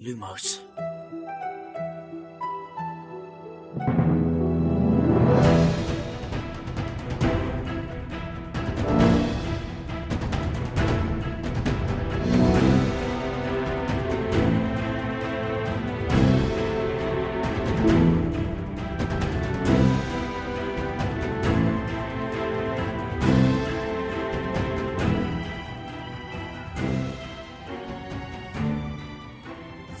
لوموس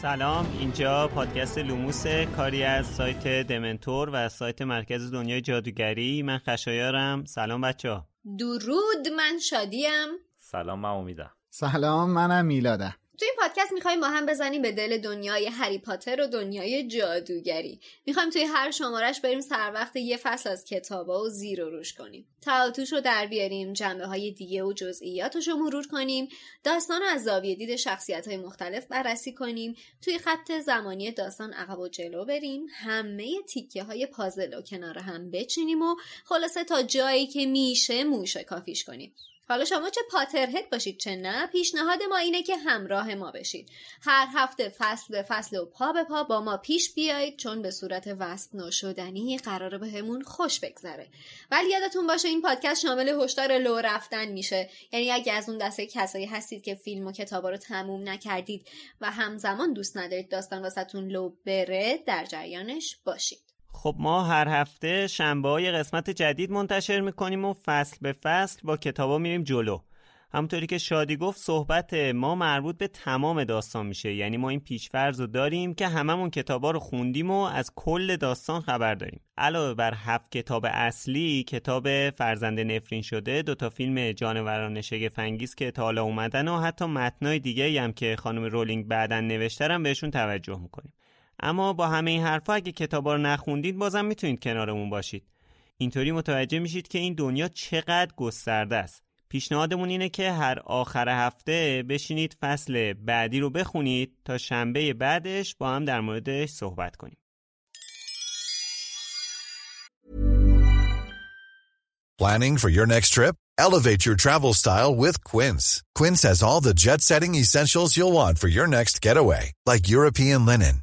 سلام اینجا پادکست لوموس کاری از سایت دمنتور و سایت مرکز دنیای جادوگری. من خشایارم. سلام بچه ها درود من شادیم. سلام من امیدم. سلام منم میلادم. تو این پادکست می‌خوایم با هم بزنیم به دل دنیای هری پاتر و دنیای جادوگری. می‌خوایم توی هر شمارش بریم سر وقت یه فصل از کتابا و زیر و روش کنیم. تعاطوش رو در بیاریم جنبه های دیگه و جزئیاتش رو مرور کنیم داستان از زاویه دید شخصیت های مختلف بررسی کنیم توی خط زمانی داستان عقب و جلو بریم همه تیکه های پازل و کنار هم بچینیم و خلاصه تا جایی که میشه موشه کافیش کنیم. حالا شما چه پاترهد باشید چه نه پیشنهاد ما اینه که همراه ما بشید. هر هفته فصل به فصل و پا به پا با ما پیش بیایید چون به صورت وصف ناشدنی قراره بهمون خوش بگذره. ولی یادتون باشه این پادکست شامل هشدار لو رفتن میشه. یعنی اگه از اون دسته کسایی هستید که فیلم و کتابا رو تموم نکردید و همزمان دوست ندارید داستان واسهتون لو بره در جریانش باشید. خب ما هر هفته شنبه های قسمت جدید منتشر می‌کنیم و فصل به فصل با کتابا میریم جلو. همونطوری که شادی گفت صحبت ما مربوط به تمام داستان میشه. یعنی ما این پیشفرض رو داریم که هممون کتابا رو خوندیم و از کل داستان خبر داریم. علاوه بر هفت کتاب اصلی کتاب فرزند نفرین شده دوتا فیلم جانوران شگفنگیز که تا حالا اومدن و حتی متنای دیگه هم که خانم رولینگ بعدا نوشترم بهشون توجه می‌کنیم. اما با همه این حرفا اگه کتابا رو نخوندید بازم می‌تونید کنارمون باشید اینطوری متوجه میشید که این دنیا چقدر گسترده است پیشنهادمون اینه که هر آخر هفته بشینید فصل بعدی رو بخونید تا شنبه بعدش با هم در موردش صحبت کنیم Planning for your next trip? Elevate your travel style with Quince. Quince has all the jet-setting essentials you'll want for your next getaway, like European linen,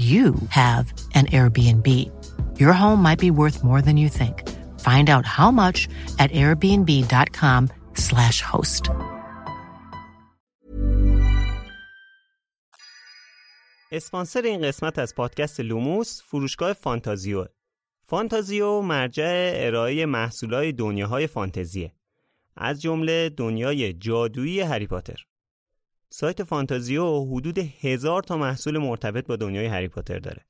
you have an Airbnb. Your home might be worth more than you think. Find out how much at airbnb.com/slash host. اسپانسر این قسمت از پادکست لوموس فروشگاه فانتازیو فانتازیو مرجع ارائه محصولات دنیاهای فانتزیه از جمله دنیای جادویی هری پاتر سایت فانتازیو حدود هزار تا محصول مرتبط با دنیای هری پاتر داره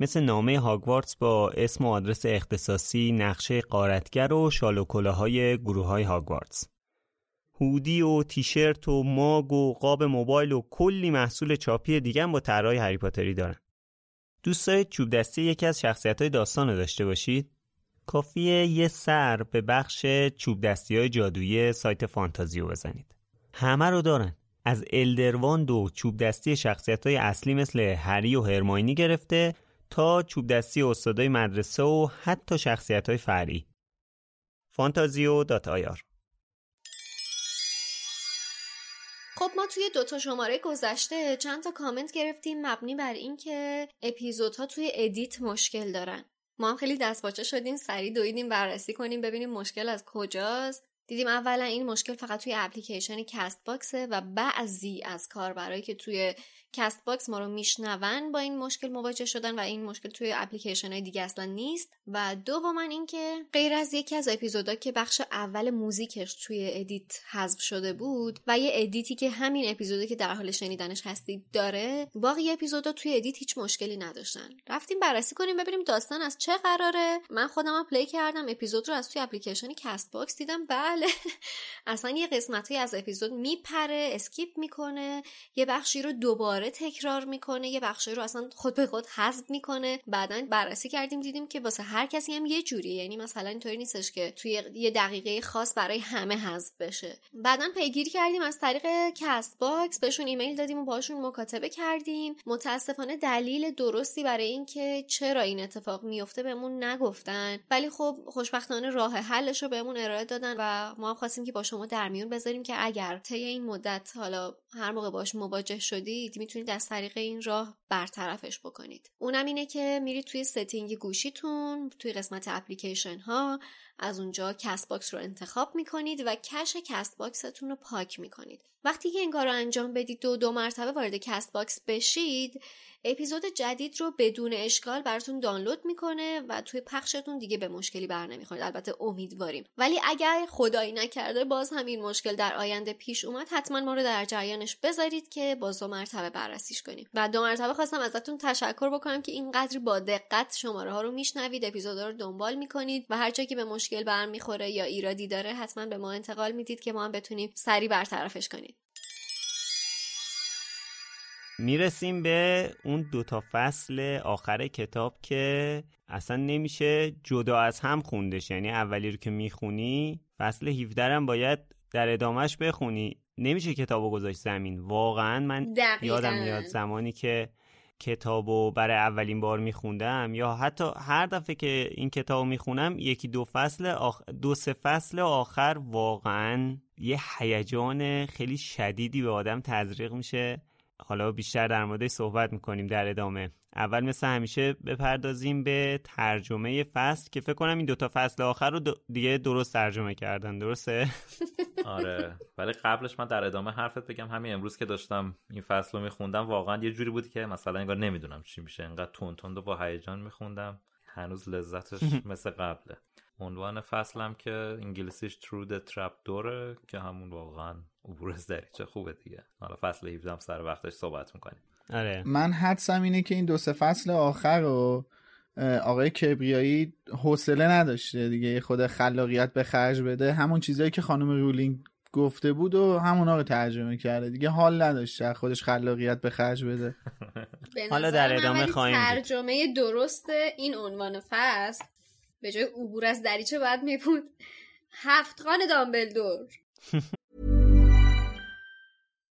مثل نامه هاگوارتس با اسم و آدرس اختصاصی، نقشه غارتگر و شال و کلاهای گروه های هاگوارتس. هودی و تیشرت و ماگ و قاب موبایل و کلی محصول چاپی دیگه هم با طرحهای هری پاتری دارن. دوست دارید چوب دستی یکی از شخصیت های داستان داشته باشید؟ کافیه یه سر به بخش چوب دستی های جادویی سایت فانتازیو بزنید. همه رو دارن. از Elder Wand و چوب دستی شخصیت های اصلی مثل هری و هرماینی گرفته تا چوب دستی استادای مدرسه و حتی شخصیت های فرعی. fantazio.ir خب ما توی دوتا شماره گذشته چند تا کامنت گرفتیم مبنی بر اینکه اپیزودها توی edit مشکل دارن. ما هم خیلی دست شدیم سریع دویدیم بررسی کنیم ببینیم مشکل از کجاست. دیدیم اولا این مشکل فقط توی اپلیکیشن کست باکسه و بعضی از کاربرایی که توی کست باکس ما رو میشنون با این مشکل مواجه شدن و این مشکل توی اپلیکیشن های دیگه اصلا نیست. و دوما اینکه غیر از یکی از اپیزودا که بخش اول موزیکش توی edit حذف شده بود و یه edit ی که همین اپیزودی که در حال شنیدنش هستید داره باقی اپیزودا توی edit هیچ مشکلی نداشتن. رفتیم بررسی کنیم ببینیم داستان از چه قراره. من خودم play کردم اپیزود رو از توی اپلیکیشن کست باکس دیدم. بله. اصلا یه قسمتی از اپیزود میپره skip می‌کنه. یه بخشی رو دوباره دوباره تکرار می‌کنه یه بخشی رو اصلا خود به خود حذف می‌کنه. بعدا بررسی کردیم دیدیم که واسه هر کسی هم یه جوریه. یعنی مثلا اینطوری نیستش که توی یه دقیقه خاص برای همه حذف بشه. بعدا پیگیری کردیم از طریق Castbox. بهشون ایمیل دادیم و باشون مکاتبه کردیم. متاسفانه دلیل درستی برای اینکه چرا این اتفاق میفته بهمون نگفتن. ولی خب خوشبختانه راه حلش رو بهمون ارائه دادن و ما هم خواستیم که با شما در میون بذاریم که اگر طی این مدت حالا هر موقع باش مواجه شدید می‌تونید از طریق این راه برطرفش بکنید. اونم اینه که میرید توی setting گوشیتون توی قسمت اپلیکیشن ها از اونجا Castbox رو انتخاب می‌کنید و cache Castbox تون رو پاک می‌کنید. وقتی که این کار انجام بدید دو دو مرتبه وارد Castbox بشید اپیزود جدید رو بدون اشکال براتون دانلود می‌کنه و توی پخشتون دیگه به مشکلی بر نمی‌خورید. البته امیدواریم. ولی اگر خدایی نکرده باز هم این مشکل در آینده پیش اومد حتما ما رو در جریانش بذارید که باز دو مرتبه بررسیش کنیم. و دو مرتبه خواستم ازتون تشکر بکنم که اینقدر با دقت شماره ها رو میشنوید اپیزودها رو دنبال می‌کنید و هر که به مشکل برمیخوره یا ایرادی داره حتما به ما انتقال می‌دید که ما هم بتونیم سریع برطرفش کنیم. می‌رسیم به اون دوتا فصل آخر کتاب که اصلا نمیشه جدا از هم خوندش. یعنی اولی رو که می‌خونی فصل 17 هم باید در ادامهش بخونی. نمیشه کتابو گذاشت زمین. واقعا من یادم میاد زمانی که کتابو برای اولین بار میخوندم یا حتی هر دفعه که این کتابو می‌خونم یکی دو فصل آخ... دو سه فصل آخر واقعا یه هیجان خیلی شدیدی به آدم تزریق میشه. حالا بیشتر در موردش صحبت می‌کنیم در ادامه. اول مثل همیشه بپردازیم به ترجمه فصل که فکر کنم این دوتا فصل آخر رو دیگه درست ترجمه کردن. درسته؟ آره. ولی قبلش من در ادامه حرفت بگم. همین امروز که داشتم این فصل رو میخوندم واقعا یه جوری بود که مثلا انگار نمی‌دونم چی میشه. انقدر تون تند با هیجان میخوندم. هنوز لذتش مثل قبله. عنوان فصلم که انگلیسیش ترو د ترپ دوره که همون واقعا عبور از دریچه خوبه دیگه. حالا فصل 17 هم سر وقتش صحبت می‌کنیم. آره. من حدسم اینه که این دو سه فصل آخر رو آقای کبریایی حوصله نداشته دیگه خود خلاقیت به خرج بده. همون چیزایی که خانم رولینگ گفته بود و همونا رو ترجمه کرده. دیگه حال نداشته خودش خلاقیت به خرج بده. حالا در ادامه خواهیم ترجمه درست این عنوان فصل به جای عبور از دریچه باید میبود هفت خان دامبلدور.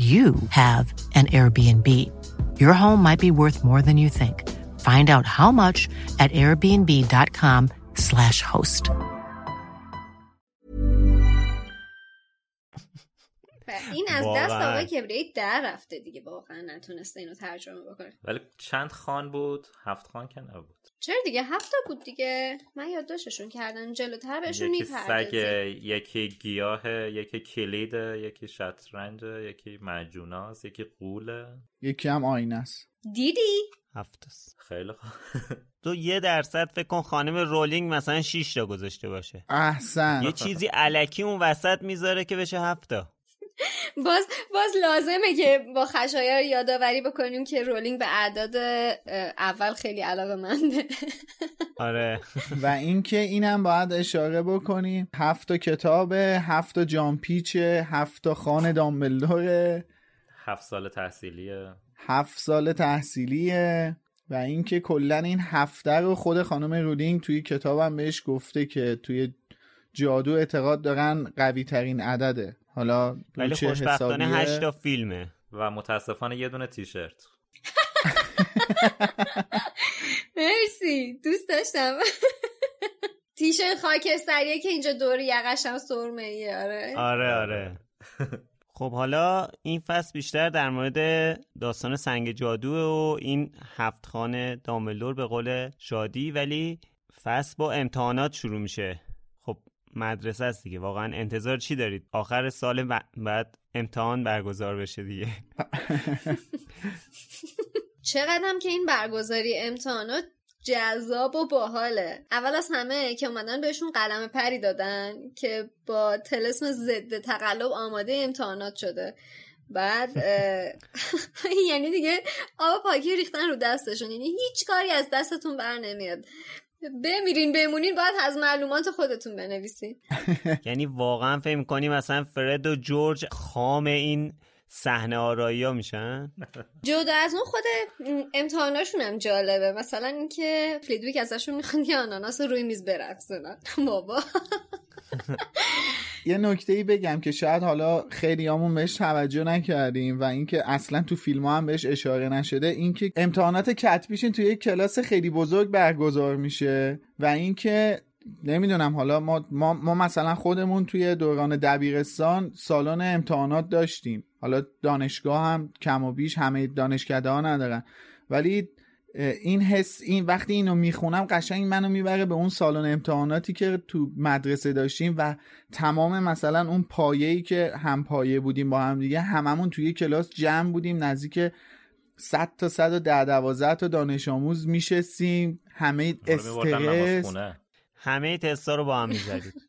you have an Airbnb. Your home might be worth more than you think. Find out how much at airbnb.com/slash host. این از دست واقعاً. آقای کبریایی در رفته دیگه واقعا نتونسته اینو ترجمه بکنه ولی چند خان بود هفت خان که نبود چرا دیگه؟ هفته بود دیگه. من یادداشتشون کردم. جلوتر بهشون یکی می‌پردازیم یکی گیاه یکی کلید یکی شطرنج یکی مجوناس یکی قوله یکی هم آینه است. دیدی؟ هفت است. خیلی خوب. تو یه درصد فکر کن خانم رولینگ مثلا 6 تا گذاشته باشه. احسن. یه چیزی علکی اون وسط می‌ذاره که بشه هفتا باز باز لازمه که با خشایار یادآوری بکنیم که رولینگ به اعداد اول خیلی علاقه منده. آره. و اینکه اینم باید اشاره بکنیم هفت تا کتاب هفت تا جامپیچه هفت تا خان دامبلدوره. هفت سال تحصیلیه. هفت سال تحصیلیه. و اینکه کلا این هفته رو خود خانم رولینگ توی کتابم بهش گفته که توی جادو اعتقاد دارن قوی ترین عدده. حالا ولی خوشبختانه حسابیه؟ 8 تا فیلمه. و متاسفانه یه دونه تیشرت. مرسی. دوست داشتم. تیشرت خاکستریه که اینجا دور یقش هم سرمه ایه. آره. آره آره. خب حالا این فصل بیشتر در مورد داستان سنگ جادو و این هفت خانه دامبلدور به قول شادی ولی فصل با امتحانات شروع میشه. مدرسه است دیگه. واقعا انتظار چی دارید؟ آخر سال بعد امتحان برگزار بشه دیگه. چقدر هم که این برگزاری امتحانات جذاب و باحاله. اول از همه که اومدن بهشون قلم پری دادن که با تلسم ضد تقلب آماده امتحانات شده. بعد یعنی دیگه آب پاکی ریختن رو دستشون. یعنی هیچ کاری از دستتون بر نمیاد. بمیرین بمونین باید از معلومات خودتون بنویسین. یعنی واقعا فکر می‌کنی مثلا فرد و جورج خام این صحنه آرایی ها میشن؟ جدا از اون خود امتحاناشون هم جالبه. مثلا اینکه فلیدویک ازشون می‌خواد یه آناناس رو روی میز برقصونن بابا. یه نکته ای بگم که شاید حالا خیلی همون بهش توجه نکردیم و اینکه اصلا تو فیلم هم بهش اشاره نشده اینکه امتحانات کتبیشون توی یک کلاس خیلی بزرگ برگزار میشه و اینکه نمی‌دونم حالا ما, ما, ما مثلا خودمون توی دوران دبیرستان سالن امتحانات داشتیم. حالا دانشگاه هم کم و بیش همه دانشکده ها ندارن. ولی این حس این وقتی اینو می‌خونم قشنگ منو می‌بره به اون سالن امتحاناتی که تو مدرسه داشتیم و تمام مثلا اون پایه‌ای که هم پایه بودیم با هم دیگه هممون توی کلاس جمع بودیم نزدیک 100 تا 110 12 تا دانش آموز میشستیم همه استرس. همه تستا رو با هم می‌زدیم.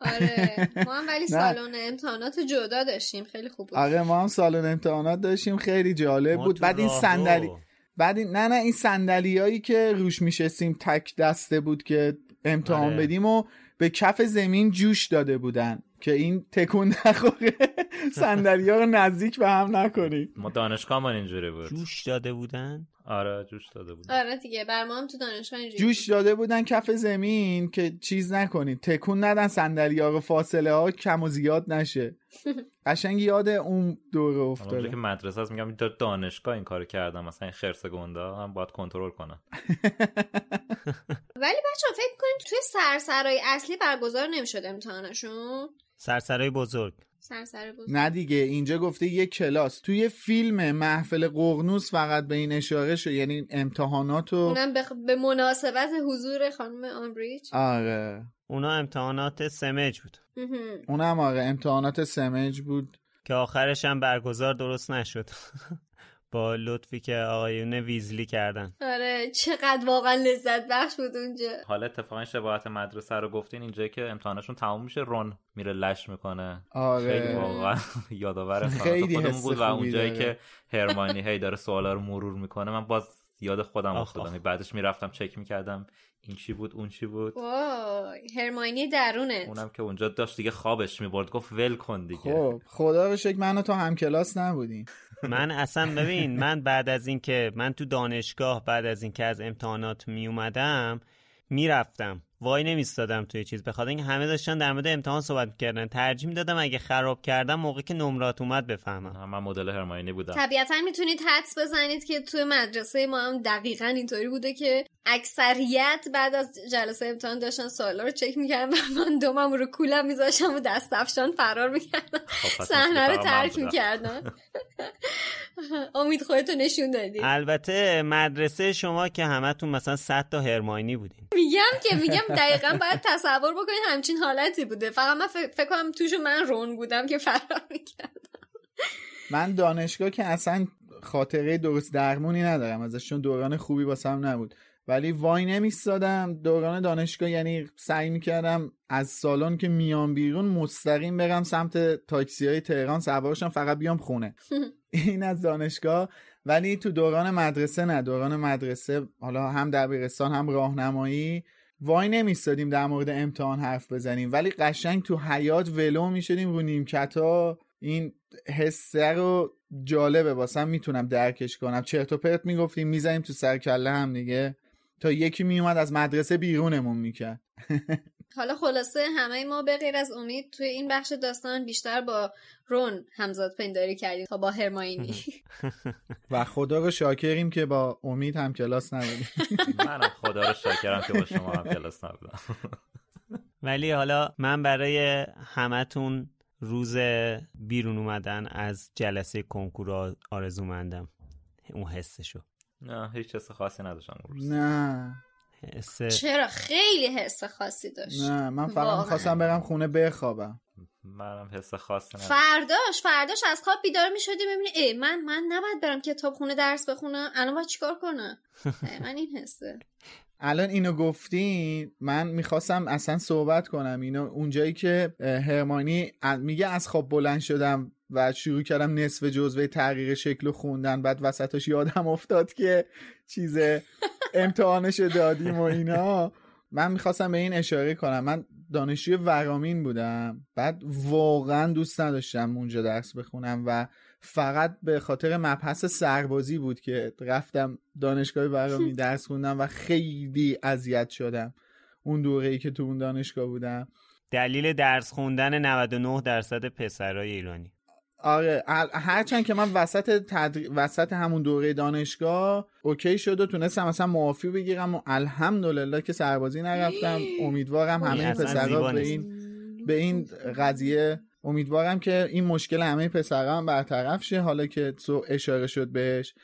آره ما هم ولی سالن امتحانات جدا داشتیم خیلی خوب بود. آره ما هم سالن امتحانات داشتیم خیلی جالب بود. بعد این صندلی بعد این... نه نه این صندلیایی که روش میشستیم تک دسته بود که امتحان آره. بدیم و به کف زمین جوش داده بودن که این تکون نخوره. صندلی ها رو نزدیک به هم نکنیم ما دانشگاه من اینجوری بود. جوش داده بودن؟ آره جوش داده بودن آره دیگه بر ما هم تو دانشگاه اینجوری جوش داده بودن کف زمین که چیز نکنید. تکون ندن صندلی ها فاصله ها کم و زیاد نشه. قشنگ یاد اون دوره افتاده. که مدرسه هست میگم دانشگاه این کارو کردم. مثلا این خرس گنده هم باید کنترل کنم. ولی بچه فکر کنید توی سرسرای اصلی برگزار نمی‌شد امتحانشون؟ سرسرای بزرگ. سرسر بزرگ. نه دیگه اینجا گفته یه کلاس. توی فیلم محفل قغنوس فقط به این اشاره شد یعنی امتحانات و اونم به, به مناسبت حضور خانم آمبریج. آره. اونا امتحانات سمج بود. اونم آره امتحانات سمج بود. که آخرش هم برگزار درست نشد. با لطفی که آقایون ویزلی کردن. آره چقدر واقعا لذت بخش بود اونجا. حالا اتفاقا شباهت مدرسه رو گفتین اینجا که امتحانشون تموم میشه رون میره لش می‌کنه. آره. خیلی واقعا یادآور خیلی خودمون بود و اونجایی. که هرمانی هی داره سوالا رو مرور می‌کنه. من باز یاد خودم افتادم. بعدش می‌رفتم چک می‌کردم این چی بود اون چی بود. وای هرماینی درونه. اونم که اونجا داشت دیگه خوابش می‌برد گفت ول کن دیگه. خب خدا رو شکر من و تو هم کلاس نبودیم. من اصلا ببین من بعد از اینکه من تو دانشگاه بعد از اینکه از امتحانات می اومدم می‌رفتم. وای نمیستادم توی چیز. بخاطر اینکه همه داشتن در مورد امتحان صحبت کردن ترجیح می‌دادم اگه خراب کردم موقع که نمرات اومد بفهمم. من مدل هرماینی بودم. طبیعتا می‌تونید حدس بزنید که توی مدرسه ما هم دقیقا اینطوری بوده که اکثریت بعد از جلسه امتحان داشتن سوالا رو چک می‌کردن و من دومم رو کولم میذاشتم و دست افشان فرار می‌کردم خب، صحنه رو ترک می‌کردن. امید خودتو نشون دادی. البته مدرسه شما که همتون مثلا 100 تا هرماینی بودین. میگم که میگم دقیقا باید تصور بکنید همچین حالتی بوده. فقط من فکر کنم توشو من رون بودم که فرار می‌کردم. من دانشگاه که اصلا خاطره درست درمونی ندارم ازش چون دوران خوبی واسم نبود. ولی وای نمیستادم. دوران دانشگاه یعنی سعی می‌کردم از سالن که میام بیرون مستقیم برم سمت تاکسی های تهران سوارشم فقط بیام خونه. این از دانشگاه. ولی تو دوران مدرسه نه. دوران مدرسه حالا هم دبیرستان هم راهنمایی. وای نمیستادیم در مورد امتحان حرف بزنیم ولی قشنگ تو حیات ولو می‌شدیم رو نیمکتا. این حسه رو جالبه واسم می‌تونم درکش کنم. چرت و پرت می‌گفتیم می‌زنیم تو سر کله هم دیگه. تا یکی میومد از مدرسه بیرونمون می‌کرد. حالا خلاصه همه ما به غیر از امید توی این بخش داستان بیشتر با رون همزاد پنداری کردیم تا با هرماینی. و خدا رو شاکریم که با امید هم کلاس نبودیم. منم خدا رو شاکرم که با شما هم کلاس نبودم. ولی حالا من برای همتون روز بیرون اومدن از جلسه کنکور آرزو مندم اون حسشو. نه هیچ حس خاصی نداشتم نه. حس چرا خیلی حس خاصی داشت. نه من فقط. می‌خواستم برم خونه بخوابم. منم حس خاصی نداشتم فرداش فرداش از خواب بیدار می‌شدی ببینی ای من من نباید برم کتاب خونه درس بخونم. الان باید چیکار کنم؟ ای، من این حسه. الان اینو گفتی من می‌خواستم اصلا صحبت کنم. اینو اونجایی که هرمانی میگه از خواب بلند شدم و شروع کردم نصف جزوه تغییر شکل خوندن بعد وسطش یادم افتاد که چیز امتحانش دادیم و اینا. من می‌خواستم به این اشاره کنم. من دانشجوی ورامین بودم. بعد واقعا دوست نداشتم اونجا درس بخونم و فقط به خاطر مبحث سربازی بود که رفتم دانشگاه ورامین درس خوندم و خیلی اذیت شدم اون دوره ای که تو اون دانشگاه بودم. دلیل درس خوندن 99 درصد پسرای ایرانی. آره هرچند که من وسط تدر... وسط همون دوره دانشگاه اوکی شد و تونستم مثلا معافی بگیرم و الحمدلله که سربازی نرفتم. امیدوارم همه پسرها به. این به این قضیه امیدوارم که این مشکل همه پسرها هم برطرف شه. حالا که تو اشاره شد بهش.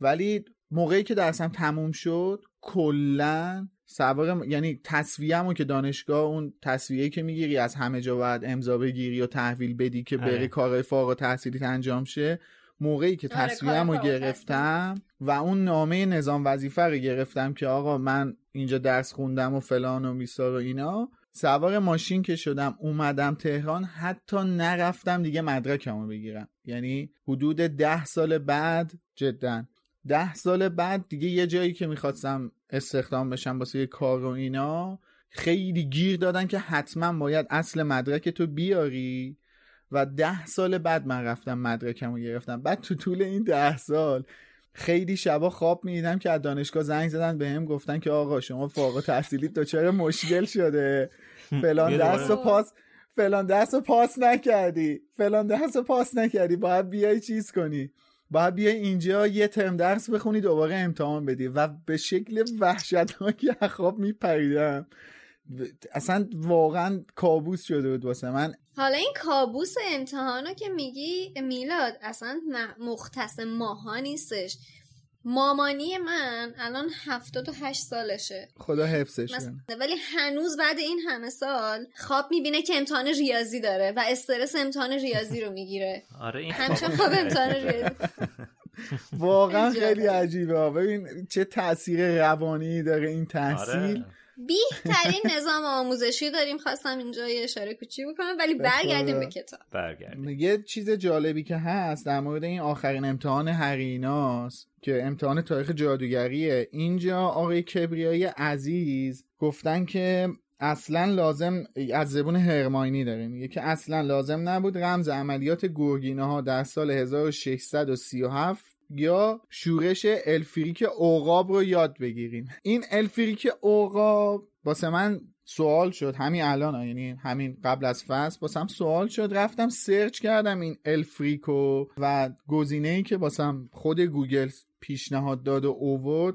ولی موقعی که درسم تموم شد کلا سوار یعنی تصویه‌مو که دانشگاه اون تصویه که می‌گیری از همه جا باید امضا بگیری و تحویل بدی که بری آره. کارهای فارغ التحصیلیت انجام شه. موقعی که آره، تصویه‌مو کار فارغ گرفتم و اون نامه نظام وظیفه رو گرفتم که آقا من اینجا درس خوندم و فلان و بیسار و اینا. سوار ماشین که شدم اومدم تهران حتی نرفتم دیگه مدرکمو بگیرم. یعنی حدود ده سال بعد جدا ده سال بعد دیگه یه جایی که می‌خواستم استخدام بشم واسه یه کار و اینا خیلی گیر دادن که حتما باید اصل مدرک تو بیاری و ده سال بعد من رفتم مدرکم رو گرفتم. بعد تو طول این ده سال خیلی شبا خواب می‌دیدم که از دانشگاه زنگ زدن به هم گفتن که آقا شما فارغ تحصیلیت دچار مشکل شده؟ فلان رو دوباره. پاس فلان درس رو پاس نکردی. فلان درس رو پاس نکردی. باید بیای چیز کنی. باید بیای اینجا یه ترم درس بخونی دوباره امتحان بدی و به شکل وحشتناکی خواب میپریدم. اصلا واقعا کابوس شده بود واسه من. حالا این کابوس امتحانا که میگی میلاد اصلا مختص ماها نیستش. مامانی من الان هفتاد و هشت سالشه. خدا حفظش ولی هنوز بعد این همه سال خواب می‌بینه که امتحان ریاضی داره و استرس امتحان ریاضی رو می‌گیره. آره این همیشه خواب- امتحان ریاضی. واقعا. خیلی عجیبه. ببین چه تاثیر روانی داره این تحصیل. آره. بیهترین نظام آموزشی داریم. خواستم اینجا یه اشاره کوچی بکنم ولی برگردیم. به کتاب. برگردیم. یه چیز جالبی که هست در مورد این آخرین امتحان هریناست که امتحان تاریخ جادوگریه. اینجا آقای کبریایی عزیز گفتن که اصلا لازم از زبون هرماینی داره میگه که اصلا لازم نبود رمز عملیات گرگینه ها در سال 1637 یا شورش الفریک عقاب رو یاد بگیریم این الفریک عقاب واسه من سوال شد. همین الان یعنی همین قبل از فصل. باسم سوال شد. رفتم سرچ کردم این الفریکو و گزینه ای که باسم خود گوگل پیشنهاد داد و آورد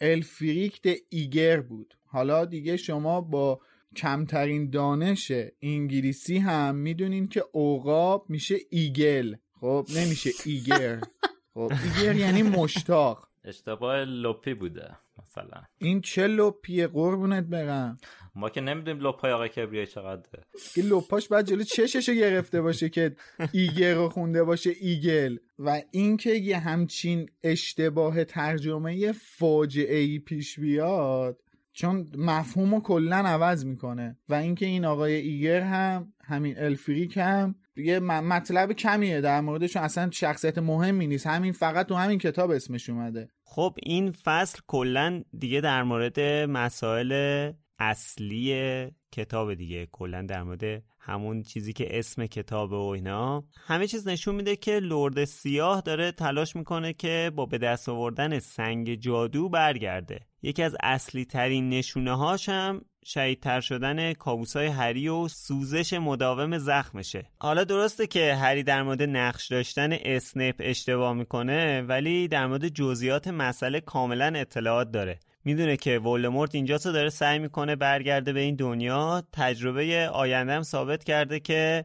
Elfric the Eager بود. حالا دیگه شما با کمترین دانش انگلیسی هم می‌دونین که عقاب میشه eagle. خب نمیشه eager. خب. eager یعنی مشتاق. اشتباه لپی بوده مثلا. این چه لپیه قربونت برم. ما که نمی‌دونیم لپای آقای کبریایی چقدره. این لپاش باید جلو چششو گرفته باشه که eager رو خونده باشه eagle. و اینکه یه همچین اشتباه ترجمه فاجعه ای پیش بیاد چون مفهوم رو کلا عوض می‌کنه. و اینکه این آقای ایگر هم همین الفریک هم یه مطلب کمیه در موردشون اصلا شخصیت مهمی نیست. همین فقط تو همین کتاب اسمش اومده. خب این فصل کلا دیگه در مورد مسائل اصلی کتاب دیگه کلا در مورد همون چیزی که اسم کتاب و اینا. همه چیز نشون میده که لرد سیاه داره تلاش می‌کنه که با به دست آوردن سنگ جادو برگرده. یکی از اصلی ترین نشونه هاش هم شهیدتر شدن کابوسای هری و سوزش مداوم زخمشه. حالا درسته که هری در مورد نقش داشتن اسنیپ اشتباه می‌کنه ولی در مورد جزئیات مسئله کاملا اطلاعات داره. می‌دونه که ولدمورت اینجا داره سعی می‌کنه برگرده به این دنیا. تجربه آیندهم ثابت کرده که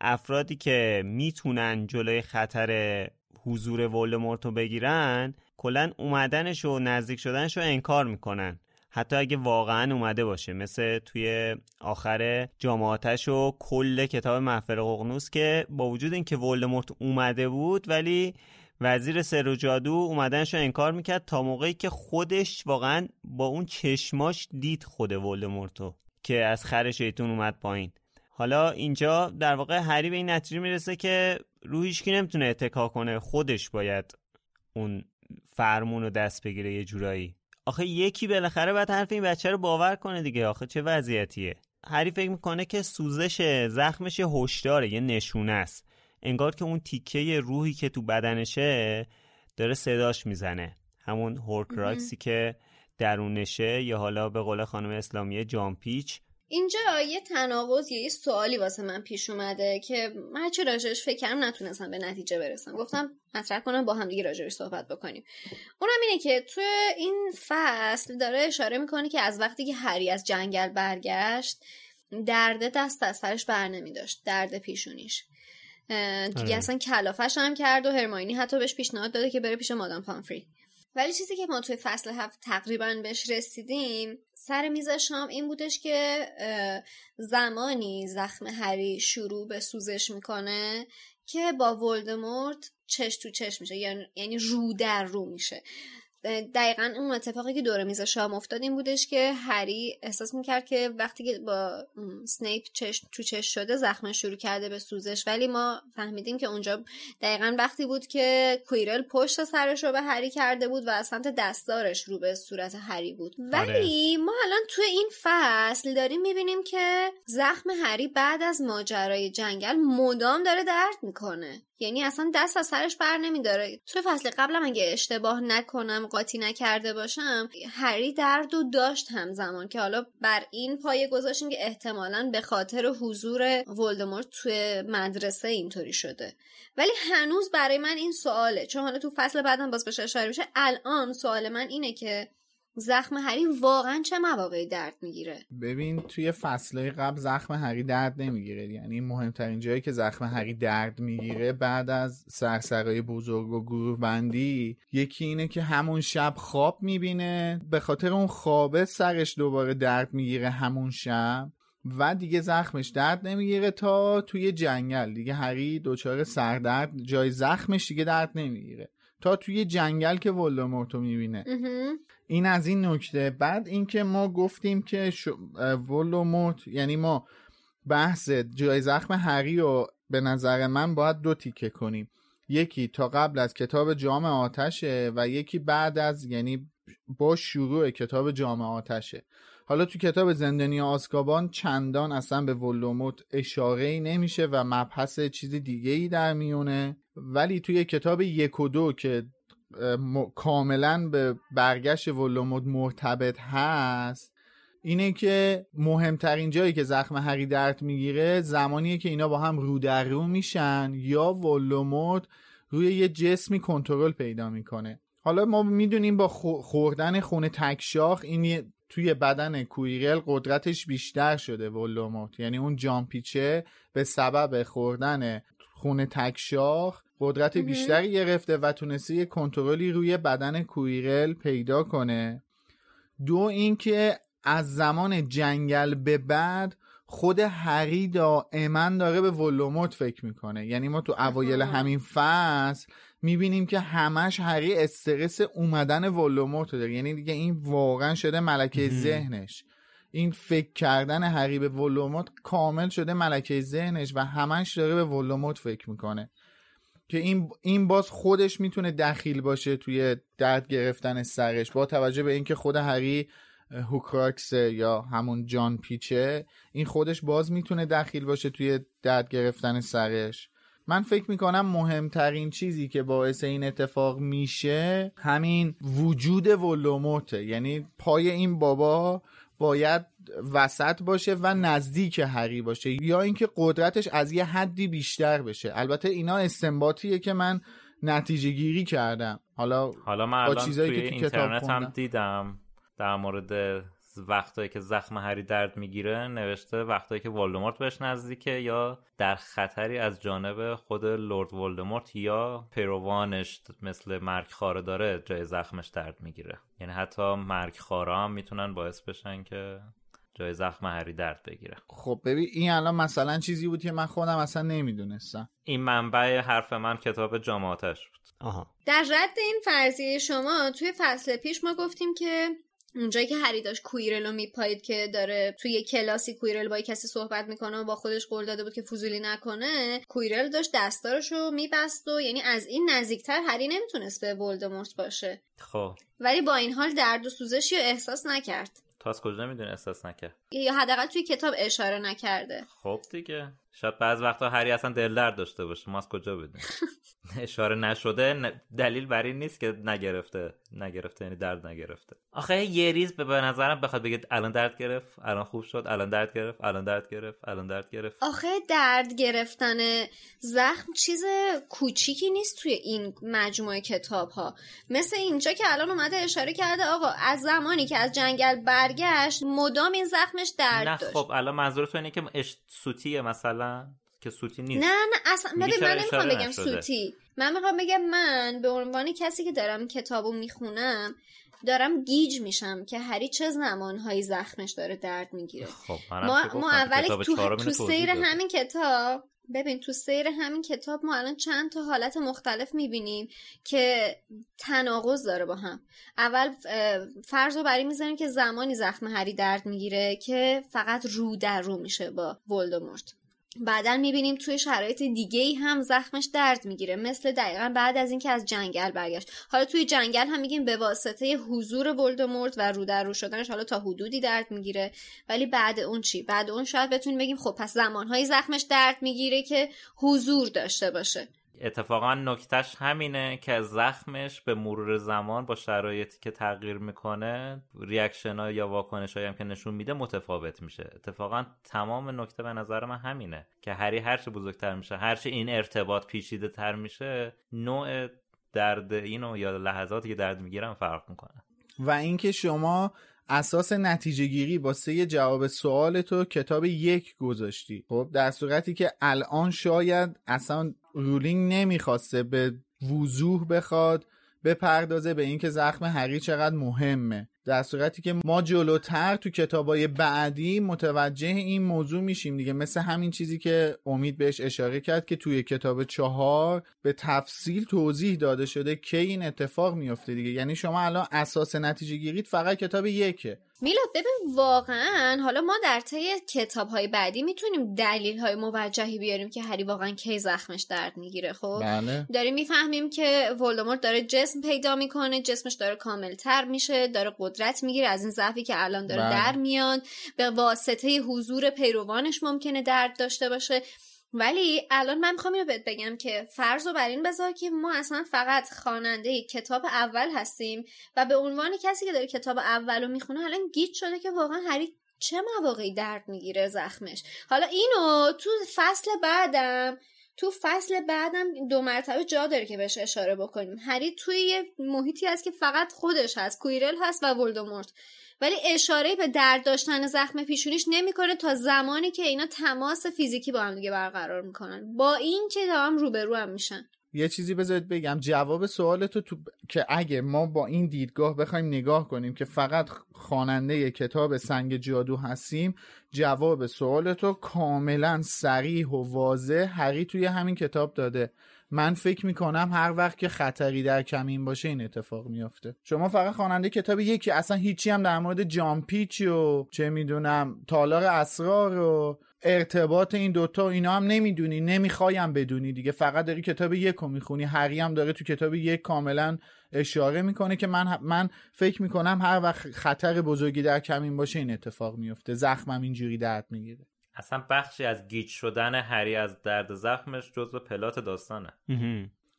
افرادی که می‌تونن جلوی خطر حضور ولدمورت رو بگیرن کلا اومدنش و نزدیک شدنش رو انکار می‌کنن. حتی اگه واقعا اومده باشه مثل توی آخر جامعاتش و کل کتاب محفل ققنوس که با وجود اینکه ولدمورت اومده بود ولی وزیر سر و جادو اومدنش رو انکار می‌کرد تا موقعی که خودش واقعا با اون چشماش دید خود ولدمورتو که از خر شیطون اومد پایین. حالا اینجا در واقع هری به این نتیجه می‌رسه که روحیش که نمی‌تونه اتکا کنه؟ خودش باید اون فرمون رو دست بگیره یه جورایی. آخه یکی بالاخره باید حرف این بچه رو باور کنه دیگه. آخه چه وضعیتیه؟ هری فکر می‌کنه که سوزش زخمش هشداره یه نشونه است. انگار که اون تیکه روحی که تو بدنشه داره صداش می‌زنه. همون هورکراکسی که درونشه یا حالا به قول خانم اسلامی جامپیچ اینجا یه تناقض یه سوالی واسه من پیش اومده که من چه راجعش فکر کردم نتونستم به نتیجه برسم. گفتم مطرح کنم با هم دیگه راجعش صحبت بکنیم. اونم اینه که تو این فصل داره اشاره می‌کنه که از وقتی که هری از جنگل برگشت درد دست از سرش بر نمی داشت درد پیشونیش. دیگه آره. اصلا کلافش هم کرد و هرماینی حتی بهش پیشنهاد داده که بره پیش مادام پامفری. ولی چیزی که ما توی فصل هفت تقریبا بهش رسیدیم سر میز شام این بودش که زمانی زخم هری شروع به سوزش می‌کنه که با ولدمورت چش تو چش میشه یعنی-, یعنی رو در رو میشه. دقیقا اون اتفاقی که دور میز شام افتاد این بودش که هری احساس می‌کرد که وقتی که با سنیپ چش تو چش شده زخم شروع کرده به سوزش ولی ما فهمیدیم که اونجا دقیقا وقتی بود که کویرل پشت سرش رو به هری کرده بود و از سمت دستارش رو به صورت هری بود آره. ولی ما الان تو این فصل داریم می‌بینیم که زخم هری بعد از ماجرای جنگل مدام داره درد می‌کنه یعنی اصلا دست از سرش بر نمیداره. توی فصل قبلم اگه اشتباه نکنم قاطی نکرده باشم هری درد و داشت همزمان که حالا بر این پایه گذاشتیم که احتمالا به خاطر حضور ولدمورت توی مدرسه اینطوری شده. ولی هنوز برای من این سواله. چون حالا تو فصل بعدم باز بهش اشاره میشه. الان سوال من اینه که زخم هری واقعا چه مواقعی درد می‌گیره؟ ببین توی فصله قبل زخم هری درد نمی‌گیره. یعنی مهمترین جایی که زخم هری درد می‌گیره بعد از سرسرای بزرگ و گروه بندی یکی اینه که همون شب خواب می‌بینه. به خاطر اون خوابه سرش دوباره درد می‌گیره همون شب و دیگه زخمش درد نمی‌گیره تا توی جنگل. دیگه هری دچار سردرد جای زخمش دیگه درد نمی‌گیره. تا توی جنگل که ولدمورتو می‌بینه. این از این نکته. بعد اینکه ما گفتیم که ش... ولوموت یعنی ما بحث جای زخم هری رو به نظر من باید دو تیکه کنیم. یکی تا قبل از کتاب جام آتشه و یکی بعد از یعنی با شروع کتاب جام آتشه. حالا تو کتاب زندانی آسکابان چندان اصلا به ولوموت اشاره ای نمیشه و مبحث چیز دیگه ای در میونه. ولی توی کتاب یک و دو که م... کاملا به برگشت ولوموت مرتبط هست اینه که مهمترین جایی که زخم هری درد می‌گیره زمانیه که اینا با هم رو در رو میشن یا ولوموت روی یه جسمی کنترل پیدا می‌کنه. حالا ما می‌دونیم با خوردن خون تکشاخ این توی بدن کویرل قدرتش بیشتر شده ولوموت. یعنی اون جامپیچه به سبب خوردن خون تکشاخ قدرت بیشتری گرفته و تونسته یه کنترلی روی بدن کویرل پیدا کنه. دو اینکه از زمان جنگل به بعد خود هری دائما داره به ولوموت فکر می‌کنه. یعنی ما تو اوایل همین فصل می‌بینیم که همش هری استرس اومدن ولوموت داره. یعنی دیگه این واقعا شده ملکه ذهنش. این فکر کردن هری به ولوموت کامل شده ملکه ذهنش و همش داره به ولوموت فکر می‌کنه. که این این باز خودش می‌تونه دخیل باشه توی درد گرفتن سرش با توجه به اینکه خود هری هوکراکس یا همون جان پیچه این خودش باز می‌تونه دخیل باشه توی درد گرفتن سرش. من فکر می‌کنم مهمترین چیزی که باعث این اتفاق میشه همین وجود ولوموته. یعنی پای این بابا باید وسط باشه و نزدیک هری باشه یا اینکه قدرتش از یه حدی بیشتر بشه. البته اینا استنباطیه که من نتیجه گیری کردم. حالا حالا من الان توی که تو اینترنت هم دیدم در مورد وقتایی که زخم هری درد می‌گیره نوشته وقتایی که ولدمورت بهش نزدیکه یا در خطری از جانب خود لورد ولدمورت یا پیروانش مثل مرگ خاره داره جای زخمش درد می‌گیره. یعنی حتی مرگ خاره هم می‌تونن باعث بشن که جای زخم هری درد بگیره. خب ببین این الان مثلا چیزی بود که من خودم اصلا نمی‌دونستم. این منبع حرف من کتاب جامعاتش بود. آها. در رد این فرضیه شما توی فصل پیش ما گفتیم که اونجایی که هری داشت کویرل رو میپایید که داره توی کلاسی کویرل با کسی صحبت می‌کنه و با خودش قول داده بود که فضولی نکنه کویرل داشت دستارش رو میبست و یعنی از این نزدیکتر هری نمی‌تونست به ولدمورت باشه. خب. ولی با این حال درد و سوزشی رو احساس نکرد. تو از کجا می‌دونی احساس نکرد؟ یا حداقل توی کتاب اشاره نکرده. خب دیگه. شاید بعض وقتا هری اصلا دل درد داشته باشه. ما از کجا بدونیم اشاره نشده دلیل بر این نیست که نگرفته نگرفته یعنی درد نگرفته. آخه یه ریز به نظرم بخواد بگه الان درد گرفت الان خوب شد الان درد گرفت الان درد گرفت الان درد گرفت. آخه درد گرفتن زخم چیز کوچیکی نیست توی این مجموعه کتاب ها مثل اینجا که الان اومده اشاره کرده آقا از زمانی که از جنگل برگشت مدام این زخمش درد نه داشت. خب الان منظور تو اینه که سوتیه مثلا که سوتی نیست. نه نه اصلا من نمی‌خوام بگم سوتی. من می‌خوام بگم من به عنوان کسی که دارم کتابو می‌خونم دارم گیج میشم که هری چه زمانهایی زخمش داره درد می‌گیره. خب ما, ما اول تو, تو سیر همین کتاب ببین تو سیر همین کتاب ما الان چند تا حالت مختلف می‌بینیم که تناقض داره با هم. اول فرض رو برای می‌زنیم که زمانی زخم هری درد می‌گیره که فقط رو در رو میشه با ولدمورت. بعدا می‌بینیم توی شرایط دیگه ای هم زخمش درد می‌گیره. مثل دقیقا بعد از اینکه از جنگل برگشت. حالا توی جنگل هم میگیم به واسطه حضور ولدمورت و رو در رو شدنش حالا تا حدودی درد می‌گیره. ولی بعد اون چی؟ بعد اون شاید بتونیم بگیم خب پس زمانهای زخمش درد می‌گیره که حضور داشته باشه. اتفاقا نکتش همینه که زخمش به مرور زمان با شرایطی که تغییر می‌کنه ریاکشن ها یا واکنش هم که نشون میده متفاوت میشه. اتفاقا تمام نکته به نظر من همینه که هری هرچه بزرگتر میشه هرچه این ارتباط پیچیده تر میشه نوع درد اینو یا لحظاتی که درد می‌گیرن فرق می‌کنه. و اینکه شما اساس نتیجه گیری با سه جواب سوال تو کتاب یک گذاشتی. خب در صورتی که الان شاید اصلا رولینگ نمی‌خواسته به وضوح بخواد بپردازه به اینکه زخم هری چقدر مهمه. در صورتی که ما جلوتر تو کتابای بعدی متوجه این موضوع میشیم دیگه. مثل همین چیزی که امید بهش اشاره کرد که توی کتاب چهار به تفصیل توضیح داده شده که این اتفاق میفته دیگه. یعنی شما الان اساس نتیجه گیرید فقط کتاب یکه. میلاد ببین واقعا حالا ما در طی کتاب های بعدی می‌تونیم دلیل های موجهی بیاریم که هری واقعا کی زخمش درد می‌گیره خب بله. داریم می‌فهمیم که ولدمورت داره جسم پیدا می‌کنه جسمش داره کاملتر میشه داره قدرت می‌گیره از این ضعفی که الان داره بله. در میاد به واسطه حضور پیروانش ممکنه درد داشته باشه ولی الان من می‌خوام اینو بهت بگم که فرض رو بر این بذار که ما اصلا فقط خواننده کتاب اول هستیم و به عنوان کسی که داره کتاب اول رو می‌خونه الان گیت شده که واقعا هری چه مواقعی درد می‌گیره زخمش. حالا اینو تو فصل بعدم تو فصل بعدم دو مرتبه جا داره که بهش اشاره بکنیم. هری توی یه محیطی هست که فقط خودش هست کویرل هست و ولدمورت. ولی اشاره به درد داشتن زخم پیشونیش نمی‌کنه تا زمانی که اینا تماس فیزیکی با هم دیگه برقرار می‌کنن. با این که هم روبرو هم میشن. یه چیزی بذارید بگم. جواب سوالتو تو که اگه ما با این دیدگاه بخوایم نگاه کنیم که فقط خواننده کتاب سنگ جادو هستیم جواب سوالتو کاملا سریح و واضح هری توی همین کتاب داده. من فکر می‌کنم هر وقت که خطری در کمین باشه این اتفاق میافته. شما فقط خواننده کتاب یکی اصلا هیچی هم در مورد جامپیچ و چه می‌دونم تالار اسرار و ارتباط این دوتا اینا هم نمی‌دونی نمی‌خوایم بدونی دیگه. فقط داری کتاب یک رو می‌خونی. هری هم داره تو کتاب یک کاملا اشاره می‌کنه که من من فکر می‌کنم هر وقت خطر بزرگی در کمین باشه این اتفاق میفته زخمم اینجوری درد می‌گیره. اصلا بخشی از گیج شدن هری از درد زخمش جزو پلات داستانه.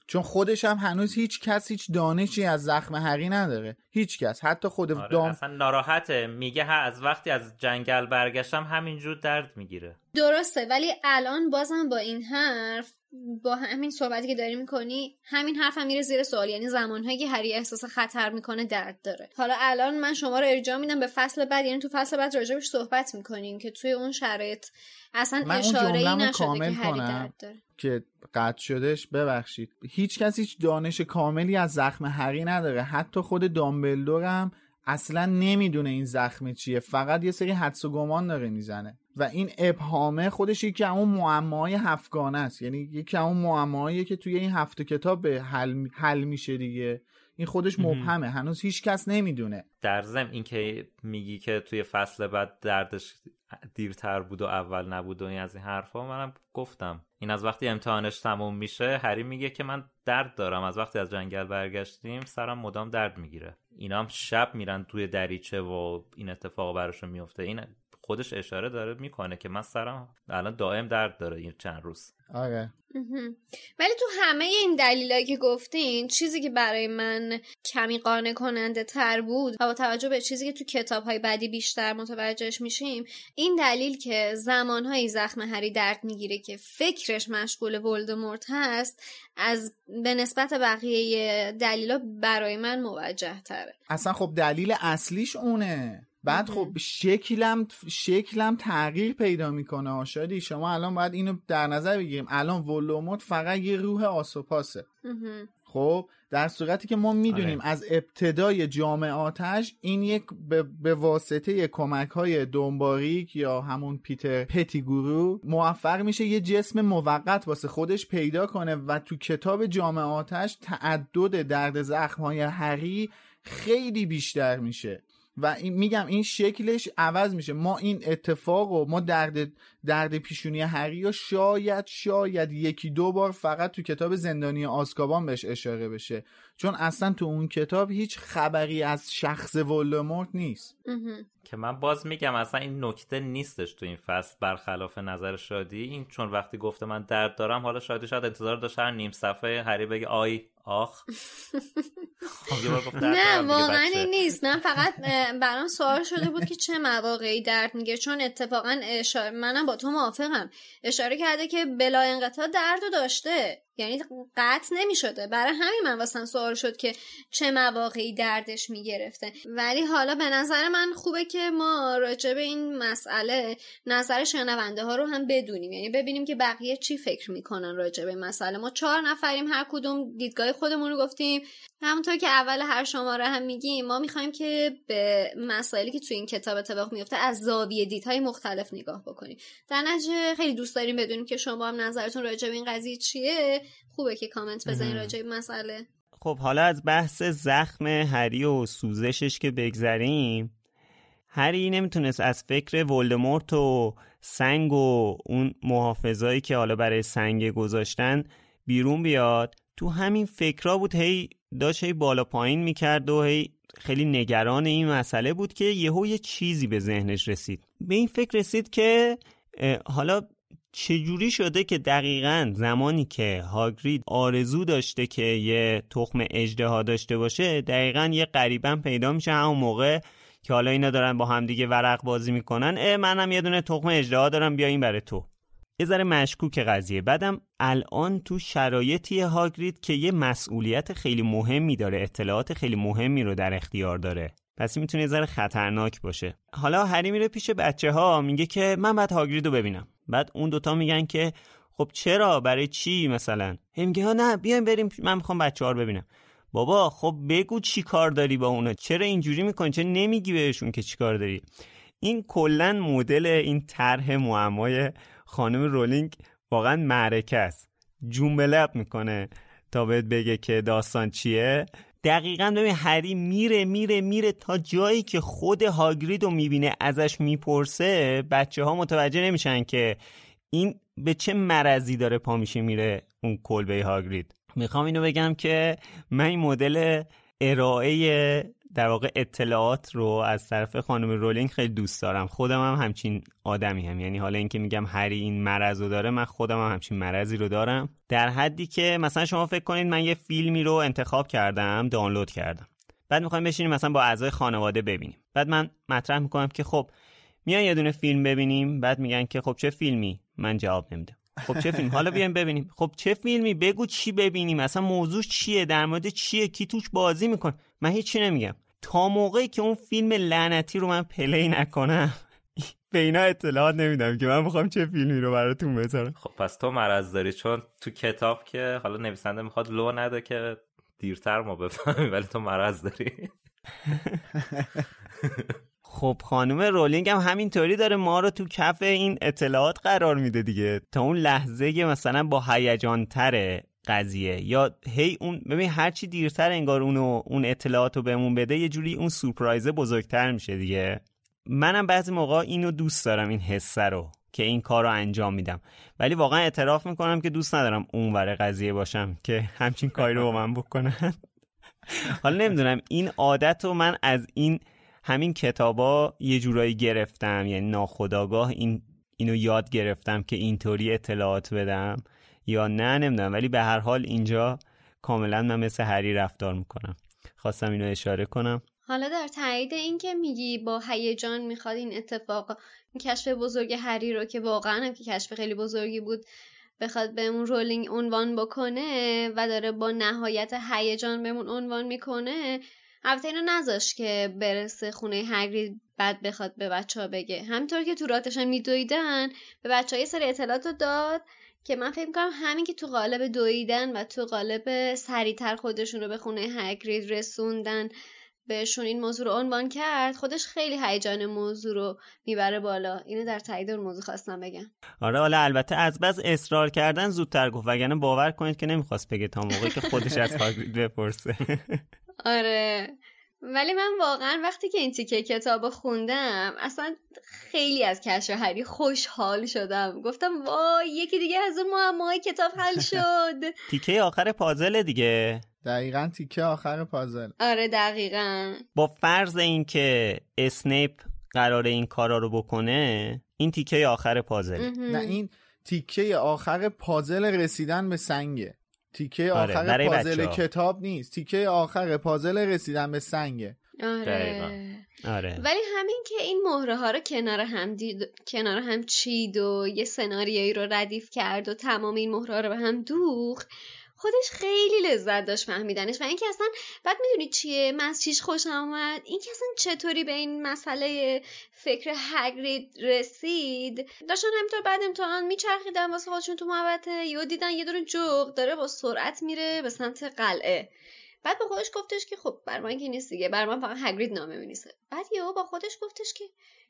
چون خودش هم هنوز هیچ کس هیچ دانشی از زخم هری نداره. هیچ کس. حتی خود آره دام اصلا ناراحته. میگه ها از وقتی از جنگل برگشتم همینجور درد می‌گیره. درسته ولی الان بازم با این حرف با همین صحبتی که داری می‌کنی همین حرف هم میره زیر سوال. یعنی زمانهایی که هری احساس خطر می‌کنه درد داره. حالا الان من شما رو ارجاع میدم به فصل بعد. یعنی تو فصل بعد راجبش صحبت می‌کنیم که توی اون شرایط اصلا من اشاره ای نشده که هری. درد داره. که قطع شدش ببخشید. هیچ کس هیچ دانش کاملی از زخم هری نداره. حتی خود دامبلدور هم اصلا نمی‌دونه این زخم چیه. فقط یه سری حدس و گمان داره می‌زنه. و این ابهامه خودش یکی اون معماهای هفتگانه است. یعنی یکی اون معماهایی که توی این هفت کتاب به حل, حل میشه دیگه. این خودش مبهمه. هنوز هیچ کس نمی‌دونه. در ضمن اینکه میگی که توی فصل بعد دردش دیرتر بود و اول نبود و این از این حرفا منم گفتم. این از وقتی امتحانش تموم میشه هری میگه که من درد دارم. از وقتی از جنگل برگشتیم سرم مدام درد می‌گیره. اینا هم شب میرن توی دریچه و این اتفاق براشون میفته. این خودش اشاره داره می‌کنه که من سرم الان دائم درد داره این چند روز. آره. ولی تو همه این دلایلی که گفتین چیزی که برای من کمی قانع کننده تر بود و با توجه به چیزی که تو کتاب های بعدی بیشتر متوجهش میشیم این دلیل که زمانهایی زخم هری درد می‌گیره که فکرش مشغول ولدمورت هست از به نسبت بقیه دلیلا برای من موجه تره اصلا خب دلیل اصلیش اونه. بعد خب شکلم شکلم تغییر پیدا می‌کنه شادی شما الان باید اینو در نظر بگیریم. الان ولوموت فقط یه روح آسوپاسه. خب در صورتی که ما می‌دونیم آره. از ابتدای جامعه آتش این یک به, به واسطه کمک های دنباریک یا همون پیتر پتیگورو موفق میشه یه جسم موقت واسه خودش پیدا کنه و تو کتاب جامعه آتش تعدد درد زخم های هری خیلی بیشتر میشه. و این میگم این شکلش عوض میشه. ما این اتفاق و ما درد درد پیشونی هری و شاید شاید یکی دو بار فقط تو کتاب زندانی آسکابان بهش اشاره بشه. چون اصلا تو اون کتاب هیچ خبری از شخص ولدمورت نیست. که من باز میگم اصلا این نکته نیستش تو این فصل برخلاف نظر شادی. این چون وقتی گفته من درد دارم حالا شادی شاید انتظار داشت هر نیم صفحه هری بگه آی آخ. نه واقعا نیست. من فقط برام سوال شده بود که چه مواقعی درد میگه چون اتفاقا اشاره منم با تو موافقم. اشاره کرده که بلا انقطاع درد رو داشته. یعنی قطع نمی‌شده. برای همین من واسم سوال شد که چه مواقعی دردش می‌گرفته. ولی حالا به نظر من خوبه که ما راجع به این مسئله نظر شنونده ها رو هم بدونیم. یعنی ببینیم که بقیه چی فکر می‌کنن راجع به مسئله. ما چهار نفریم هر کدوم دیدگاه خودمون رو گفتیم. همونطور که اول هر شماره هم میگیم ما می‌خوایم که به مسائلی که توی این کتاب اتفاق میفته از زاویه دیدهای مختلف نگاه بکنیم. در نتیجه خیلی دوست داریم بدونیم که شما هم نظرتون راجع به این قضیه چیه. خوبه که کامنت بزنید راجع به مسئله. خب حالا از بحث زخم هری و سوزشش که بگذریم هری نمی‌تونست از فکر ولدمورت و سنگ و اون محافظایی که حالا برای سنگ گذاشتن بیرون بیاد. تو همین فکرها بود هی داشت هی بالا پایین می‌کرد و هی خیلی نگران این مسئله بود که یهو یه چیزی به ذهنش رسید. به این فکر رسید که حالا چجوری شده که دقیقا زمانی که هاگرید آرزو داشته که یه تخم اجده داشته باشه دقیقا یه قریبا پیدا میشه همون موقع که حالا اینا دارن با همدیگه ورق بازی می‌کنن. اه منم یه دونه تخم اجده دارم بیا این برای تو. یه ذره مشکوک قضیه. بعدم الان تو شرایطی هاگرید که یه مسئولیت خیلی مهمی داره اطلاعات خیلی مهمی رو در اختیار داره. پس می‌تونه یه ذره خطرناک باشه. حالا هری میره پیش بچه ها میگه که من بعد هاگرید رو ببینم. بعد اون دوتا میگن که خب چرا؟ برای چی مثلا؟ میگه ها نه بیایم بریم من می‌خوام بچه ها رو ببینم. بابا خب بگو چی کار داری با اونا؟ چرا اینجوری می‌کنی؟ چرا نمیگی بهشون که چی کار داری؟ این کلا مدل این طرح معمای خانم رولینگ واقعا معرکه است. جونبلب می‌کنه تا بهت بگه که داستان چیه. دقیقا ببین هری میره میره میره تا جایی که خود هاگرید رو می‌بینه ازش می‌پرسه بچه ها متوجه نمیشن که این به چه مرضی داره پا میشه میره اون کلبه هاگرید. می‌خوام اینو بگم که من این مدل ارائه در واقع اطلاعات رو از طرف خانم رولینگ خیلی دوست دارم. خودم هم همچین آدمی هم. یعنی حالا اینکه میگم هری این مرض رو داره من خودم هم همچین مرضی رو دارم. در حدی که مثلا شما فکر کنید من یه فیلمی رو انتخاب کردم دانلود کردم. بعد می‌خوایم بشینیم مثلا با اعضای خانواده ببینیم. بعد من مطرح می‌کنم که خب میان یه دونه فیلم ببینیم. بعد میگن که خب چه فیلمی؟ من جواب نمیدم. خب چه فیلم؟ حالا بیایم ببینیم. خب چه فیلمی؟ بگو چی ببینیم؟ اصلا موضوع چیه؟ در مورد چیه؟ کی توش بازی میکن من هیچی نمیگم. تا موقعی که اون فیلم لعنتی رو من پلی نکنم به اینا اطلاعات نمیدم که من می‌خوام چه فیلمی رو براتون بذارم. خب پس تو مرض داری چون تو کتاب که حالا نویسنده می‌خواد لو نده که دیرتر ما بفهمیم ولی تو مرض داری. خب خانم رولینگ هم همینطوری داره ما رو تو کف این اطلاعات قرار میده دیگه. تا اون لحظه مثلا با هیجان تره قضیه. یا هی اون ببین هرچی دیرتر انگار اونو اون اطلاعات رو بهمون بده یه جوری اون سورپرایزه بزرگتر میشه دیگه. منم بعضی موقع اینو دوست دارم این حسه رو که این کار رو انجام میدم. ولی واقعا اعتراف می‌کنم که دوست ندارم اون ور قضیه باشم که همچین کاری رو با من بکنن. حالا نمی‌دونم این عادت رو من از این همین کتابا یه جورایی گرفتم. یعنی ناخداگاه این اینو یاد گرفتم که اینطوری اطلاعات بدم. یا نه نمی‌دونم. ولی به هر حال اینجا کاملا من مثل هری رفتار می‌کنم. خواستم اینو اشاره کنم. حالا در تایید این که میگی با هیجان می‌خواد این اتفاق این کشف بزرگ هری رو که واقعا هم که کشف خیلی بزرگی بود بخواد بهمون رولینگ عنوان بکنه و داره با نهایت هیجان بهمون عنوان می‌کنه البته اینو نذاش که برسه خونه هگرید بعد بخواد به بچه ها بگه. همینطور که تو راتش میدویدن به بچه ها یه سری اطلاعات داد که من فکر می‌کنم همین که تو قالب دویدن و تو قالب سریعتر خودشون رو به خونه هگرید رسوندن بهشون این موضوع رو عنوان کرد خودش خیلی هیجان موضوع رو می‌بره بالا. اینو در تایید اون موضوع خواستم بگم. آره حالا البته از بس اصرار کردن زودتر گفت وگرنه باور کنید که نمی‌خواست بگه تا موقعی که خودش از هاگرید بپرسه. آره. ولی من واقعا وقتی که این تیکه کتاب خوندم اصلا خیلی از کشف هری خوشحال شدم. گفتم وای یکی دیگه از اون معماهای کتاب حل شد. تیکه آخر پازل دیگه. دقیقا تیکه آخر پازل. آره دقیقا. با فرض اینکه اسنیپ قرار این کارا رو بکنه این تیکه آخر پازل نه این تیکه آخر پازل رسیدن به سنگه. تیکه آره، آخر پازل کتاب نیست تیکه آخر پازل رسیدن به سنگه آره. آره. ولی همین که این مهره ها رو کنار هم دید کنار هم چید و یه سناریویی رو ردیف کرد و تمام این مهره ها رو به هم دوخت خودش خیلی لذت داشت فهمیدنش و اینکه اصلا بعد می‌دونی چیه؟ من از چیش خوشم اومد؟ اینکه اصلا چطوری به این مسئله فکر هگرید رسید؟ داشتن همینطور بعد امتحان میچرخیدن واسه خودشون تو محوطه. یا دیدن یه دونه جغ داره با سرعت میره به سمت قلعه. بعد با خودش گفتش که خب بر من که نیست دیگه. بر من فقط هگرید نامه مینیسه بعد یهو با خودش گفتش که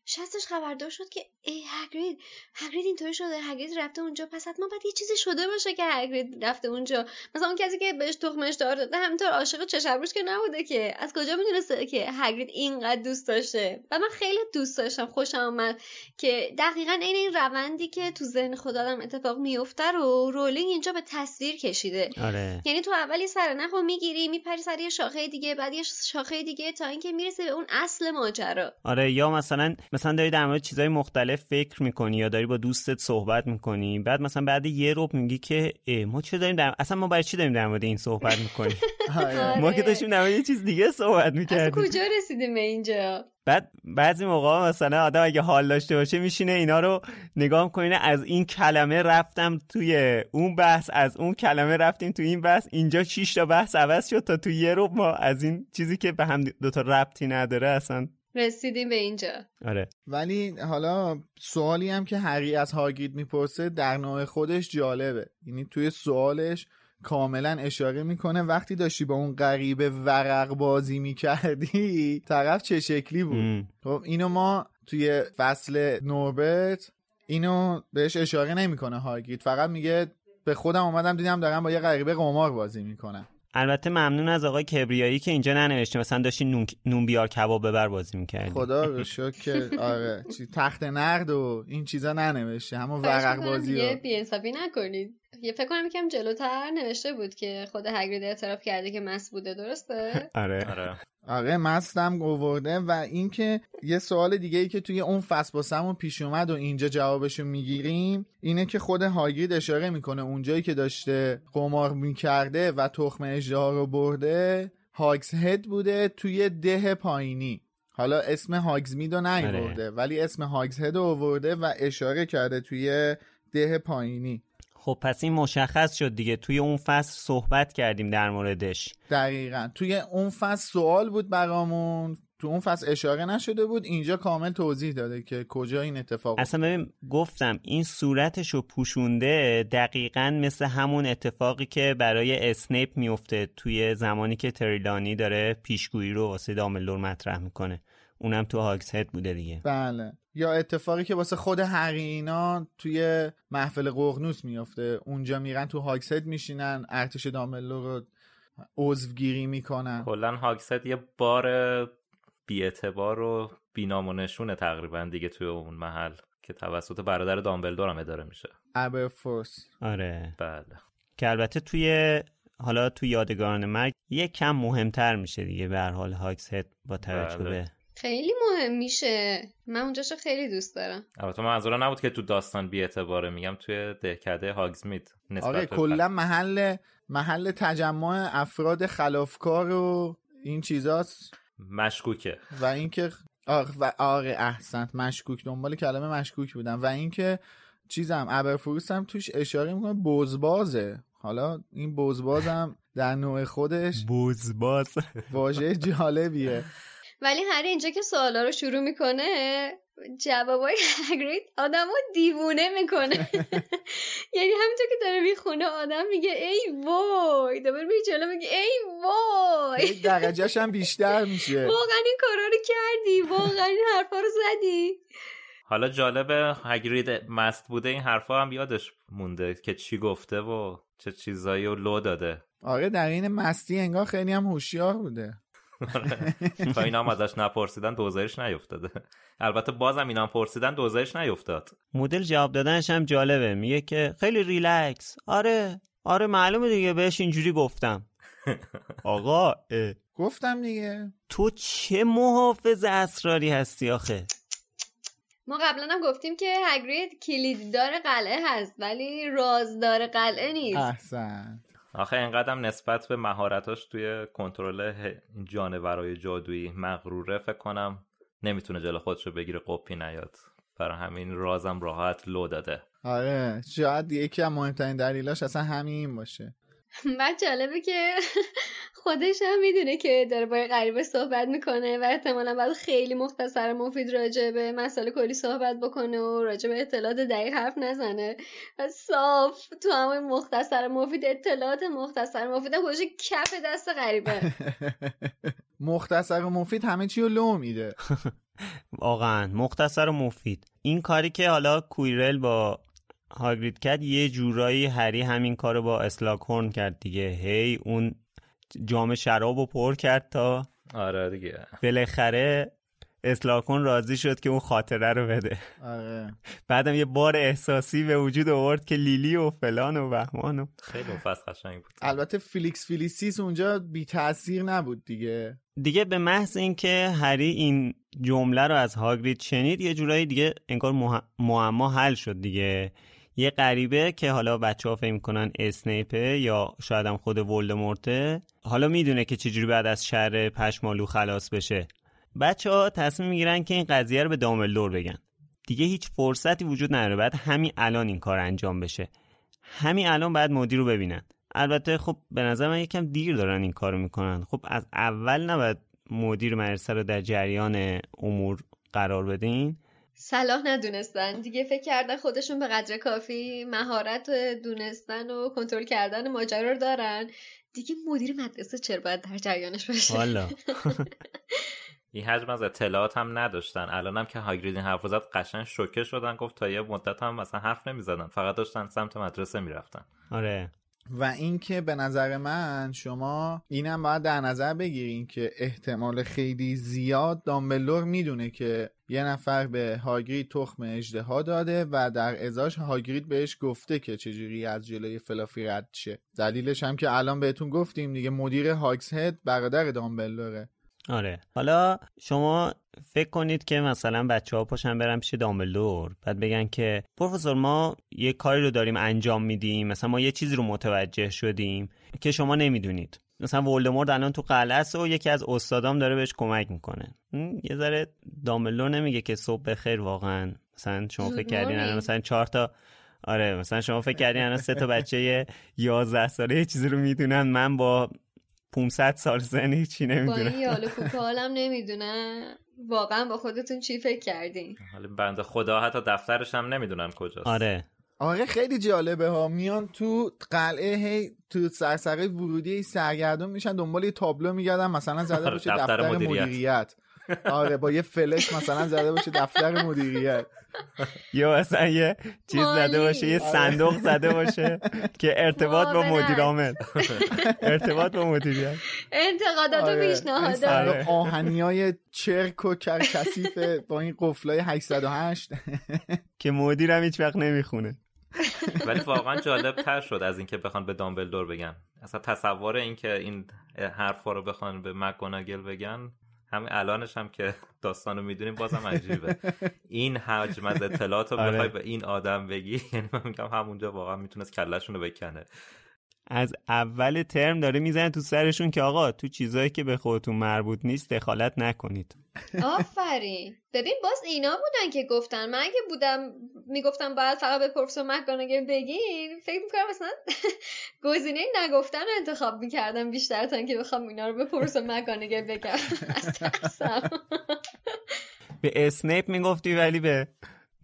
شستش خبردار شد که ای هگرید هگرید اینطوری شده هگرید رفته اونجا پس حتما باید یه چیزی شده باشه که هگرید رفته اونجا. مثلا اون کسی که بهش تخمش دار داده همینطور عاشق چشمروش که نبوده که. از کجا می‌دونسته که هگرید اینقدر دوست داشته؟ و من خیلی دوست داشتم خوشم آمد که دقیقا این این روندی که تو ذهن خود آدم اتفاق میفته رو رولینگ اینجا به تصویر کشیده. آره. یعنی تو اولی سر نخو می‌گیری میپری سر یه شاخه دیگه بعد یه شاخه دیگه تا اینکه می‌رسه به اون اصل ماجرا. آره یا مثلا مثلا داری در مورد چیزهای مختلف فکر می‌کنی یا داری با دوستت صحبت می‌کنی بعد مثلا بعد یه روب میگی که ما چه داریم در... اصلا ما برای چی داریم در مورد این صحبت می‌کنیم؟ آره. ما که داشتیم در مورد یه چیز دیگه صحبت می‌کردیم. کجا رسیدیم به اینجا؟ بعد بعضی موقع مثلا آدم اگه حال داشته باشه میشینه اینا رو نگاه می‌کنه از این کلمه رفتم توی اون بحث از اون کلمه رفتیم توی این بحث اینجا 6 تا بحث عوض شد تا توی یه رو ما از این چیزی که به هم دوتا ربطی نداره اصلا رسیدیم به اینجا. آره. ولی حالا سوالی هم که هری از هاگرید می‌پرسه در نوع خودش جالبه. یعنی توی سوالش کاملا اشاره می‌کنه وقتی داشتی با اون غریبه ورق بازی می‌کردی طرف چه شکلی بود؟ خب اینو ما توی فصل نوربت اینو بهش اشاره نمی‌کنه هاگرید فقط میگه به خودم اومدم دیدم دارم با یه غریبه قمار بازی می‌کنم البته ممنون از آقای کبریایی که اینجا ننوشته. مثلا داشتی نون, نون بیار کباب ببر بازی می‌کردی. خدا رو که آره تخت نرد و این چیزا ننوشته. همون ورق بازی رو. بی‌انصافی نکنید. یه فکر کنم یکم جلوتر نوشته بود که خود هگرید اعتراف کرده که مس بوده درسته؟ آره. آره. آره مستم گورده و اینکه یه سوال دیگه ای که توی اون فصل باسمون پیش اومد و اینجا جوابشو می‌گیریم اینه که خود هاگرید اشاره می‌کنه اونجایی که داشته قمار می‌کرده و تخم اجده رو برده هاگز هد بوده توی ده پایینی. حالا اسم هاگز میدو نیورده ولی اسم هاگز هد رو آورده و اشاره کرده توی ده پایینی. خب پس این مشخص شد دیگه. توی اون فصل صحبت کردیم در موردش. دقیقا. توی اون فصل سوال بود برامون. تو اون فصل اشاره نشده بود. اینجا کامل توضیح داده که کجا این اتفاق اصلا ببین گفتم این صورتش رو پوشونده دقیقا مثل همون اتفاقی که برای اسنیپ میفته توی زمانی که تریلانی داره پیشگویی رو واسه داملور مطرح می‌کنه. اونم تو هاکس هد بوده دیگه. بله. یا اتفاقی که واسه خود هرینا توی محفل قغنوس میافته. اونجا میرن تو هاکسد میشینن ارتش داملو رو عضوگیری می‌کنن. کلا هاکسد یه بار بیاعتبار و بینامونشونه تقریبا دیگه توی اون محل که توسط برادر دامبلدور هم اداره میشه. ابرفورس آره. بله. که البته توی حالا توی یادگاران مرگ یه کم مهمتر میشه دیگه به هر حال هاکس هد با توجه بله. به خیلی مهم میشه من اونجاشو خیلی دوست دارم. البته منظورم نبود که تو داستان بی اعتباره میگم توی دهکده هاگزمید آره کلا محل محل تجمع افراد خلافکار و این چیزاست. مشکوکه. و اینکه آره و آره احسنت. مشکوک. دنبال کلمه مشکوک بودم. و اینکه چیزم ابرفروس هم توش اشاره می‌کنه بزبازه. حالا این بزبازم در نوع خودش بزباز. واژه جالبیه. ولی هر اینجا که سوالا رو شروع می‌کنه جوابای هگرید آدم رو دیوونه می‌کنه. یعنی همینطور که داره می‌خونه آدم میگه ای وای. دوباره میگه جلو میگه ای وای. درجهش هم بیشتر میشه. واقعا این کارا رو کردی. واقعا این حرفا رو زدی. حالا جالبه هگرید مست بوده این حرفا هم یادش مونده که چی گفته و چه چیزایی رو لو داده. آره در این مستی انگار خیلی هم هوشیار بوده. تا اینا هم ازش نپرسیدن دوزارش نیفتاده. البته بازم اینا هم پرسیدن دوزارش نیفتاد. مدل جواب دادنش هم جالبه. میگه که خیلی ریلکس. آره. آره معلومه دیگه. بهش اینجوری گفتم. آقا اه. گفتم دیگه. تو چه محافظ اسراری هستی آخه؟ ما قبلا هم گفتیم که هگرید کلیددار قلعه هست ولی رازدار قلعه نیست. احسن آخه اینقدرم نسبت به مهارتاش توی کنترل این جانورای جادویی مغروره فکر کنم نمی‌تونه جلو خودشو بگیره قپی نیاد. برای همین رازم راحت لو داده. آره شاید یکی از مهمترین دلیلاش اصلا همین باشه. بعد جالبه که خودش هم می‌دونه که داره با غریبه صحبت می‌کنه و احتمالا باید خیلی مختصر مفید راجع به مسئله کلی صحبت بکنه و راجع به اطلاعات دقیق حرف نزنه. و صاف تو همون مختصر مفید اطلاعات مختصر مفید باشه کف دست غریبه. مختصر و مفید همه چی رو لو میده. واقعا مختصر و مفید. این کاری که حالا کویرل با هاگرید کرد یه جورایی هری همین کارو با اسلاکورن کرد دیگه. هی اون جام شراب رو پر کرد تا آره دیگه. بالاخره اصلاح کن راضی شد که اون خاطره رو بده. آره. بعدم یه بار احساسی به وجود آورد که لیلی و فلان و بهمان و خیلی اون فصل قشنگ بود. البته فیلیکس فلیسیس اونجا بی تاثیر نبود دیگه. دیگه به محض اینکه هری این جمله رو از هاگرید شنید یه جورایی دیگه انگار مح- معما حل شد دیگه. یه غریبه که حالا بچه ها فکر کنن اسنیپه یا شاید هم خود ولدمورته حالا می‌دونه که چجوری بعد از شر پشمالو خلاص بشه. بچه ها تصمیم می‌گیرن که این قضیه رو به دامبلدور بگن. دیگه هیچ فرصتی وجود نداره. بعد همین الان این کار انجام بشه. همین الان بعد مدیر رو ببینن. البته خب به نظر من یکم دیر دارن این کارو می‌کنن. خب از اول نباید مدیر مدرسه رو در جریان امور قرار بدین. صلاح ندونستن. دیگه فکر کردن خودشون به قدر کافی مهارت دونستن و کنترل کردن ماجرا رو دارن. دیگه مدیر مدرسه چرا باید در جریانش باشه؟ والا. این حجم از اطلاعات هم نداشتن. الانم که هاگرید این حرف زد قشنگ شوکه شدن گفت تا یه مدت هم مثلا حرف نمی‌زدن. فقط داشتن سمت مدرسه می‌رفتن. آره. و اینکه به نظر من شما اینم باید در نظر بگیرین که احتمال خیلی زیاد دامبلور می‌دونه که یه نفر به هاگرید تخم اجدها داده و در ازاش هاگرید بهش گفته که چجوری از جلوی فلافی رد شه. دلیلش هم که الان بهتون گفتیم دیگه مدیر هاکس هد برادر دامبلوره آره. حالا شما فکر کنید که مثلا بچه ها پاشن برن پیش دامبلدور. بعد بگن که پروفسور ما یه کاری رو داریم انجام میدیم. مثلا ما یه چیزی رو متوجه شدیم که شما نمی‌دونید. مثلا ولدمورت الان تو قلعه است و یکی از استادام داره بهش کمک می‌کنه. یه ذره دامبلدور نمیگه که صبح بخیر واقعا. مثلا شما فکر کردین الان مثلا چهار تا آره مثلا شما فکر کردین الان سه تا بچه 11 ساله یه چیزی رو می‌دونن. من با 500 سال سن هیچی با نمی‌دونم. این یال کوکا حالم نمی‌دونه واقعا با خودتون چی فکر کردین؟ حالا بنده خدا حتی دفترش هم نمی‌دونن کجاست. آره. آره خیلی جالبه ها میان تو قلعه هی تو سرسره ورودی سرگردون میشن دنبال یه تابلو میگردن مثلا زده آره، باشه دفتر دفتر, مدیریت. مدیریت آره با یه فلش مثلا زده باشه دفتر مدیریت یا مثلا یه چیز. زده باشه یه صندوق زده باشه که ارتباط با معاونت. مدیر عامل ارتباط با مدیریت انتقادات و آره. این پیشنهادات آره. آهنی های چرک و کثیف با این قفلای 808 که مدیرم هیچ وقت نمی‌خونه ولی واقعا جالب تر شد از اینکه بخوان به دامبلدور بگن اصلا تصور اینکه این حرفا رو بخوان به مکگوناگل بگن همین الانش هم که داستانو می‌دونیم بازم عجیبه. این حجم از اطلاعات رو آره. بخوای به این آدم بگی؟ یعنی من میگم همونجا واقعا می‌تونست کلشون رو بکنه. از اول ترم داره می‌زنه تو سرشون که آقا تو چیزایی که به خودتون مربوط نیست دخالت نکنید. آفرین. ببین باز اینا بودن که گفتن. من اگه بودم می‌گفتم باید فقط به پروفسور مکگوناگل بگین. فکر می‌کنم مثلا گزینه نگفتن رو انتخاب می‌کردم بیشتر تا اینکه بخوام اینا رو به پروفسور مکگوناگل بگم. به اسنیپ می‌گفتی ولی به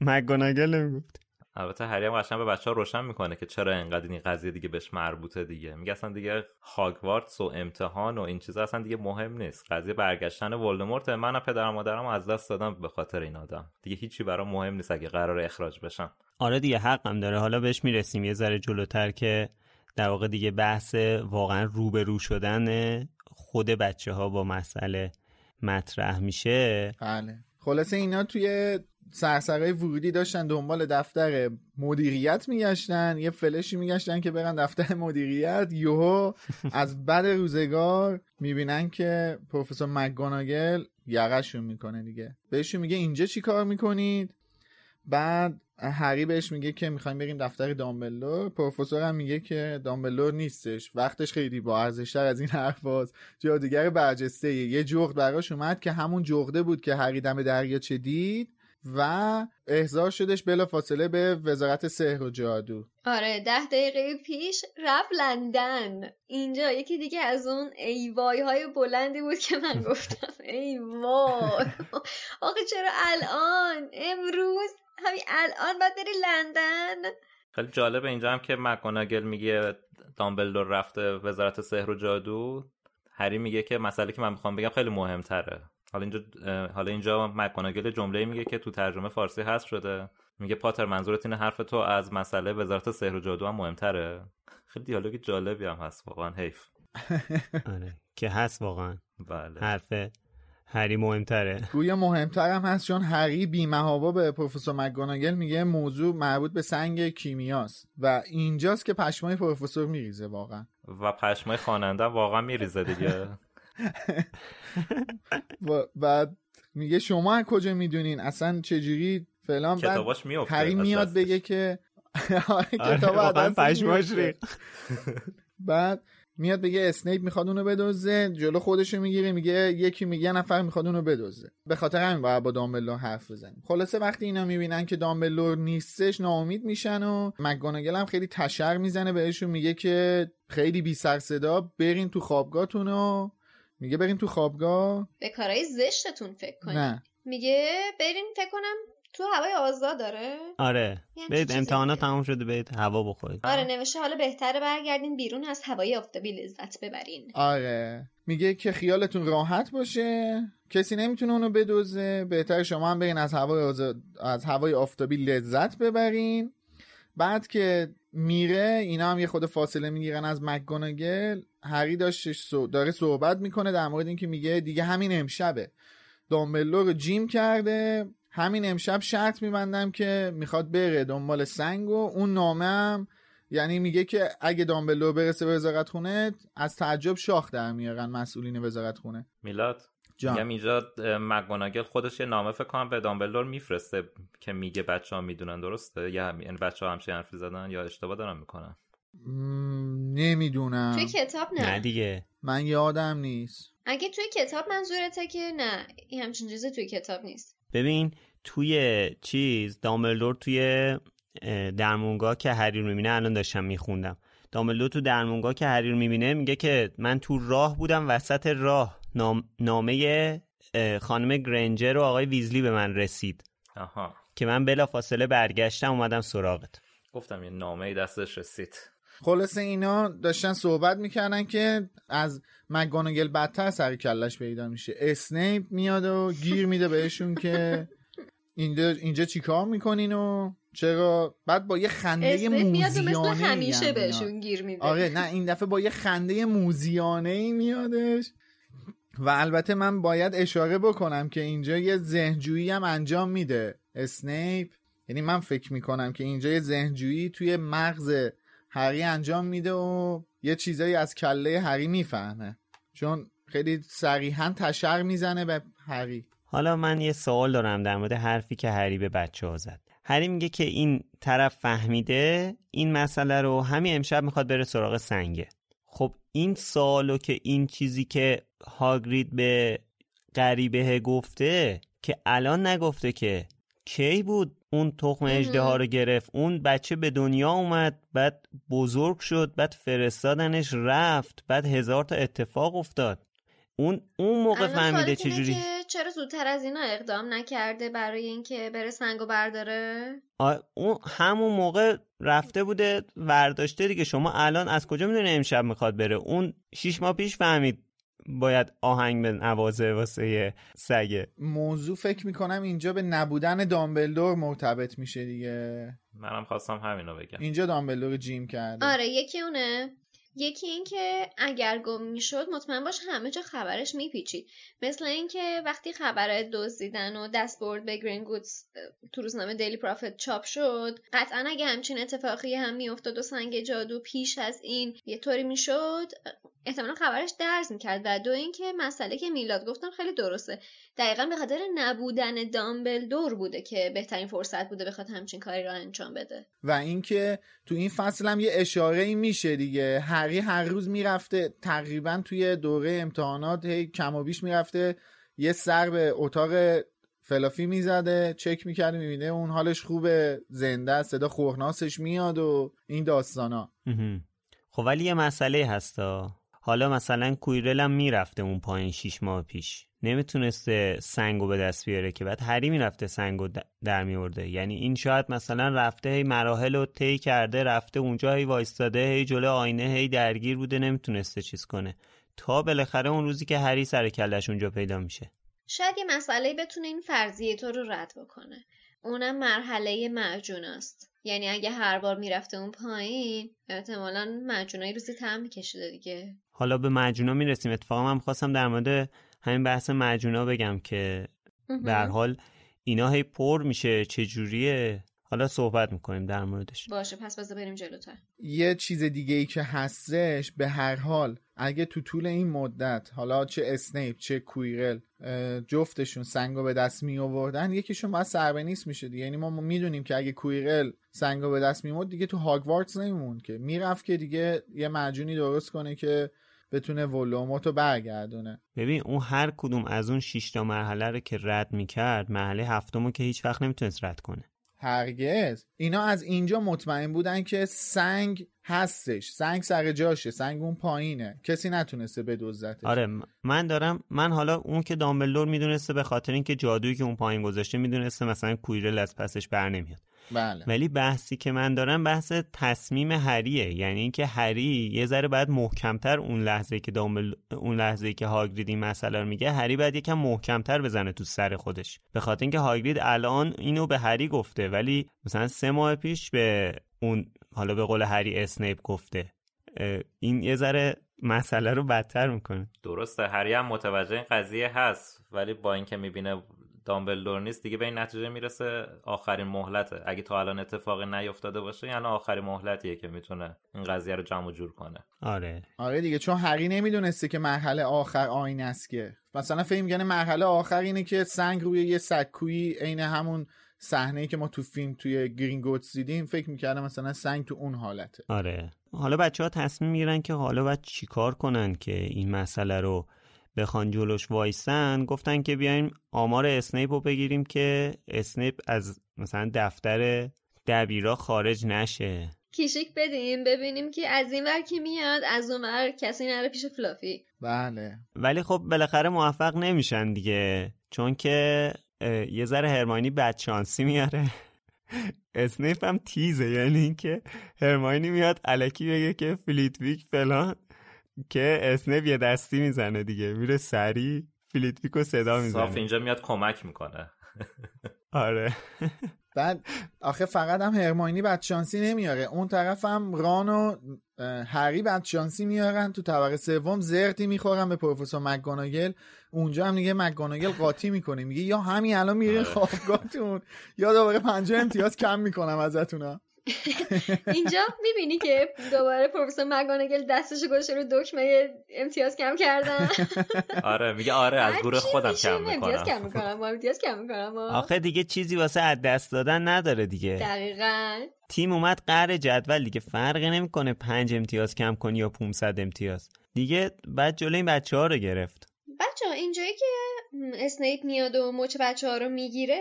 مگوناگل نمی‌گفتی. البته هری هم قشنگ به بچه ها روشن می‌کنه که چرا انقدر این قضیه دیگه بهش مربوطه دیگه. میگه اصلا دیگه هاگوارتس و امتحان و این چیزا اصلا دیگه مهم نیست. قضیه برگشتن ولدمورت من و پدرم و مادرم از دست دادم به خاطر این آدم. دیگه هیچی برام مهم نیست اگه قرار اخراج بشم آره دیگه حقم داره. حالا بهش می‌رسیم. یه ذره جلوتر که در واقع دیگه بحث واقعا روبرو شدن خود بچه ها با مسئله مطرح میشه. بله. خلاصه اینا توی سرسرای ورودی داشتن دنبال دفتر مدیریت میگشتن یه فلشی میگشتن که برن دفتر مدیریت. یوهو از بد روزگار می‌بینن که پروفسور مکگوناگل یقشون می‌کنه دیگه. بهشون میگه اینجا چی کار می‌کنید؟ بعد هری بهش میگه که می‌خوایم بریم دفتر دامبلور پروفسور هم میگه که دامبلور نیستش. وقتش خیلی با ارزشتر از این حرف باز جادوگر برجسته یه جغد براش اومد که همون جغده بود که هری دم دریاچه دید. و احضار شدش بلا فاصله به وزارت سحر و جادو. آره ده دقیقه پیش رفت لندن. اینجا یکی دیگه از اون ایوای های بلندی بود که من گفتم. ای وای. آخه چرا الان؟ امروز؟ همین الان باید بری لندن؟ خیلی جالبه اینجا هم که مکگوناگل میگه دامبلدور رفته وزارت سحر و جادو. هری میگه که مسئله که من می‌خوام بگم خیلی مهمتره. حالا اینجا حالا اینجا مکگوناگل جمله میگه که تو ترجمه فارسی هست شده. میگه پاتر منظورت اینه حرف تو از مسئله وزارت سحر و جادو هم مهمتره؟ خیلی دیالوگ جالبی هم هست واقعا حیف. آره که هست واقعا. بله. حرف هری مهمتره. گویا مهمتر هم هست چون هری بیمهابا به پروفسور مکگوناگل میگه موضوع مربوط به سنگ کیمیاست و اینجاست که پشمای پروفسور میریزه واقعا. و پشمای خواننده واقعا میریزه دیگه. بعد میگه شما از کجا می‌دونین؟ اصلا چجوری؟ فلان. کتاباش میفته هری میاد بگه که آره، کتاب پشماش بعد میاد بگه اسنیپ می‌خواد اونو بدوزه جلو خودشو می‌گیره میگه یکی میگه نفر می‌خواد اونو بدوزه به خاطر همین باید با دامبلور حرف بزنیم. خلاصه وقتی اینا می‌بینن که دامبلور نیستش ناامید میشن و مکگوناگل هم خیلی تشر می‌زنه بهشون میگه که خیلی بی سر صدا برین تو خوابگاهتون میگه برین تو خوابگاه؟ به کارهای زشتتون فکر کنید. نه. میگه برین فکر کنم تو هوای آزاد داره آره. یعنی برید امتحانات. تموم شده برید هوا بخورید. آره نوشته حالا بهتره برگردین بیرون از هوای آفتابی لذت ببرین. آره. میگه که خیالتون راحت باشه. کسی نمی‌تونه اونو بدوزه. بهتر شما هم برین از هوای آزاد... از هوای آفتابی لذت ببرین. بعد که میره اینا هم یه خود فاصله می‌گیرن از مکگوناگل هری داشتش. داره صحبت می‌کنه در مورد اینکه میگه دیگه همین امشبه دامبلور رو جیم کرده همین امشب شرط میبندم که می‌خواد بره دنبال سنگ و اون نامه هم یعنی میگه که اگه دامبلور برسه به وزارت خونه از تعجب شاخ در میارن مسئولین وزارت خونه میلاد. میگم اینجا مگوناگل خودش یه نامه فکر کنم به دامبلدور میفرسته که میگه بچه ها می‌دونن درسته؟ یا هم... یعنی بچه ها همچین حرفی زدن یا اشتباه دارن می‌کنن؟ م، نمی‌دونم. توی کتاب نه. نه دیگه. من یادم نیست. اگه توی کتاب منظورته که نه این همچین چیزی توی کتاب نیست. ببین توی چیز دامبلدور توی اه، درمونگاه که هری رو می‌بینه الان داشتم میخوندم. دامبلدور تو درمونگاه که هری رو می‌بینه میگه که من تو راه بودم وسط راه. نام... نامه خانم گرنجر و آقای ویزلی به من رسید. آها. که من بلا فاصله برگشتم اومدم سراغت. گفتم یه نامه دستش رسید. خلاصه اینا داشتن صحبت می‌کردن که از مک‌گونگال بدتر سر و کلش پیدا میشه. اسنیپ میاد و گیر میده بهشون که اینجا اینجا چیکار می‌کنین و چرا؟ بعد با یه خنده اسنیپ میاد مثل موذیانه همیشه بهشون گیر میده. آره نه این دفعه با یه خنده موذیانه ای میادش. و البته من باید اشاره بکنم که اینجا یه ذهنجویی هم انجام میده. اسنیپ یعنی من فکر می‌کنم که اینجا یه ذهنجویی توی مغز هری انجام میده و یه چیزایی از کله هری می‌فهمه. چون خیلی صریحا تشر می‌زنه به هری. حالا من یه سوال دارم در مورد حرفی که هری به بچه ها زد. هری میگه که این طرف فهمیده این مسئله رو همین امشب می‌خواد بره سراغ سنگه. خب این سوالو که این چیزی که هاگرید به غریبه گفته که الان نگفته که کی بود اون تخم اجده ها رو گرفت؟ اون بچه به دنیا اومد بعد بزرگ شد بعد فرستادنش رفت بعد هزار تا اتفاق افتاد. اون اون موقع فهمیده چجوری؟ که چرا زودتر از اینا اقدام نکرده برای اینکه بره سنگو برداره؟ اون همون موقع رفته بوده ورداشته دیگه. شما الان از کجا می‌دونی امشب می‌خواد بره؟ اون شیش ماه پیش فهمید باید آهنگ به نوازه واسه سگه موضوع فکر می‌کنم اینجا به نبودن دامبلدور مرتبط میشه دیگه. منم خواستم همینو بگم. اینجا دامبلدور جیم کرده. آره یکی اونه. یکی این که اگر گم می‌شد مطمئن باش همه جا خبرش میپیچید. مثل اینکه وقتی خبر دزدیدن و دستبرد به گرین گودز تو روزنامه دیلی پرافت چاپ شد قطعا اگه همچین اتفاقی هم میافتاد و سنگ جادو پیش از این یه طوری می‌شد احتمالا خبرش درز می‌کرد و دو اینکه مسئله که میلاد گفتم خیلی درسته. دقیقا به خاطر نبودن دامبلدور بوده که بهترین فرصت بوده بخواد همچین کاری رو انجام بده. و اینکه تو این فصل هم یه اشاره ای میشه دیگه. هری هر روز می‌رفته تقریبا توی دوره امتحانات هی کم و بیش می‌رفته. یه سر به اتاق فلافی می‌زده چک می‌کرده می‌بینه اون حالش خوبه زنده است، صدا خورناسش میاد و این داستانا. خب ولی یه مسئله هستا حالا مثلا کویرل هم می‌رفته اون پایین شیش ماه پیش. نمی‌تونسته سنگو به دست بیاره که بعد هری می‌رفته سنگو در میورده. یعنی این شاید مثلا رفته هی مراحل رو طی کرده رفته اونجا هی وایستاده هی جلو آینه هی درگیر بوده نمی‌تونسته چیز کنه. تا بالاخره اون روزی که هری سر کلش اونجا پیدا میشه. شاید یه مسئله بتونه این فرضیه تو رو رد بکنه. اونم مرحله معجوناست یعنی اگه هر بار می‌رفته اون پایین احتمالا معجونای روزی تم میکشیده دیگه. حالا به مجونا می‌رسیم. اتفاقا من خواستم در مورد همین بحث مجونا بگم که به هر حال اینا هی پر میشه چجوریه حالا صحبت می‌کنیم در موردش. باشه پس بذار بریم جلوتر. یه چیز دیگه ای که هستش به هر حال اگه تو طول این مدت حالا چه اسنیپ چه کویرل جفتشون سنگو به دست می آوردن یکیشون باید سربنیس میشه دیگه. یعنی ما می‌دونیم که اگه کویرل سنگو به دست میمود دیگه تو هاگوارتس نمیمون که. می‌رفت که دیگه یه مجونی درست کنه که بتونه ولوموتو برگردونه. ببین اون هر کدوم از اون 6 تا مرحله رو که رد می‌کرد مرحله هفتمو که هیچ وقت نمی‌تونست رد کنه. هرگز. اینا از اینجا مطمئن بودن که سنگ هستش. سنگ سر جاشه. سنگ اون پایینه. کسی نتونسته بدزدتش آره من دارم من حالا اون که دامبلدور می‌دونسته به خاطر اینکه جادویی که اون پایین گذاشته می‌دونسته مثلا کویرل از پسش بر نمیاد. بله. ولی بحثی که من دارم بحث تصمیم هریه. یعنی اینکه هری یه ذره باید محکمتر اون لحظه که دامبل اون لحظه که هاگرید این مسئله رو میگه هری باید یکم محکمتر بزنه تو سر خودش. به خاطر اینکه هاگرید الان اینو به هری گفته ولی مثلا سه ماه پیش به اون حالا به قول هری اسنیپ گفته. این یه ذره مسئله رو بدتر می‌کنه. درسته هری هم متوجه این قضیه هست ولی با اینکه می‌بینه دامبلدور نیست دیگه به این نتیجه می‌رسه آخرین مهلته. اگه تا الان اتفاقی نیفتاده باشه یعنی آخرین مهلتیه که می‌تونه این قضیه رو جمع جور کنه. آره. آره دیگه چون هری نمی‌دونسته که مرحله آخر آینه است که. مثلا فکر می‌کنه مرحله آخر اینه که سنگ روی یه سکویی عین همون صحنه که ما تو فیلم توی گرینگوتس دیدیم فکر می‌کردم مثلا سنگ تو اون حالته. آره. حالا بچه ها تصمیم می‌گیرن که حالا باید چیکار کنن که این مسئله رو بخوان جلوش وایسن. گفتن که بیایم آمار اسنیپ رو بگیریم که اسنیپ از مثلا دفتر دبیرا خارج نشه. کشیک بدیم ببینیم که از این ور کی میاد از اون ور کسی نره پیش فلافی. بله. ولی خب بالاخره موفق نمیشن دیگه چون که یه ذره هرماینی بدشانسی میاره. اسنیپ هم تیزه یعنی اینکه هرماینی میاد الکی بگه که فلیتویک فلان که اسنیپ یه دستی می‌زنه دیگه میره سریع فلیتویکو صدا می‌زنه. صاف اینجا میاد کمک می‌کنه. آره. بعد آخه فقط هم هرماینی بدشانسی نمیاره اون طرف هم ران و هری بدشانسی میارن تو طبقه سوم زرتی می‌خورن به پروفسور مک‌گونگال. اونجا هم دیگه مکگوناگل قاطی می‌کنه میگه یا همین الان میرین خوابگاهتون یا دوباره پنجاه امتیاز کم می‌کنم ازتون اینجا می‌بینی که دوباره پروفسور مگانگل دستش گوشه رو دکمه امتیاز کم کردن؟ آره میگه آره از گروه خودم کم می‌کنم. امتیاز کم می‌کنم. امتیاز کم می‌کنم آخه دیگه چیزی واسه از دست دادن نداره دیگه. دقیقا. تیم اومد قهر جدول دیگه فرقی نمی‌کنه پنج امتیاز کم کنی یا 500 امتیاز. دیگه بعد جلوی این بچه ها رو گرفت. بچه ها اینجایی که اسنیپ میاد و مچ بچه ها رو می‌گیره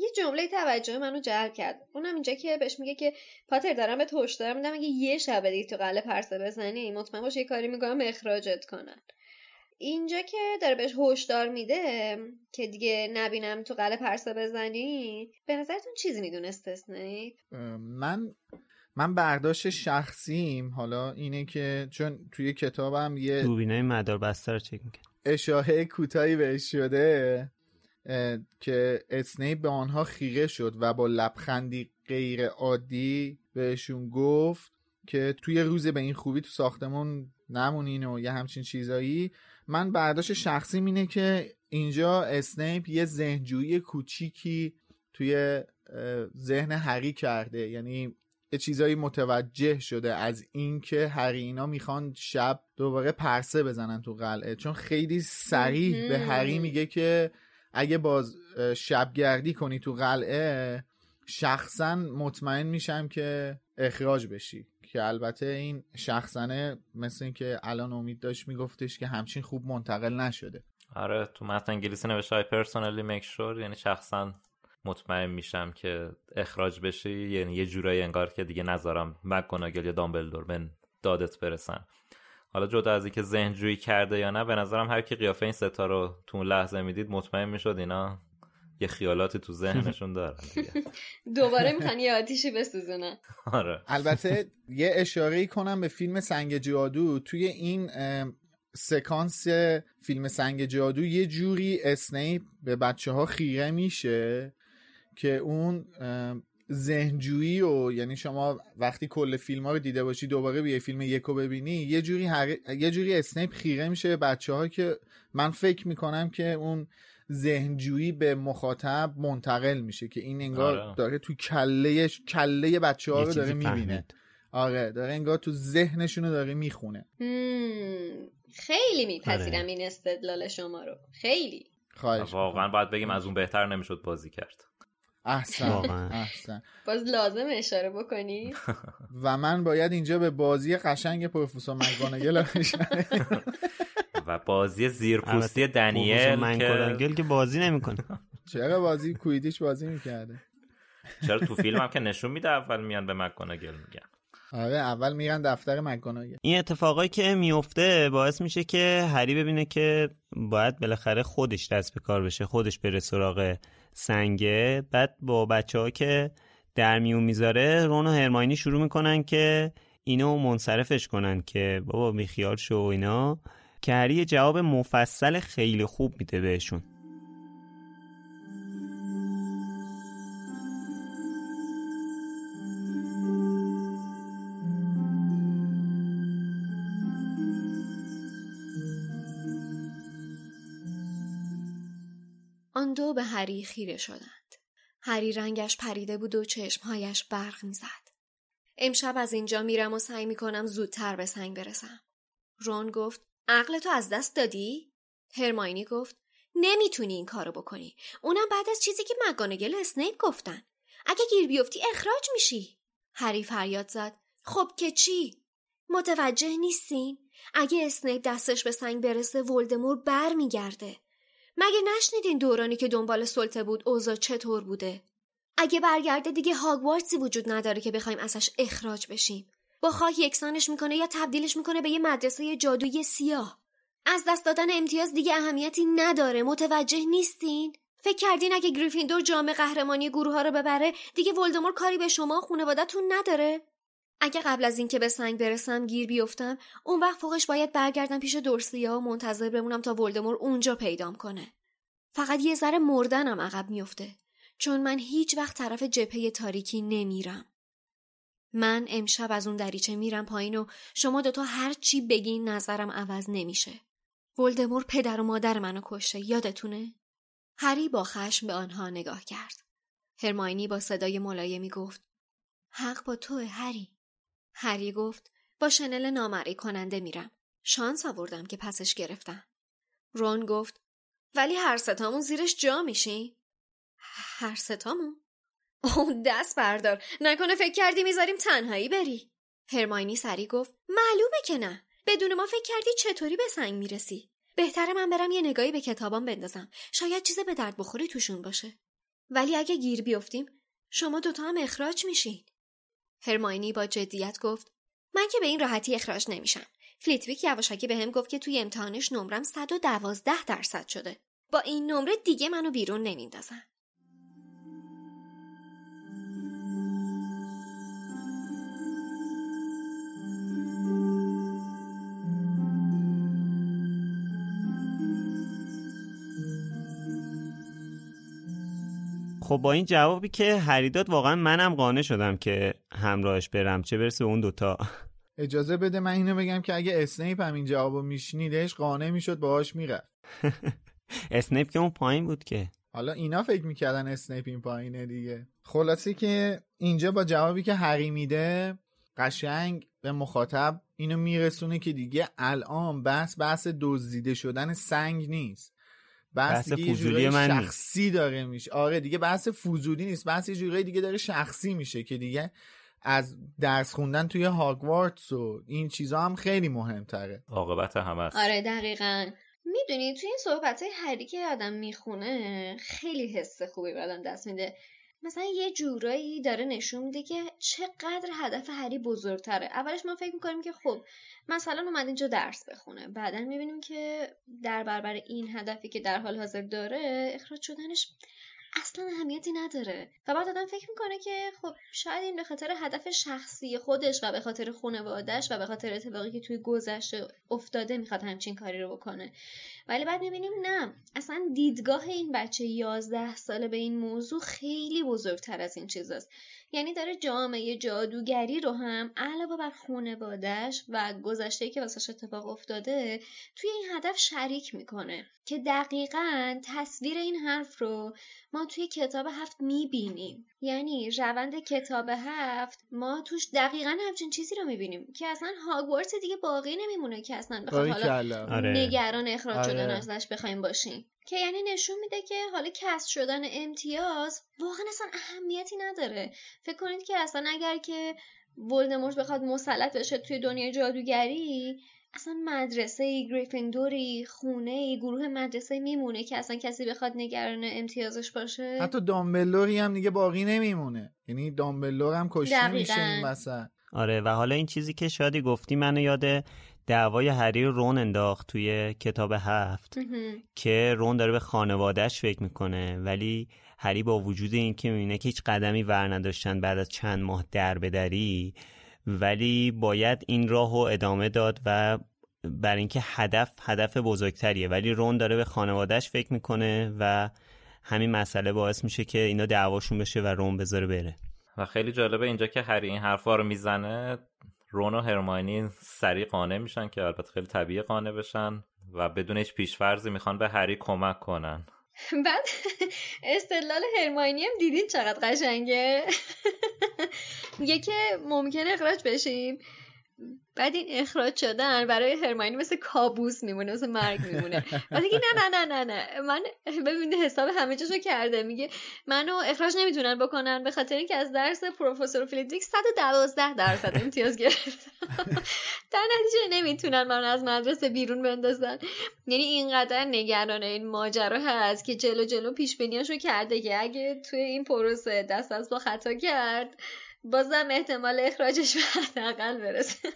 یه جمله توجه منو جلب کرد. اونم اینجا که بهش میگه که پاتر دارم به توش دارم میدم اگه یه شب دیگه تو قله پرسه بزنی مطمئن باش یه کاری می‌کنم اخراجت کنن. اینجا که داره بهش هشدار میده که دیگه نبینم تو قله پرسه بزنی به نظرتون چیزی می‌دونست اسنیپ؟ من من برداشت شخصیم حالا اینه که چون توی کتابم یه دوربینای مدار بستر چک می‌کنه اشاهه کوتاهی بهش شده که اسنیپ به آنها خیره شد و با لبخندی غیر عادی بهشون گفت که توی روز به این خوبی تو ساختمون نمونین و یه همچین چیزایی. من برداشت شخصی اینه که اینجا اسنیپ یه ذهنجویی کوچیکی توی ذهن هری کرده. یعنی یه چیزایی متوجه شده از اینکه هری اینا می‌خوان شب دوباره پرسه بزنن تو قلعه. چون خیلی سریح به هری میگه که اگه باز شبگردی کنی تو قلعه شخصا مطمئن میشم که اخراج بشی. که البته این شخصنه مثل اینکه الان امید داشت میگفتش که همچین خوب منتقل نشده. آره تو متن انگلیسی نوشته های پرسونالی میک شور یعنی شخصا مطمئن میشم که اخراج بشی یعنی یه جورایی انگار که دیگه نذارم. مکگوناگل یا دامبلدور. من دادت برسن حالا جدا از اینکه ذهن جویی کرده یا نه به نظرم هر کی قیافه این ستا رو تو اون لحظه می‌دید مطمئن می‌شد اینا یه خیالاتی تو ذهنشون دارن دوباره می‌خوان یه آتیشی بسوزونن. آره. البته یه اشاره کنم به فیلم سنگ جادو. توی این سکانس فیلم سنگ جادو یه جوری اسنیپ به بچه ها خیره میشه. که اون ذهنجویی و یعنی شما وقتی کل فیلم ها رو دیده باشی دوباره بیای فیلم یکو ببینی یه جوری هر... یه جوری اسنیپ خیره میشه به بچه ها که من فکر می‌کنم که اون ذهنجویی به مخاطب منتقل میشه که این انگار آره. داره تو کله کله بچه ها رو داره می‌بینه. آره داره انگار تو ذهنشون رو داره می‌خونه خیلی میپذیرم آره. این استدلال شما رو خیلی خواهش واقعا باید بگیم از اون بهتر نمی‌شد بازی کرد احسن. احسن. باز لازم اشاره بکنی؟ و من باید اینجا به بازی قشنگ پروفسور اشاره و بازی زیرپوستی دنیل پروفسور که بازی نمی‌کنه. چرا بازی کویدیش بازی می‌کرده؟ چرا تو فیلم هم که نشون میده اول میان به مکگوناگل میگن. آره اول میرن دفتر مکگوناگل این اتفاقایی که میفته باعث میشه که هری ببینه که باید بالاخره خودش دست به کار بشه خودش بره سراغ سنگه. بعد با بچه ها که در میون می‌ذاره رون و هرماینی شروع می‌کنن که اینو منصرفش کنن که بابا بیخیال شو اینا. که هری جواب مفصل خیلی خوب میده بهشون. به هری خیره شدند. هری رنگش پریده بود و چشمهایش برق می‌زد. امشب از اینجا میرم و سعی می‌کنم زودتر به سنگ برسم. رون گفت عقل تو از دست دادی؟ هرماینی گفت نمی‌تونی این کارو بکنی. اونم بعد از چیزی که مگانگل اسنیپ گفتن. اگه گیر بیفتی اخراج میشی. هری فریاد زد خب که چی؟ متوجه نیستین؟ اگه اسنیپ دستش به سنگ برسه ولدمور بر میگرده. مگه نشنیدین دورانی که دنبال سلطه بود اوضاع چطور بوده؟ اگه برگرده دیگه هاگوارتسی وجود نداره که بخوایم ازش اخراج بشیم. با خاک یکسانش می‌کنه یا تبدیلش می‌کنه به یه مدرسه جادویی سیاه. از دست دادن امتیاز دیگه اهمیتی نداره متوجه نیستین؟ فکر کردین اگه گریفیندور جام قهرمانی گروه ها رو ببره دیگه ولدمور کاری به شما خانواده‌تون نداره؟ اگه قبل از اینکه به سنگ برسم گیر بیفتم اون وقت فوقش باید برگردم پیش دورسیا و منتظر بمونم تا ولدمور اونجا پیدام کنه. فقط یه ذره مردنم عقب میفته چون من هیچ وقت طرف جبهه تاریکی نمیرم. من امشب از اون دریچه میرم پایین و شما دوتا هر چی بگین نظرم عوض نمیشه. ولدمور پدر و مادر منو کشته یادتونه؟ هری با خشم به آنها نگاه کرد. هرماینی با صدای ملایمی گفت حق با توه هری. هری گفت با شنل نامرئی کننده میرم. شانس آوردم که پسش گرفتم. رون گفت ولی هر ستامون زیرش جا میشی؟ هر ستامون؟ اوه دست بردار. نکنه فکر کردی می‌ذاریم تنهایی بری. هرماینی سری گفت معلومه که نه. بدون ما فکر کردی چطوری به سنگ می‌رسی؟ بهتره من برم یه نگاهی به کتابام بندازم. شاید چیز به درد بخوری توشون باشه. ولی اگه گیر بیفتیم شما دوتا هم اخراج میشین. هرماینی با جدیت گفت من که به این راحتی اخراج نمیشم. فلیتویک یواشکی به هم گفت که توی امتحانش نمرم 112 درصد شده. با این نمره دیگه منو بیرون نمیندازن. خب با این جوابی که هری داد واقعا منم قانع شدم که همراهش برم چه برسه اون دوتا. اجازه بده من اینو بگم که اگه اسنیپ هم این جوابو میشنیدش قانع می‌شد باهاش می‌رفت. اسنیپ که اون پایین بود که. حالا اینا فکر می‌کردن اسنیپ این پایینه دیگه. خلاصه که اینجا با جوابی که هری میده قشنگ به مخاطب اینو میرسونه که دیگه الان بحث بحث دزدیده شدن سنگ نیست. بحث, بحث دیگه یه فضولی جورایی من نیست. شخصی داره میشه. آره دیگه بحث فضولی نیست. بحث یه جورایی دیگه داره شخصی میشه که دیگه از درس خوندن توی هاگوارتس و این چیزا هم خیلی مهمتره. عاقبت همه است. آره دقیقا. می‌دونی توی این صحبت های هری که آدم می‌خونه خیلی حس خوبی به آدم دست میده. مثلا یه جورایی داره نشون میده که چقدر هدف هری بزرگتره. اولش ما فکر می‌کنیم که خب مثلا اومد اینجا درس بخونه. بعدا می‌بینیم که در برابر این هدفی که در حال حاضر داره اخراج شدنش اصلا اهمیتی نداره. و بعد آدم فکر می‌کنه که خب شاید این به خاطر هدف شخصی خودش و به خاطر خانوادهش و به خاطر اتفاقی که توی گذشته افتاده می‌خواد همچین کاری رو بکنه. ولی بعد می‌بینیم نه اصلا دیدگاه این بچه یازده ساله به این موضوع خیلی بزرگتر از این چیزاست. یعنی داره جامعه جادوگری رو هم علاوه بر خانوادش و گذشته که واسش اتفاق افتاده توی این هدف شریک می‌کنه که دقیقا تصویر این حرف رو ما توی کتاب هفت می‌بینیم. یعنی روند کتاب هفت ما توش دقیقا همچین چیزی رو می‌بینیم که اصلا هاگوارتس دیگه باقی نمیمونه که اصلا بخواد حالا آره. نگران اخراج آره. شدن ازش بخوایم باشیم که یعنی نشون میده که حالا کسب شدن امتیاز واقعا اصلا اهمیتی نداره فکر کنید که اصلا اگر که ولدمورت بخواد مسلط بشه توی دنیای جادوگری اصلا مدرسه ای گریفیندوری خونه ای گروه مدرسه میمونه که اصلا کسی بخواد نگران امتیازش باشه حتی دامبلوری هم دیگه باقی نمیمونه یعنی دامبلور هم کشته. میشه این وسط آره و حالا این چیزی که شادی گفتی منو یاد دعوای هری رون انداخت توی کتاب هفت. که رون داره به خانوادهش فکر می‌کنه ولی هری با وجود اینکه می‌بینه که هیچ قدمی ور نداشتن بعد از چند ماه در بدری ولی باید این راه رو ادامه داد و بر اینکه هدف هدف بزرگتریه. ولی رون داره به خانوادهش فکر می‌کنه و همین مسئله باعث میشه که اینا دعواشون بشه و رون بذاره بره. و خیلی جالبه اینجا که هری این حرفا رو می‌زنه رون و هرماینی سریع قانع میشن که البته خیلی طبیعی قانع بشن و بدون هیچ پیشفرضی می‌خوان به هری کمک کنن. بعد استدلال هرماینی هم دیدین چقدر قشنگه؟ میگه که ممکن اخراج بشیم. بعد این اخراج شدن برای هرماینی مثل کابوس میمونه مثل مرگ میمونه. بعد نه نه نه نه نه. من ببینید حساب همه چیزو کرده. میگه منو اخراج نمی‌تونن بکنن به خاطر اینکه از درس پروفسور فیلیدریک 112 درصد امتیاز گرفتم در نتیجه نمی‌تونن من از مدرسه بیرون بندازن. یعنی اینقدر نگران این ماجرا هست که جلو جلو پیش بینیاشو کرده که اگه توی این پروسه دست از با خطا کرد بازم احتمال اخراجش به حداقل برسه.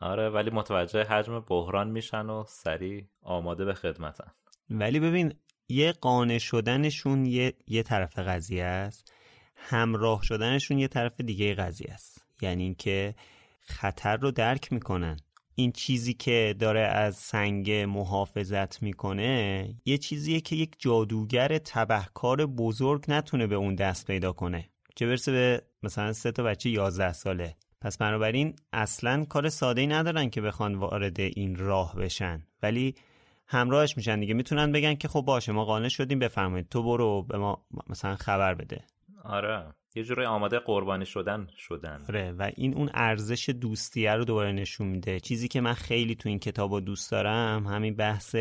آره ولی متوجه حجم بحران میشن و سریع آماده به خدمتن. ولی ببین یه قانع شدنشون یه, یه طرف قضیه است همراه شدنشون یه طرف دیگه قضیه است. یعنی اینکه خطر رو درک می‌کنن. این چیزی که داره از سنگ محافظت می‌کنه یه چیزیه که یک جادوگر تبهکار بزرگ نتونه به اون دست پیدا کنه. چه برسه به مثلا سه تا بچه 11 ساله. پس بنابراین اصلا کار ساده ای ندارن که بخوان وارد این راه بشن. ولی همراهش میشن دیگه. می‌تونن بگن که خب باشه ما قانع شدیم بفرمایید. تو برو به ما مثلا خبر بده. آره. یه جوری آماده قربانی شدن شدن. آره. و این اون ارزش دوستیه رو دوباره نشون میده. چیزی که من خیلی تو این کتاب دوست دارم همین بحث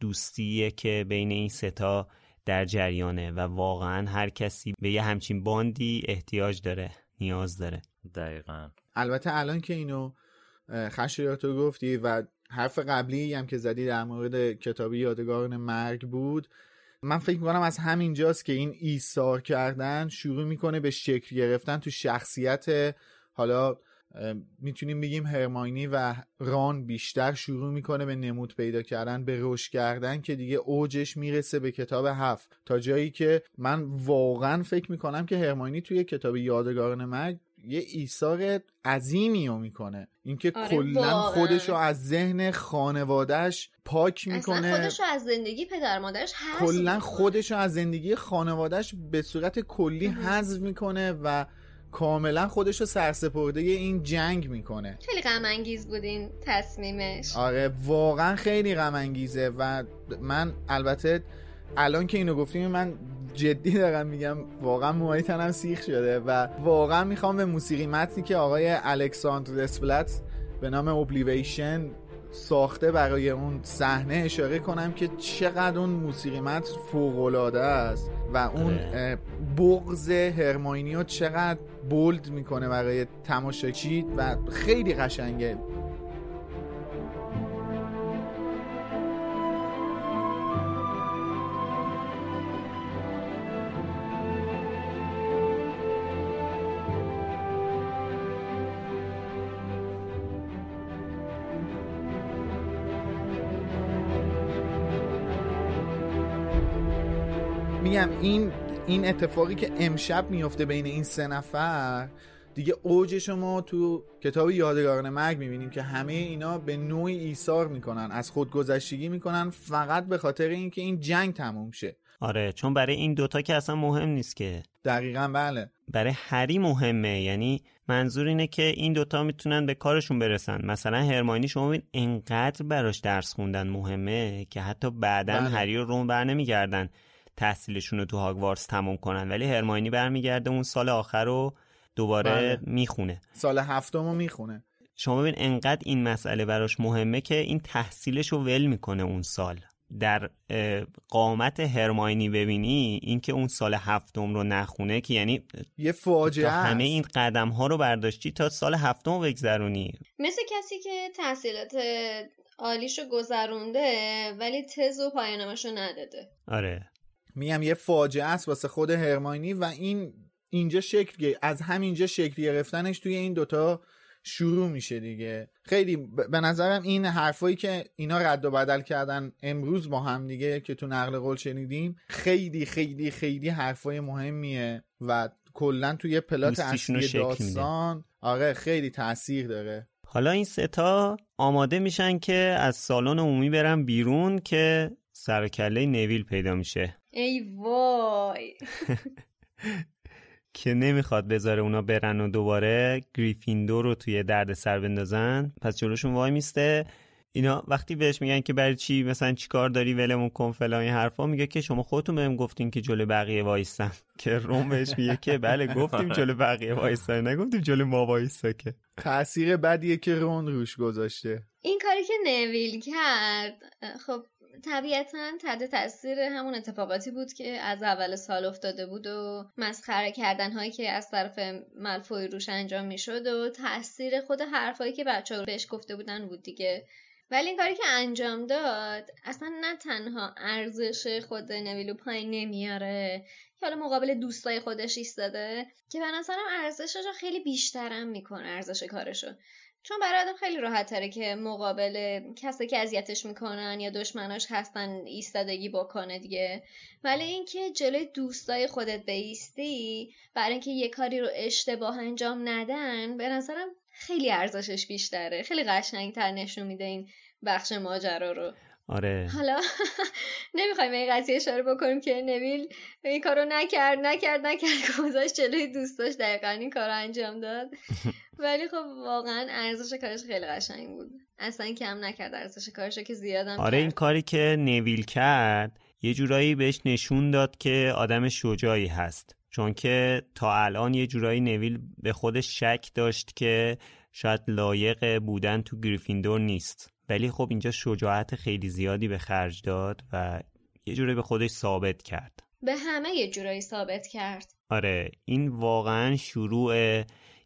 دوستیه که بین این ستا در جریانه و واقعا هر کسی به یه همچین باندی احتیاج داره نیاز داره. دقیقا. البته الان که اینو خشایاتو گفتی و حرف قبلی هم که زدی در مورد کتابی یادگاران مرگ بود من فکر می‌کنم از همینجاست که این ایثار کردن شروع می‌کنه به شکل گرفتن تو شخصیت حالا می‌تونیم بگیم هرماینی و ران بیشتر شروع می‌کنه به نمود پیدا کردن به رشد کردن که دیگه اوجش می‌رسه به کتاب هفت تا جایی که من واقعا فکر می‌کنم که هرماینی توی کتاب یادگاران مرگ یه ایثار عظیمی رو می‌کنه اینکه آره، کلا. خودش رو از ذهن خانوادهش پاک می‌کنه خودش رو از زندگی پدر مادرش حذف کلا. خودش رو از زندگی خانوادهش به صورت کلی حذف می‌کنه و کاملا خودش رو سرسپرده این جنگ می‌کنه. خیلی غم انگیز بود این تصمیمش. آره واقعا خیلی غم انگیزه و من البته الان که اینو گفتیم من جدی دارم میگم واقعا موهای تنم سیخ شده و واقعا می‌خوام به موسیقی متنی که آقای الکساندر دسپلت به نام اوبلیویشن ساخته برای اون صحنه اشاره کنم که چقدر اون موسیقی متن فوق‌العاده است و اون اه، بغض هرماینی رو چقدر بولد می‌کنه برای تماشاچی و خیلی قشنگه. میگم این این اتفاقی که امشب میفته بین این سه نفر دیگه اوجش ما تو کتاب یادگاران مرگ می‌بینیم که همه اینا به نوعی ایثار می‌کنن از خودگذشتگی می‌کنن فقط به خاطر اینکه این جنگ تموم شه. آره چون برای این دوتا که اصلا مهم نیست که. دقیقا بله. برای هری مهمه یعنی منظور اینه که این دوتا می‌تونن به کارشون برسن. مثلا هرماینی شما ببین انقدر براش درس خوندن مهمه که حتی بعدا بله. هری و رون بر نمیگردن. تحصیلشون رو تو هاگوارتس تموم کنن. ولی هرماینی برمیگرده اون سال آخر رو دوباره بله. می‌خونه. سال هفتم رو می‌خونه. شما ببین انقدر این مسئله براش مهمه که این تحصیلش رو ول می‌کنه اون سال. در قامت هرماینی ببینی اینکه اون سال هفتم رو نخونه که یعنی یه فاجعه تا همه. این قدم ها رو برداشتی تا سال هفتم رو بگذرونی. مثل کسی که تحصیلات عالیشو گذرونده ولی تز و پایانامشو نداده. آره. میگم یه فاجعه است واسه خود هرماینی و این اینجا شکل از همینجا شکل گرفتنش توی این دوتا شروع میشه دیگه. خیلی ب- به نظرم این حرفایی که اینا رد و بدل کردن امروز با هم دیگه که تو نقل قول شنیدیم خیلی خیلی خیلی حرفای مهمیه و کلا توی پلات اصلی. داستان آره خیلی تاثیر داره. حالا این ستا آماده میشن که از سالن عمومی برن بیرون که سر و کله نویل پیدا میشه. ای وای. که نمی‌خواد بذاره اونا برن و دوباره گریفیندور رو توی درد سر بندازن. پس جلوشون وای میسته. اینا وقتی بهش میگن که برای چی مثلا چیکار داری ولمون کن فلان این حرفا میگه که شما خودتون بهم گفتین که جلو بقیه وایستم که روم بهش میگه که بله گفتیم جلو بقیه وایستا نگفتیم جلو ما وایستا که. تاثیر بدیه که رون روش گذاشته. این کاری که نویل کرد خب طبیعتا تحت تاثیر همون اتفاقاتی بود که از اول سال افتاده بود و مسخره کردن هایی که از طرف ملفوی روش انجام می‌شد و تاثیر خود حرفایی که بچه بهش گفته بودن بود دیگه. ولی این کاری که انجام داد اصلا نه تنها ارزش خود نویلو پایین نمیاره که حالا مقابل دوستای خودش ایستاده که به نظرم ارزشش رو خیلی بیشترم می‌کنه ارزش کارشو. چون برای آدم خیلی راحت تره که مقابل کسی که اذیتش می‌کنن یا دشمناش هستن ایستادگی بکنه دیگه. ولی اینکه جلوی دوستای خودت بیستی برای اینکه یه کاری رو اشتباه انجام ندن به نظرم خیلی ارزشش بیشتره. خیلی قشنگتر نشون میده این بخش ماجرا رو. آره. حالا نمی‌خوایم این قضیه اشاره بکنیم که نویل این کارو نکرد نکرد نکرد گذاشت جلوی دوستاش. دقیقا این کارو انجام داد. ولی خب واقعا ارزش کارش خیلی قشنگ بود. اصلا کم نکرد ارزش کارش که زیادم آره این کرد. کاری که نویل کرد یه جورایی بهش نشون داد که آدم شجاعی هست. چون که تا الان یه جورایی نویل به خودش شک داشت که شاید لایق بودن تو گریفیندور نیست. ولی خب اینجا شجاعت خیلی زیادی به خرج داد و یه جورایی به خودش ثابت کرد. به همه یه جورایی ثابت کرد. آره این واقعا شروع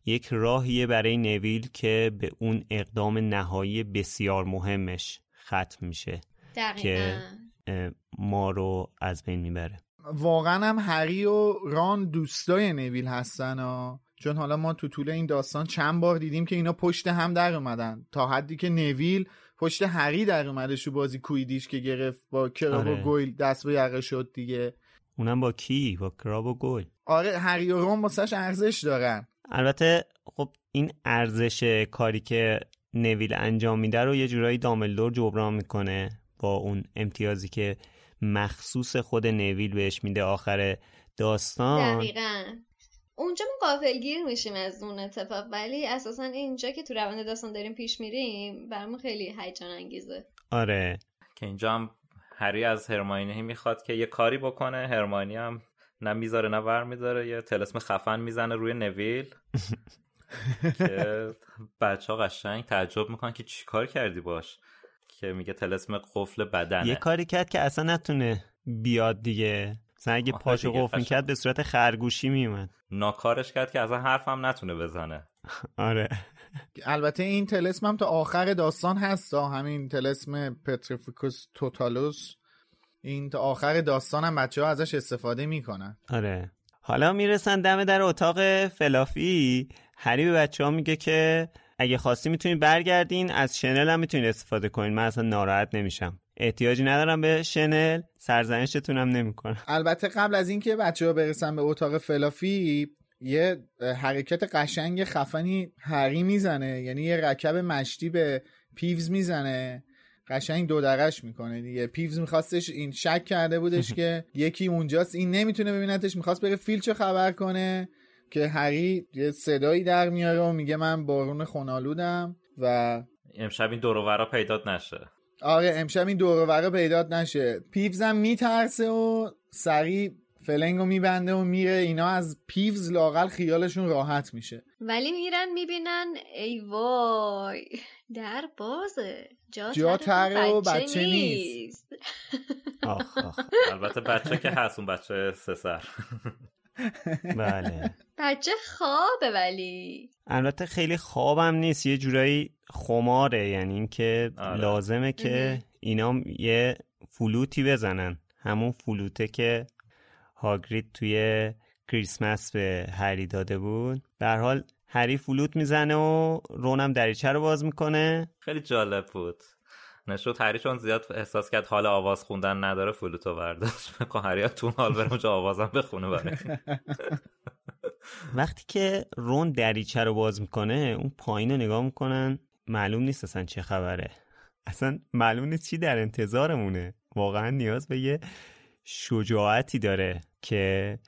یک راهیه برای نویل که به اون اقدام نهایی بسیار مهمش ختم میشه دقیقا. اه، ما رو از بین می‌بره. واقعا هم هری و ران دوستای نویل هستن ها. چون حالا ما تو طول این داستان چند بار دیدیم که اینا پشت هم در اومدن. تا حدی که نویل پشت هری در اومده شو بازی کویدیش که گرفت با کراب آره. و گویل دست به یقه شد دیگه. اونم با کی؟ با کراب و گل آره هری و رون واسش ارزش دارن. البته خب این ارزش کاری که نویل انجام میده رو یه جورایی داملدور جبران می‌کنه با اون امتیازی که مخصوص خود نویل بهش میده آخر داستان. دقیقا. اونجا ما قافلگیر میشیم از اون اتفاق ولی اساسا اینجا که تو روند داستان داریم پیش میریم برامون خیلی هیجان انگیزه. آره. که اینجا هم هری از هرماینی می‌خواد که یه کاری بکنه. هرماینی هم نه می‌ذاره نه ور می‌ذاره یه تلسم خفن می‌زنه روی نویل. که بچه ها قشنگ تعجب می‌کنن که چی کار کردی باش؟ که میگه تلسم قفل بدنه. یه کاری کرد که اصلا نتونه بیاد دیگه. مثلا اگه پاشو قفل. می‌کرد به صورت خرگوشی میومد ناکارش کرد که اصلا حرفم نتونه بزنه. آره. البته این طلسم هم تا آخر داستان هست همین طلسم پتریفیکوس توتالوس. این تا آخر داستان هم بچه ها ازش استفاده می‌کنن. آره. حالا می‌رسن دم در اتاق فلافی. هری به بچه ها میگه که اگه خواستی می‌تونید برگردین از شنل هم می‌تونید استفاده کنین. من اصلا ناراحت نمیشم. احتیاجی ندارم به شنل سرزنشتون هم نمی‌کنم. البته قبل از اینکه بچه ها برسن به اتاق فلافی یه حرکت قشنگ خفنی هری می‌زنه یعنی یه رکب مشتی به پیوز می‌زنه. قشنگ دو درش می‌کنه دیگه. پیوز میخواستش این شک کرده بودش که یکی اونجاست. این نمی‌تونه ببینتش می‌خواست بره فیلچو خبر کنه که هری یه صدایی در میاره و میگه من بارون خونالودم و امشب این دوروورا پیدات نشه. آره امشب این دوروورا پیدات نشه. پیوزم میترسه و سریع فلنگ رو میبنده و میره. اینا از پیوز لاقل خیالشون راحت میشه. ولی میرن می‌بینن ای وای در بازه. جا, جا تره تره و بچه, بچه نیست. نیست. آخ آخ. البته بچه که هست اون بچه سه سر. بله. بچه خوابه ولی. البته خیلی خوابم نیست یه جورایی خماره یعنی اینکه آره. لازمه که اینا یه فلوتی بزنن. همون فلوته که هاگرید توی کریسمس به هری داده بود. به هر حال هری فلوت می‌زنه و رونم دریچه رو باز می‌کنه. خیلی جالب بود. نشد هری چون زیاد احساس کرد حال آواز خوندن نداره فلوتو برداشت. بکن هری تو حال بره اونجا آوازم بخونه برای. وقتی که رون دریچه رو باز می‌کنه اون پایین رو نگاه می‌کنن معلوم نیست اصلا چه خبره. اصلا معلوم نیست چی در انتظارمونه. واقعا نیاز به یه شجاعتی داره که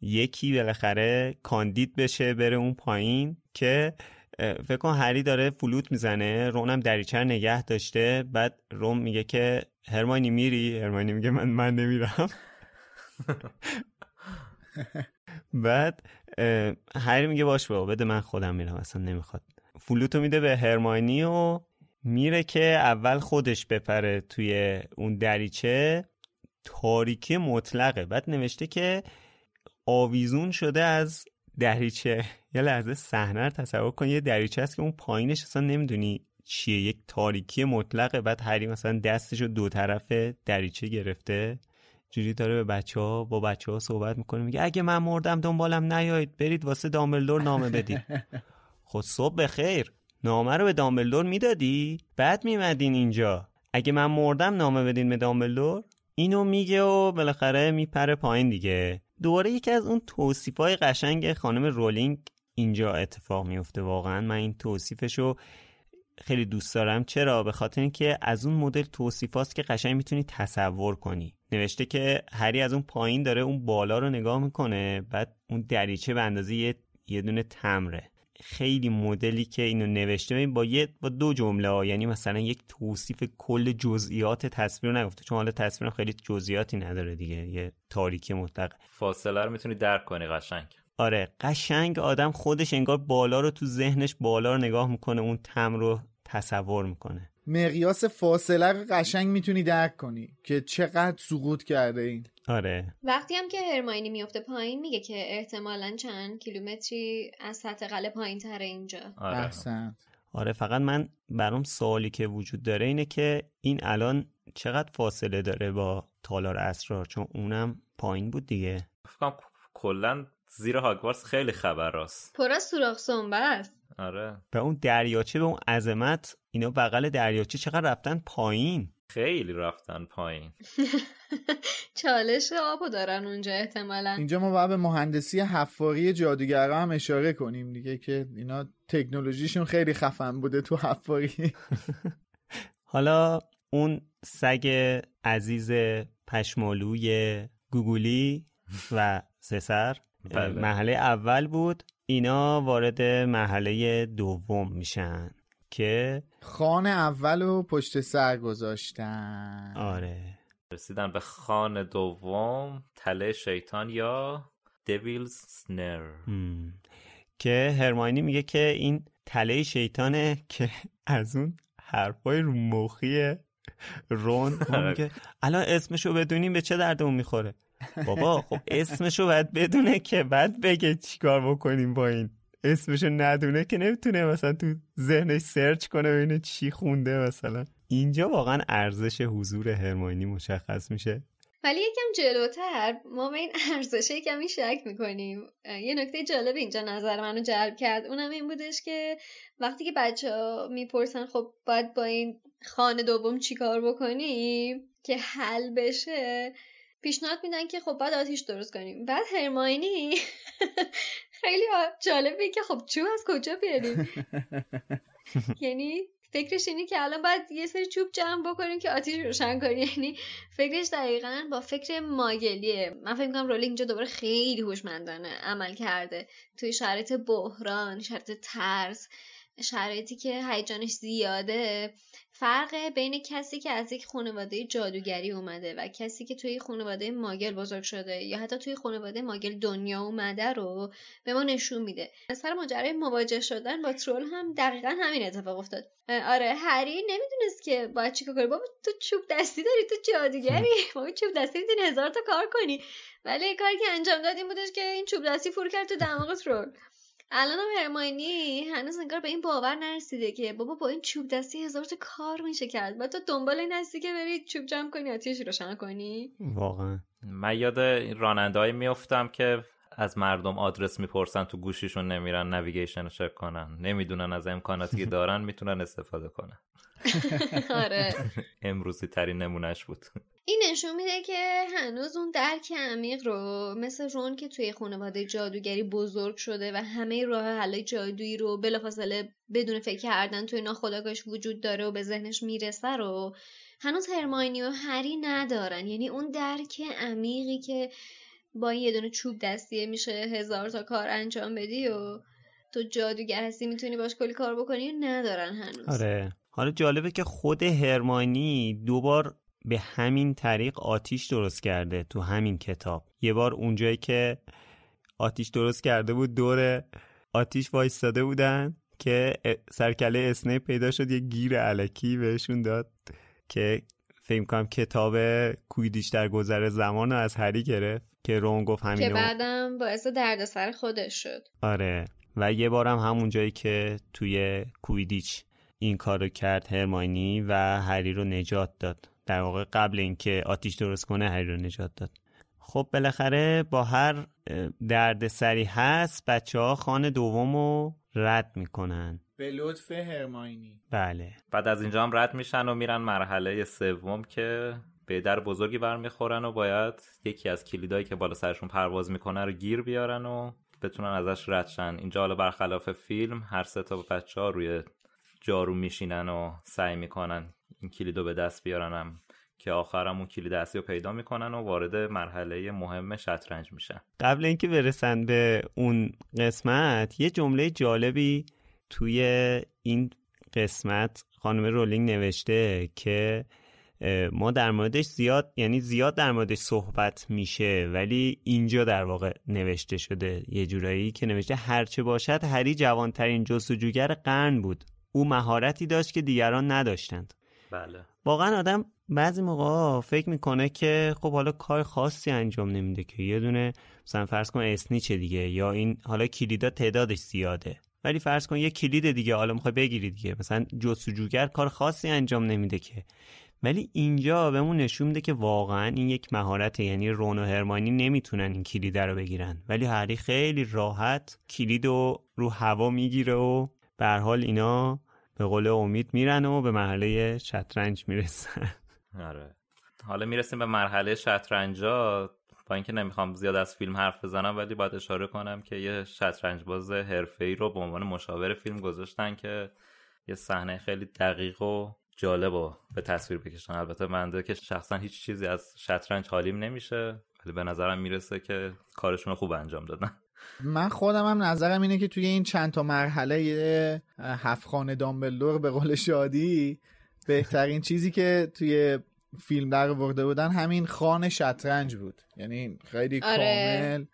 یکی بالاخره کاندید بشه بره اون پایین که فکر کن هری داره فلوت می‌زنه رونم دریچه نگه داشته بعد روم میگه که هرماینی میری؟ هرماینی میگه من من نمیرم. بعد هری میگه باش بابا بده من خودم میرم اصلا نمی‌خواد. فلوتو میده به هرماینی و میره که اول خودش بپره توی اون دریچه. تاریکی مطلقه. بعد نوشته که آویزون شده از دریچه. یه لحظه صحنه رو تصور کن. یه دریچه هست که اون پایینش اصلا نمی‌دونی چیه. یک تاریکی مطلقه. بعد هری مثلا دستش رو دو طرف دریچه گرفته. جوری داره به بچه ها با بچه ها صحبت می‌کنه. میگه اگه من مردم دنبالم نیایید برید واسه دامبلدور نامه بدید. خب صبح بخیر. نامه رو به دامبلدور می‌دادی؟ بعد میمدین اینجا. اگه من مردم نامه بدین به دامبلدور اینو میگه و بالاخره میپره پایین دیگه. دوباره یکی از اون توصیفای قشنگ خانم رولینگ اینجا اتفاق میفته واقعا. من این توصیفشو خیلی دوست دارم. چرا؟ به خاطر اینکه از اون مدل توصیفاست که قشنگ می‌تونی تصور کنی. نوشته که هری از اون پایین داره اون بالا رو نگاه می‌کنه بعد اون دریچه به اندازه یه دونه تمره. خیلی مدلی که اینو نوشته با یه با دو جمله ها. یعنی مثلا یک توصیف کل جزئیات تصویر رو نگفته چون حالا تصویر خیلی جزئیاتی نداره دیگه یه تاریکی مطلق. فاصله رو می‌تونی درک کنی قشنگ. آره قشنگ آدم خودش انگار بالا رو تو ذهنش بالا رو نگاه می‌کنه اون تم رو تصور می‌کنه. مقیاس فاصله رو قشنگ می‌تونی درک کنی که چقدر سقوط کرده این. آره. وقتی هم که هرماینی میفته پایین میگه که احتمالا چند کیلومتری از سطح قله پایین تره اینجا. آره. احسن آره فقط من برام سوالی که وجود داره اینه که این الان چقدر فاصله داره با تالار اسرار؟ چون اونم پایین بود دیگه. فکر کنم کلا زیر هاگوارتس خیلی خبر راست. پر از سوراخ سنبه است آره. به اون دریاچه به اون عظمت اینا بغل دریاچه چقدر رفتن پایین؟ خیلی رفتن پایین. چالش آبو دارن اونجا احتمالا. اینجا ما باید به مهندسی حفاری جادوگرا هم اشاره کنیم دیگه که اینا تکنولوژیشون خیلی خفن بوده تو حفاری. حالا اون سگ عزیز پشمالوی گوگولی و سسر بله. محله اول بود. اینا وارد محله دوم میشن. که خان اول و پشت سر گذاشتن. آره. رسیدن به خان دوم تله شیطان یا دیویلز سنر. که هرماینی میگه که این تله شیطانه که از اون حرفای رو مخی رون اون میگه الان اسمشو بدونیم به چه دردمون می‌خوره. بابا خب اسمشو باید بدونه که بعد بگه چیکار بکنیم با این. اسمشو ندونه که نمی‌تونه مثلا تو ذهنش سرچ کنه ببینه چی خونده مثلا. اینجا واقعا ارزش حضور هرماینی مشخص میشه. ولی یکم جلوتر ما به این ارزشه کمی شک می‌کنیم. یه نکته جالب اینجا نظر منو جلب کرد. اونم این بودش که وقتی که بچه ها می‌پرسن خب باید با این خانه دوم چیکار بکنیم که حل بشه پیشنهاد میدن که خب باید آتیش درست کنیم. بعد هرماینی خیلی جالبه که خب چوب از کجا بیاریم یعنی فکرش اینه که الان باید یه سری چوب جمع بکنیم که آتیش روشن کنیم یعنی فکرش دقیقا با فکر ماگلیه. من فکر می‌کنم رولینگ اینجا دوباره خیلی هوشمندانه عمل کرده. توی شرایط بحران شرایط ترس. شرایطی که هیجانش زیاده فرق بین کسی که از یک خانواده جادوگری اومده و کسی که توی خانواده ماگل بزرگ شده یا حتی توی خانواده ماگل دنیا اومده رو به ما نشون میده. سر ماجرای مواجه شدن با ترول هم دقیقا همین اتفاق افتاد. آره هری نمی‌دونست که باید چیکار کنی بابا تو چوب دستی داری تو جادوگری؟ بابا چوب دستی می‌تونی هزار تا کار کنی. ولی کاری که انجام داد این بودش که این چوب دستی فور کرد تو دماغ ترول. الان هم هرماینی هنوز انگار به این باور نرسیده که بابا با این چوب دستی هزار تا کار میشه کرد. و تو دنبال این هستی که بری چوب جمع کنی آتیش روشن کنی؟ واقعا. من یاد راننده میفتم که از مردم آدرس می‌پرسن تو گوشیشون نمیرن نویگیشن رو چک کنن. نمی‌دونن از امکاناتی که دارن می‌تونن استفاده کنن. آره. امروزی ترین نمونهش بود. این نشون میده که هنوز اون درک عمیق رو مثل رون که توی خانواده جادوگری بزرگ شده و همه راه حل جادویی رو بلافاصله بدون فکر کردن توی ناخودآگاهش وجود داره و به ذهنش می‌رسه رو هنوز هرماینی و هری ندارن. یعنی اون درک عمیقی که با یه دونه چوب دستیه میشه هزار تا کار انجام بدی و تو جادوگر هستی می‌تونی باش کلی کار بکنی ندارن هنوز. آره. حالا جالبه که خود هرمانی دوبار به همین طریق آتیش درست کرده تو همین کتاب. یه بار اونجایی که آتیش درست کرده بود دور آتیش وایستاده بودن که سرکله اسنه پیدا شد یه گیر علکی بهشون داد که فکر کنم کتاب کویدیش در گذر زمان رو از هری گرفت که رون گفت همینو که بعدم باعث دردسر خودش شد. آره. و یه بارم همون جایی که توی کویدیچ این کارو کرد هرماینی و هری رو نجات داد. در واقع قبل اینکه آتیش درست کنه هری رو نجات داد. خب بالاخره با هر درد سری هست بچه ها خانه دوم رو رد می‌کنن. به لطف هرماینی. بله. بعد از اینجا هم رد میشن و میرن مرحله سوم که به در بزرگی برمیخورن و باید یکی از کلیدایی که بالا سرشون پرواز می‌کنه رو گیر بیارن و بتونن ازش رد شن. اینجا حالا برخلاف فیلم هر سه تا بچه ها روی جارو میشینن و سعی می‌کنن این کلیدو به دست بیارنم که آخرم اون کلید اصلی رو پیدا می‌کنن و وارد مرحله مهم شطرنج میشن. قبل اینکه برسن به اون قسمت یه جمله جالبی توی این قسمت خانم رولینگ نوشته که ما در موردش زیاد یعنی زیاد در موردش صحبت میشه ولی اینجا در واقع نوشته شده یه جورایی که نوشته هرچه باشد هری جوانترین جستجوگر قرن بود. او مهارتی داشت که دیگران نداشتند. بله. واقعا آدم بعضی موقع فکر می‌کنه که خب حالا کار خاصی انجام نمیده که یه دونه مثلا فرض کن اسنیچه دیگه یا این حالا کلیدا تعدادش زیاده. ولی فرض کن یه کلید دیگه حالا می‌خوای بگیری دیگه. مثلا جستجوگر کار خاصی انجام نمیده که. ولی اینجا بهمون نشون میده که واقعا این یک مهارته یعنی رون و هرمانی نمی‌تونن این کلید رو بگیرن. ولی هری خیلی راحت کلید رو رو هوا می‌گیره و به حال اینا به قول امید میرن و به مرحله شطرنج می‌رسن. آره. حالا می‌رسیم به مرحله شطرنجا. با اینکه نمی‌خوام زیاد از فیلم حرف بزنم ولی باید اشاره کنم که یه شطرنج باز حرفه‌ای رو به عنوان مشاور فیلم گذاشتن که یه صحنه خیلی دقیق و جالب و به تصویر بکشن. البته منده که شخصا هیچ چیزی از شطرنج حالیم نمیشه ولی به نظرم می‌رسه که کارشون خوب انجام دادن. من خودم هم نظرم اینه که توی این چند تا مرحله هفت خانه دامبلدور به قول شادی بهترین چیزی که توی فیلم در ورده بودن همین خانه شطرنج بود. یعنی خیلی آره. کامل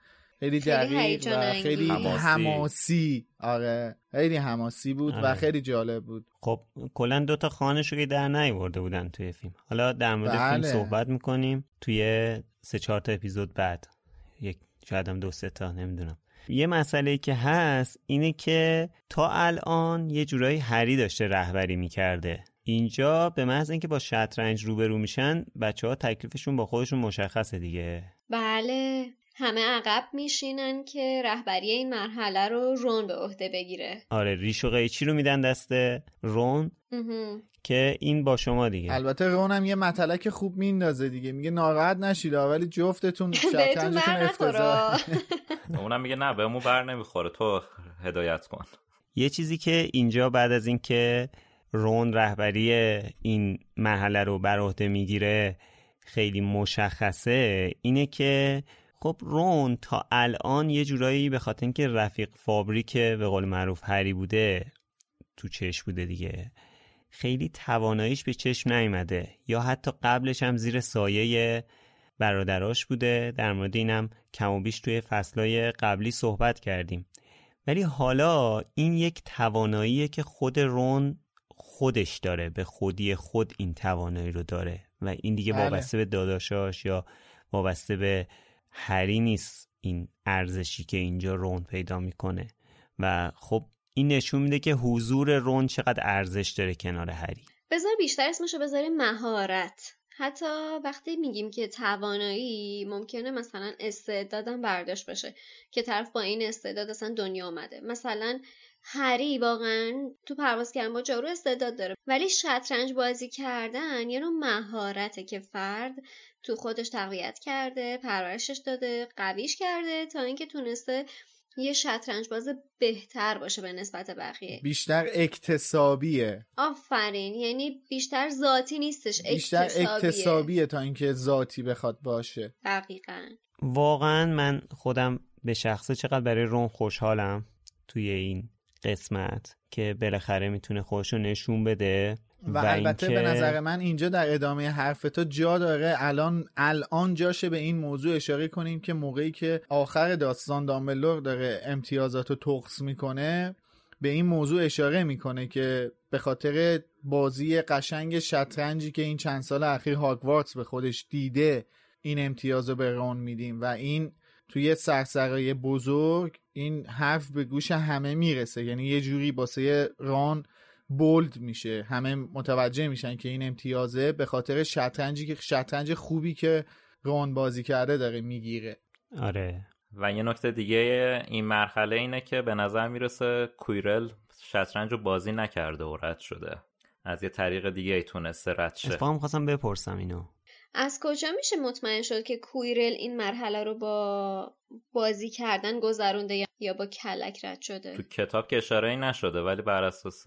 خیلی دقیق و خیلی حماسی. آره. خیلی حماسی بود آره. و خیلی جالب بود. خب کلا دو تا خانه که در نیورده بودن توی فیلم. حالا در مورد بله. فیلم صحبت می‌کنیم. توی سه چهار تا اپیزود بعد. یک شاید هم دو سه تا نمی‌دونم. یه مسئله که هست اینه که تا الان یه جورایی هری داشته رهبری می‌کرده. اینجا به محض اینکه با شطرنج روبرو میشن بچه ها تکلیفشون با خودشون مشخصه دیگه. بله. همه عقب میشینن که رهبری این مرحله رو رون به عهده بگیره. آره ریش و قیچی رو میدن دست رون. که این با شما دیگه. البته رون هم یه متلک خوب میندازه دیگه. میگه ناراحت نشید ولی جفتتون شطرنجتون افتضاح. اونم میگه نه بهمون بر نمی‌خوره. تو هدایت کن. یه چیزی که اینجا بعد از اینکه رون رهبری این مرحله رو بر عهده می‌گیره خیلی مشخصه اینه که خب رون تا الان یه جورایی به خاطر اینکه رفیق فابریک به قول معروف هری بوده تو چشم بوده دیگه خیلی تواناییش به چشم نیومده. یا حتی قبلش هم زیر سایه برادراش بوده. در مورد اینم کم و بیش توی فصلای قبلی صحبت کردیم. ولی حالا این یک تواناییه که خود رون خودش داره به خودی خود این توانایی رو داره. و این دیگه بله. وابسته به داداشاش یا وابسته به هری نیست این ارزشی که اینجا رون پیدا می‌کنه. و خب این نشون میده که حضور رون چقدر ارزش داره کنار هری بذار بیشتر اسمشو بذاریم مهارت. حتی وقتی میگیم که توانایی ممکنه مثلا استعدادم برداشت بشه که طرف با این استعداد اصلا دنیا آمده مثلا هری واقعا تو پرواز کردن با جارو استعداد داره. ولی شطرنج بازی کردن یه نوع مهارته که فرد تو خودش تقویت کرده پرورشش داده قویش کرده تا اینکه تونسته یه شطرنج باز بهتر باشه به نسبت بقیه. بیشتر اکتسابیه. آفرین. یعنی بیشتر ذاتی نیستش بیشتر اکتسابیه, اکتسابیه تا اینکه ذاتی بخواد باشه. دقیقا. واقعا من خودم به شخصه چقدر برای رون خوشحالم توی این قسمت که بالاخره می‌تونه خودشو نشون بده. و, و البته به نظر من اینجا در ادامه حرف تو جا داره. الان الان جاشه به این موضوع اشاره کنیم که موقعی که آخر داستان دامبلور داره امتیازات رو تقص می‌کنه به این موضوع اشاره می‌کنه که به خاطر بازی قشنگ شطرنجی که این چند سال اخیر هاگوارتس به خودش دیده این امتیاز رو به رون میدیم و این توی سرسرای بزرگ این حرف به گوش همه می‌رسه. یعنی یه جوری باسه ران بولد میشه. همه متوجه میشن که این امتیازه به خاطر شطرنجی که شطرنج خوبی که رون بازی کرده داره می‌گیره. آره. و یه نکته دیگه این مرحله اینه که به نظر می‌رسه کویرل شطرنج رو بازی نکرده و رد شده. از یه طریق دیگه ای تونسته رد شه. اتفاقا خواستم بپرسم اینو. از کجا میشه مطمئن شد که کویرل این مرحله رو با بازی کردن گذرونده یا با کلک رد شده؟ تو کتاب که اشاره نشده ولی بر اساس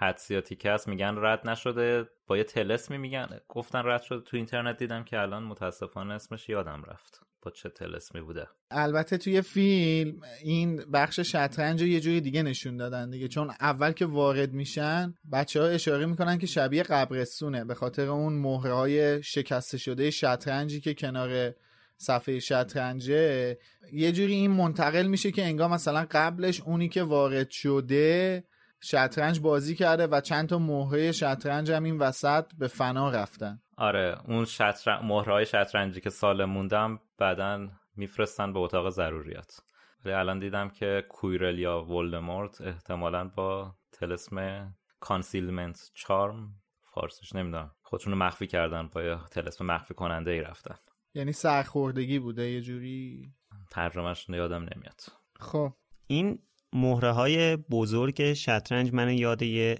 حدسیاتی هست میگن رد نشده با یه تلسمی میگن. گفتن رد شده تو اینترنت دیدم که الان متاسفانه اسمش یادم رفت. با چه تلسمی بوده. البته توی فیلم این بخش شطرنج یه جوری دیگه نشون دادن دیگه. چون اول که وارد میشن بچه ها اشاره می‌کنن که شبیه قبرستونه. به خاطر اون مهره شکسته شده شطرنجی که کنار صفحه شطرنجه یه جوری این منتقل میشه که انگار مثلا قبلش اونی که وارد شده شطرنج بازی کرده و چند تا مهره شطرنج هم این وسط به فنا رفتن. آره اون شطرنج مهره شطرنجی که سالم موندن بعدا میفرستن به اتاق ضروریات. ولی الان دیدم که کویرل یا ولدمورت احتمالا با طلسم Concealment Charm فارسیش نمی‌دونم. خودشون رو مخفی کردن با یه طلسم مخفی کننده ای رفتن. یعنی سرخوردگی بوده یه جوری؟ ترجمهش یادم نمیاد. خب. این مهره های بزرگ شطرنج منو یاد یه,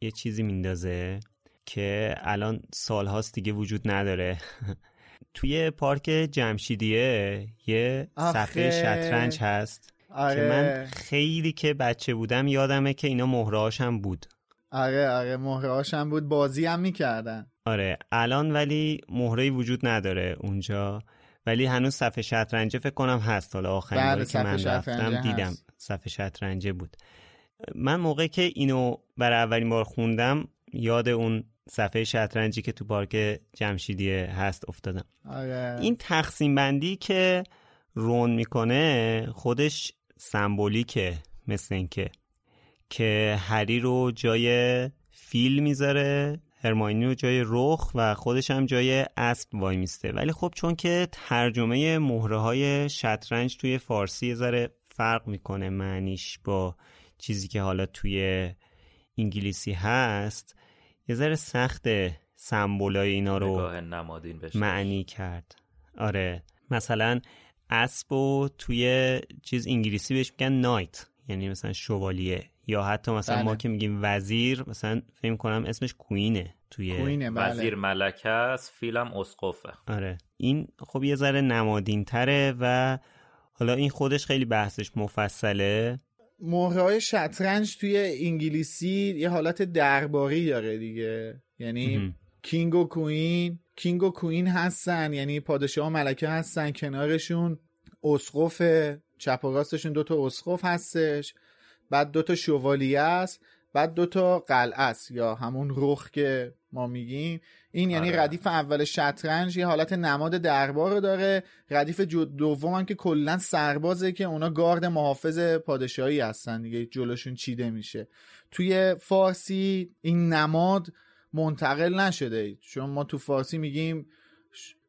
یه چیزی میندازه که الان سالهاست دیگه وجود نداره. توی پارک جمشیدیه یه صفحه شطرنج هست آره. که من خیلی که بچه بودم یادمه که اینا مهرهاش هم بود. آره آره مهرهاش هم بود. بازی هم می‌کردن. آره الان ولی مهره وجود نداره اونجا. ولی هنوز صفحه شطرنجه فکر کنم هست. حالا آخرین بله، باری که من رفتم دیدم. صفحه شطرنجه بود. من موقع که اینو برای اولین بار خوندم یاد اون صفحه شطرنجی که تو پارک جمشیدیه هست افتادم. آره. این تقسیم بندی که رون می‌کنه خودش سمبولیکه مثل اینکه که هری رو جای فیل می‌ذاره هرماینی رو جای رخ و خودش هم جای اسب وای میسته. ولی خب چون که ترجمه مهره های شطرنج توی فارسی ذره فرق می‌کنه معنیش با چیزی که حالا توی انگلیسی هست؟ یه ذره سخت سمبولای اینا رو نمادین معنی کرد. آره. مثلا اسب و توی چیز انگلیسی بهش میگن نایت یعنی مثلا شوالیه. یا حتی مثلا ما بله. که میگیم وزیر مثلا فکر کنم اسمش کوینه توی کوینه بله. وزیر ملکه است فیلم اسقفه. آره. این خب یه ذره نمادین تره و حالا این خودش خیلی بحثش مفصله. مهره های شطرنج توی انگلیسی یه حالت درباری داره دیگه. یعنی. کینگ و کوین کینگ و کوین هستن یعنی پادشاه و ملکه هستن کنارشون. اسقف چپ و راستشون دوتا اسقف هستش. بعد دوتا شوالیه است. بعد دوتا قلعه است یا همون رخ که ما میگیم. این یعنی آره. ردیف اول شطرنج یه حالت نماد دربار رو داره. ردیف دوم هم که کلا سربازه که اونا گارد محافظ پادشاهی هستن دیگه. جلوشون چیده میشه. توی فارسی این نماد منتقل نشده. چون ما تو فارسی میگیم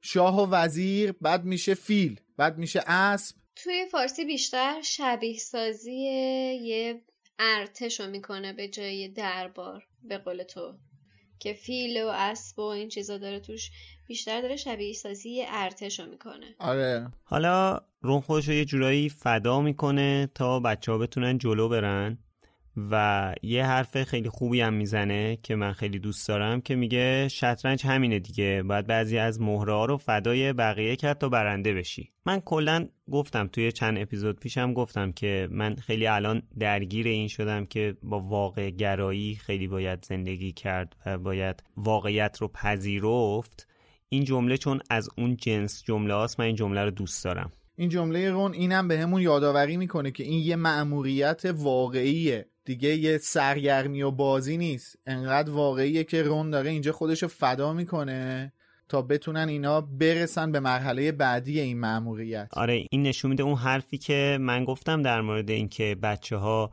شاه و وزیر بعد میشه فیل بعد میشه اسب. توی فارسی بیشتر شبیه سازی یه ارتشو می‌کنه به جای دربار به قول تو. که فیل و اسب و این چیزا داره توش بیشتر داره شبیه سازی ارتشو می‌کنه. آره. حالا رون خودش رو یه جورایی فدا می‌کنه تا بچه ها بتونن جلو برن. و یه حرف خیلی خوبی هم می‌زنه که من خیلی دوست دارم که میگه شطرنج همینه دیگه باید بعضی از مهره ها رو فدای بقیه کرد تا برنده بشی. من کلا گفتم توی چند اپیزود پیشم گفتم که من خیلی الان درگیر این شدم که با واقع گرایی خیلی باید زندگی کرد و باید واقعیت رو پذیرفت. این جمله چون از اون جنس جمله هاست من این جمله رو دوست دارم. این جمله رون اینم به همون یادآوری می‌کنه که این یه مأموریت واقعیه. دیگه یه سرگرمی و بازی نیست انقدر واقعیه که رون داره اینجا خودشو فدا می‌کنه تا بتونن اینا برسن به مرحله بعدی این مأموریت آره این نشون میده اون حرفی که من گفتم در مورد اینکه بچه ها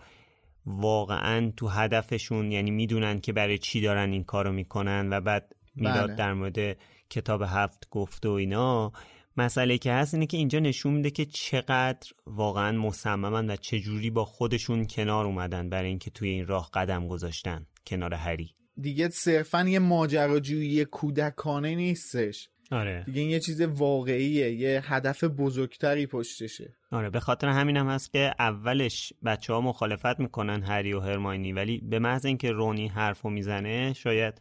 واقعا تو هدفشون یعنی می‌دونن که برای چی دارن این کارو می‌کنن و بعد میلاد بله. در مورد کتاب هفت گفته و اینا مسئله که هست اینه که اینجا نشون میده که چقدر واقعا مصممن و چجوری با خودشون کنار اومدن برای اینکه توی این راه قدم گذاشتن کنار هری. دیگه صرفا یه ماجراجویی کودکانه نیستش. آره. دیگه این یه چیز واقعیه یه هدف بزرگتری پشتشه. آره به خاطر همین هم هست که اولش بچه ها مخالفت می‌کنن هری و هرماینی ولی به محض اینکه رونی حرفو می‌زنه شاید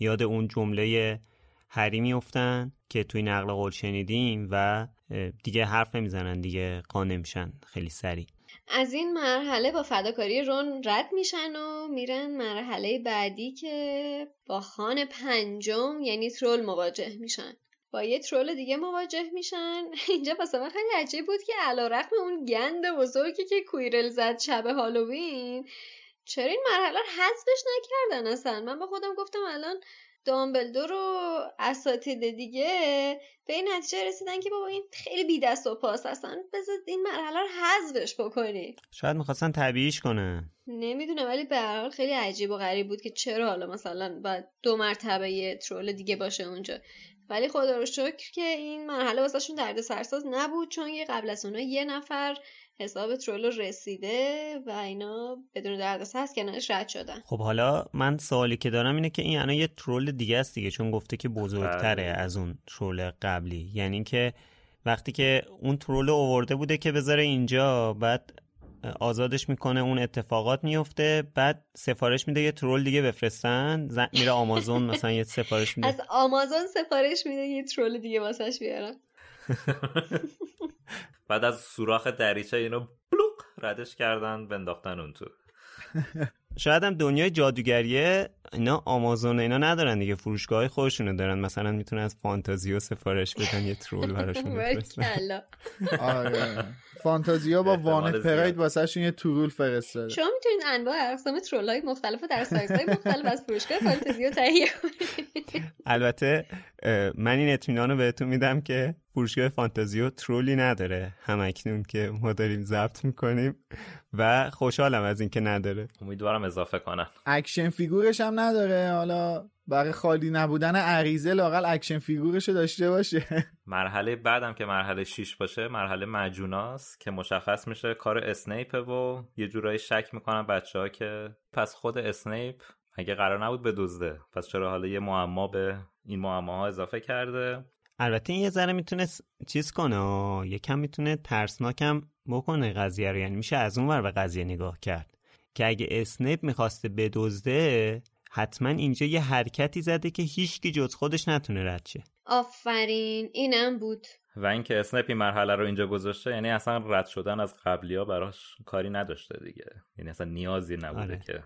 یاد اون جمله هری میفتن که توی نقل قول شنیدیم و دیگه حرف نمی‌زنن دیگه قانع میشن خیلی سریع. از این مرحله با فداکاری رون رد میشن و میرن مرحله بعدی که با خان پنجم یعنی ترول مواجه میشن. با یه ترول دیگه مواجه میشن. اینجا واسه من خیلی عجیب بود که علا رقم اون گند بزرگی که کویرل زد شب هالووین چرا این مرحله رو حذفش نکردن اصلا؟ من با خودم گفتم الان دامبلدور و اساتید دیگه به این نتیجه رسیدن که بابا این خیلی بی دست و پاس هستن. بذار این مرحله رو حذفش بکنی شاید می‌خواستن طبیعیش کنن. نمی‌دونم ولی به هر حال خیلی عجیب و غریب بود که چرا حالا مثلا باید دو مرتبه یه ترول دیگه باشه اونجا. ولی خدا رو شکر که این مرحله واسهشون درد سرساز نبود چون یه قبل از اونها یه نفر حساب ترول رو رسیده و اینا بدون دردسر از کنارش رد شدن. خب حالا من سوالی که دارم اینه که این الان یه ترول دیگه است دیگه چون گفته که بزرگتره بله. از اون ترول قبلی. یعنی که وقتی که اون ترول اوورده بوده که بذاره اینجا بعد آزادش می‌کنه اون اتفاقات میفته بعد سفارش میده یه ترول دیگه بفرستن ز- میره آمازون مثلا یه سفارش میده. از آمازون سفارش میده یه ترول دیگه واسش بیارن. بعد از سوراخ دریچه اینو بلوق ردش کردن بنداختن اون تو. شاید هم دنیای جادوگریه اینا آمازون اینا ندارن دیگه فروشگاه خودشونو دارن. مثلا می‌تونن از فانتازیو سفارش بدن یه ترول براشون بفرستن. آره. فانتازیا با زیاد. پراید واسهشون یه ترول فرستاده. شما می‌تونید انواع اقسام ترول های مختلف در سایزهای مختلف از فروشگاه فانتزی رو تهیه کنید. البته من این اطمینان رو بهتون میدم که فروشگاه فانتزیو ترولی نداره. هم‌اکنون که ما داریم ضبط می‌کنیم و خوشحالم از اینکه نداره. امیدوارم اضافه کنن. action figure ش هم نداره. حالا برای خالی نبودن عریضه لااقل action figure ش داشته باشه. مرحله بعدم که مرحله 6 باشه مرحله معجوناست که مشخص میشه کار اسنیپه و یه جورایی شک می‌کنن بچه ها که پس خود اسنیپ اگه قرار نبود بدزده پس چرا حالا یه معما به این معماها اضافه کرده؟ البته این یه ذره می‌تونه چیز کنه آه. یکم می‌تونه ترسناکم بکنه قضیه رو. یعنی میشه از اون ور به قضیه نگاه کرد. که اگه اسنیپ می‌خواسته بدزده حتما اینجا یه حرکتی زده که هیچکی جز خودش نتونه رد شه. آفرین اینم بود. و اینکه اسنپ این مرحله رو اینجا گذاشته یعنی اصلا رد شدن از قبلی ها براش کاری نداشته دیگه. یعنی اصلا نیازی نبوده آره. که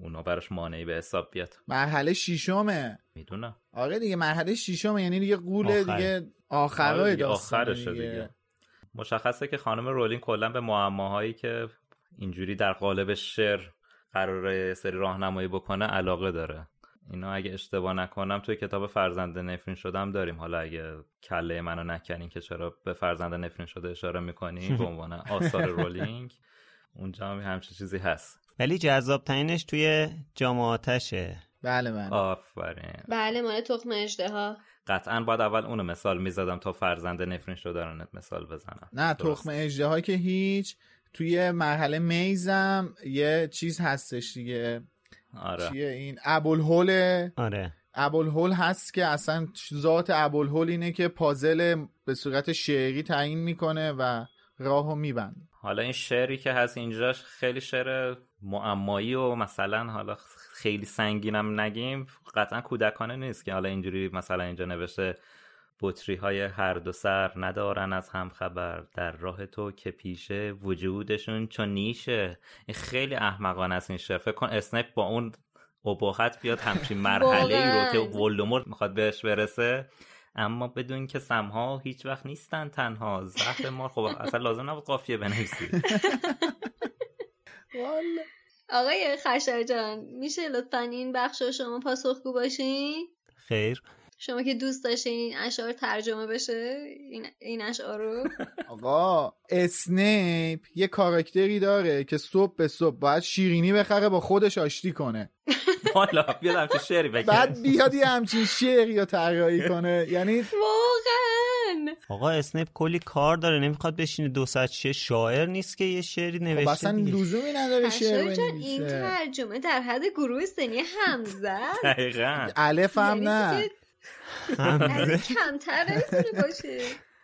اونا براش مانعی به حساب بیاد مرحله شیشمه می‌دونم آره دیگه مرحله شیشمه یعنی دیگه قول آخر. دیگه آخرای آره دیگه، آخرشه دیگه. دیگه. مشخصه که خانم رولینگ کلا به معماهایی که اینجوری در قالب شعر قراره سری راهنمایی بکنه علاقه داره اینا اگه اشتباه نکنم توی کتاب فرزند نفرین شدم داریم حالا اگه کله منو نکنین که چرا به فرزند نفرین شده اشاره می‌کنین به عنوان آثار رولینگ اونجا هم همچین چیزی هست ولی جذاب ترینش توی جامعاتشه بله بله. آفرین. بله مال تخم اجده قطعا باید اول اونو مثال می‌زدم تا فرزند نفرین شده رو مثال بزنم. نه درست. تخم اجده که هیچ توی مرحله میزم یه چیز هستش دیگه. آره. چیه این؟ ابوالهول. آره. ابوالهول هست که اصلا ذات ابوالهول اینه که پازل به صورت شعری تعیین می‌کنه و راهو میبنده. حالا این شعری که هست اینجاش خیلی شعر معمایی و مثلا حالا خیلی سنگینم نگیم قطعا کودکانه نیست که حالا اینجوری مثلا اینجا نوشته بطری های هر دو سر ندارن از هم خبر در راه تو که پیشه وجودشون چون نیشه. این خیلی احمقانه است این شعر. فکر کن اسنیپ با اون ابهت بیاد همچین مرحله ای رو که ولدمورت می‌خواد بهش برسه. اما بدون که سمها هیچ وقت نیستن تنها. زهر ما خب اصلا لازم نبود قافیه بنویسی. والا. آقای خشر جان میشه لطفا این بخش رو شما پاسخگو باشین؟ خیر. شما که دوست داشتین این اشعار ترجمه بشه این, این اشعار رو؟ آقا اسنیپ یه کاراکتری داره که صبح به صبح باید شیرینی بخره با خودش آشتی کنه. حالا بیاد همچین شعری بگه. بعد بیاد یه همچین شعری رو طراحی کنه. یعنی آقا اسنیپ کلی کار داره نمی‌خواد بشینه دو ساعت شاعر نیست که یه شعری خب نوشته اصلا دیگه. لزومی نداره شعر جان این ترجمه در حد گروه سنی همزه دقیقا. الف هم یعنی نه. کمتر نمی‌تونه باشه.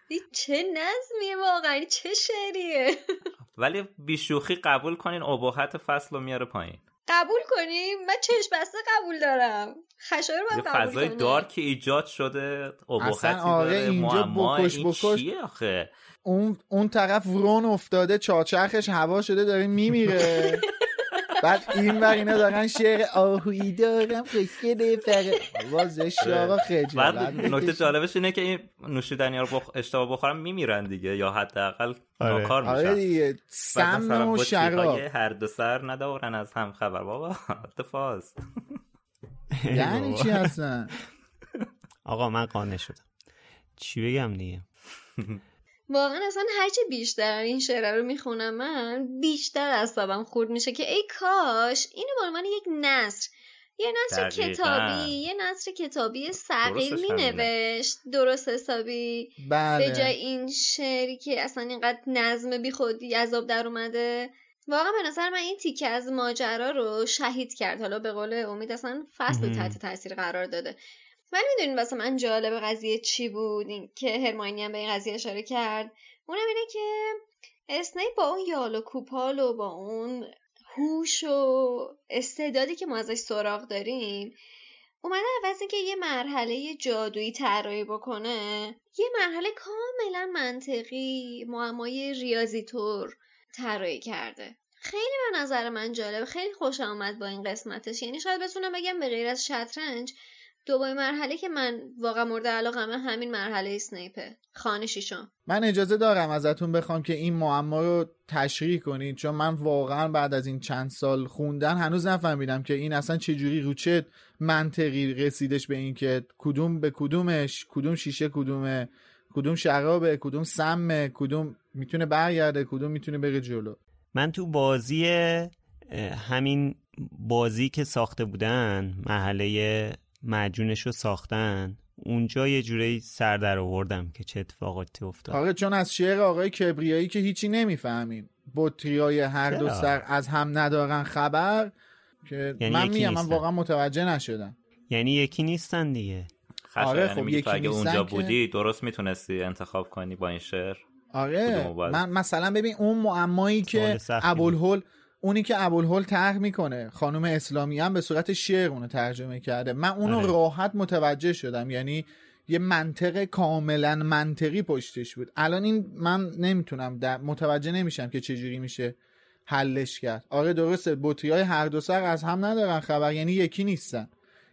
این چه نظمیه واقعا؟ این چه شعریه؟ ولی بیشوخی قبول کنین ابهت فصل رو میاره پایین. قبول کنیم من چشم بسته قبول دارم. خشایار باید قبول فضای کنه. دارک ایجاد شده ابهتی اصلا آره، داره. اینجا بکش این بکش. چیه آخه؟ اون اون طرف ورون افتاده چاچرخش هوا شده داره میمیره. بعد این ور اینا دارن شعر آهویی دارم خوشگله فقط باز شارا خجالت بعد. نکته جالبش اینه که این نوشیدنی رو بخ... اشتباه بخورن میمیرن دیگه یا حداقل آره. ناکار آره میشن. دیگه بعد سم و شراب. هر دو سر ندارن از هم خبر. بابا اتفاق یعنی چی هستن؟ آقا من قانع شدم. چی بگم دیگه؟ واقعا اصلا هرچی بیشتر این شعر رو می‌خونم من بیشتر اعصابم خورد میشه که ای کاش اینو به عنوان یک نصر یه نصر دقیقاً. کتابی یه نصر کتابی صغیر درستش همینه. مینوشت درست حسابی به بله جای این شعری که اصلا اینقدر نظم بی خودی عذاب در اومده واقعا به نظر من این تیکه از ماجرا رو شهید کرد حالا به قول امید اصلا فصل. تحت تاثیر قرار داده ولی می‌دونین واسه من جالب قضیه چی بود این که هرماینی هم به این قضیه اشاره کرد. اونم اینه که اسنیپ با اون یال و کوپال و با اون هوش و استعدادی که ما ازش سراغ داریم اومده عوض اینکه یه مرحله جادویی طراحی بکنه. یه مرحله کاملا منطقی معمای ریاضی طور طراحی کرده. خیلی به نظر من جالب خیلی خوشم اومد با این قسمتش. یعنی شاید بتونم بگم به غیر از شطرنج دومین مرحله که من واقعا مورد علاقمه همین مرحله اسنیپه. خانه شیشم. من اجازه دارم ازتون بخوام که این معما رو تشریح کنید چون من واقعا بعد از این چند سال خوندن هنوز نفهمیدم که این اصلا چجوری رو چه منطقی رسیدش به این که کدوم به کدومش کدوم شیشه کدومه کدوم شرابه کدوم سمه کدوم می‌تونه برگرده کدوم می‌تونه بره جلو. من تو بازی همین بازی که ساخته بودن محله معجونش رو ساختن اونجا یه جوری سر در آوردم که چه اتفاقاتی افتاد آره چون از شعر آقای کبریایی که هیچی نمی‌فهمیم بطریای هر دو؟ سر از هم ندارن خبر که یعنی من میگم من. واقعا متوجه نشدم یعنی یکی نیستن دیگه آره، خب یکی اگه اونجا که- بودی درست می‌تونستی انتخاب کنی با این شعر آره؟ من مثلا ببین اون معمایی که. ابوالهول اونی که ابوالهول طرح می‌کنه خانم اسلامی هم به صورت شعر اونو ترجمه کرده. من اونو آره. راحت متوجه شدم یعنی یه منطق کاملا منطقی پشتش بود. الان این من نمی‌تونم در متوجه نمیشم که چجوری میشه حلش کرد. آره درسته بطری های هر دو سر از هم ندارن خبر یعنی یکی نیستن.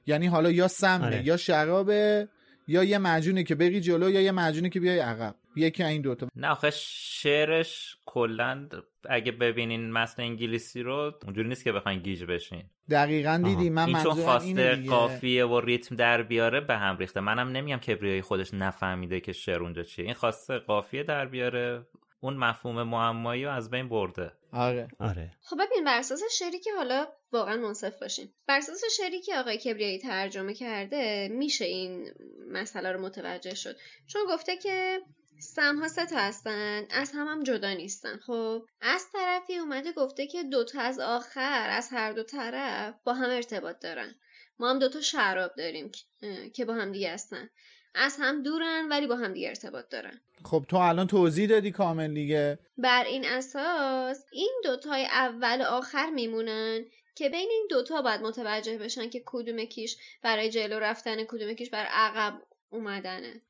یعنی حالا یا سمنه آره. یا شرابه یا یه معجونه که بری جلو یا یه معجونه که بیای عقب. یکی این دوتا. نه آخه شعرش کلا اگه ببینین متن انگلیسی رو اونجوری نیست که بخواین گیج بشین. دقیقا دیدی من این چون منظورم خواسته اینه دیگه. قافیه و ریتم در بیاره به هم ریخته. منم نمیگم کبریایی خودش نفهمیده که شعر اونجا چیه. این خواسته قافیه در بیاره اون مفهوم معمایی رو از بین برده. آره. آره. خب ببین بر اساس شعری که حالا واقعا منصف باشیم. بر اساس شعری که آقای کبریایی ترجمه کرده میشه این مسئله رو متوجه شد. چون گفته که سمها سه تا هستن از هم هم جدا نیستن. خب از طرفی اومده گفته که دوتا از آخر از هر دو طرف با هم ارتباط دارن. ما هم دوتا شراب داریم که- با هم دیگه هستن. از هم دورن ولی با هم دیگه ارتباط دارن. خب تو الان توضیح دادی کامل دیگه. بر این اساس این دوتای اول و آخر میمونن که بین این دوتا باید متوجه بشن که کدوم کیش برای جلو رفتن کدوم کیش برای عقب اومدنه.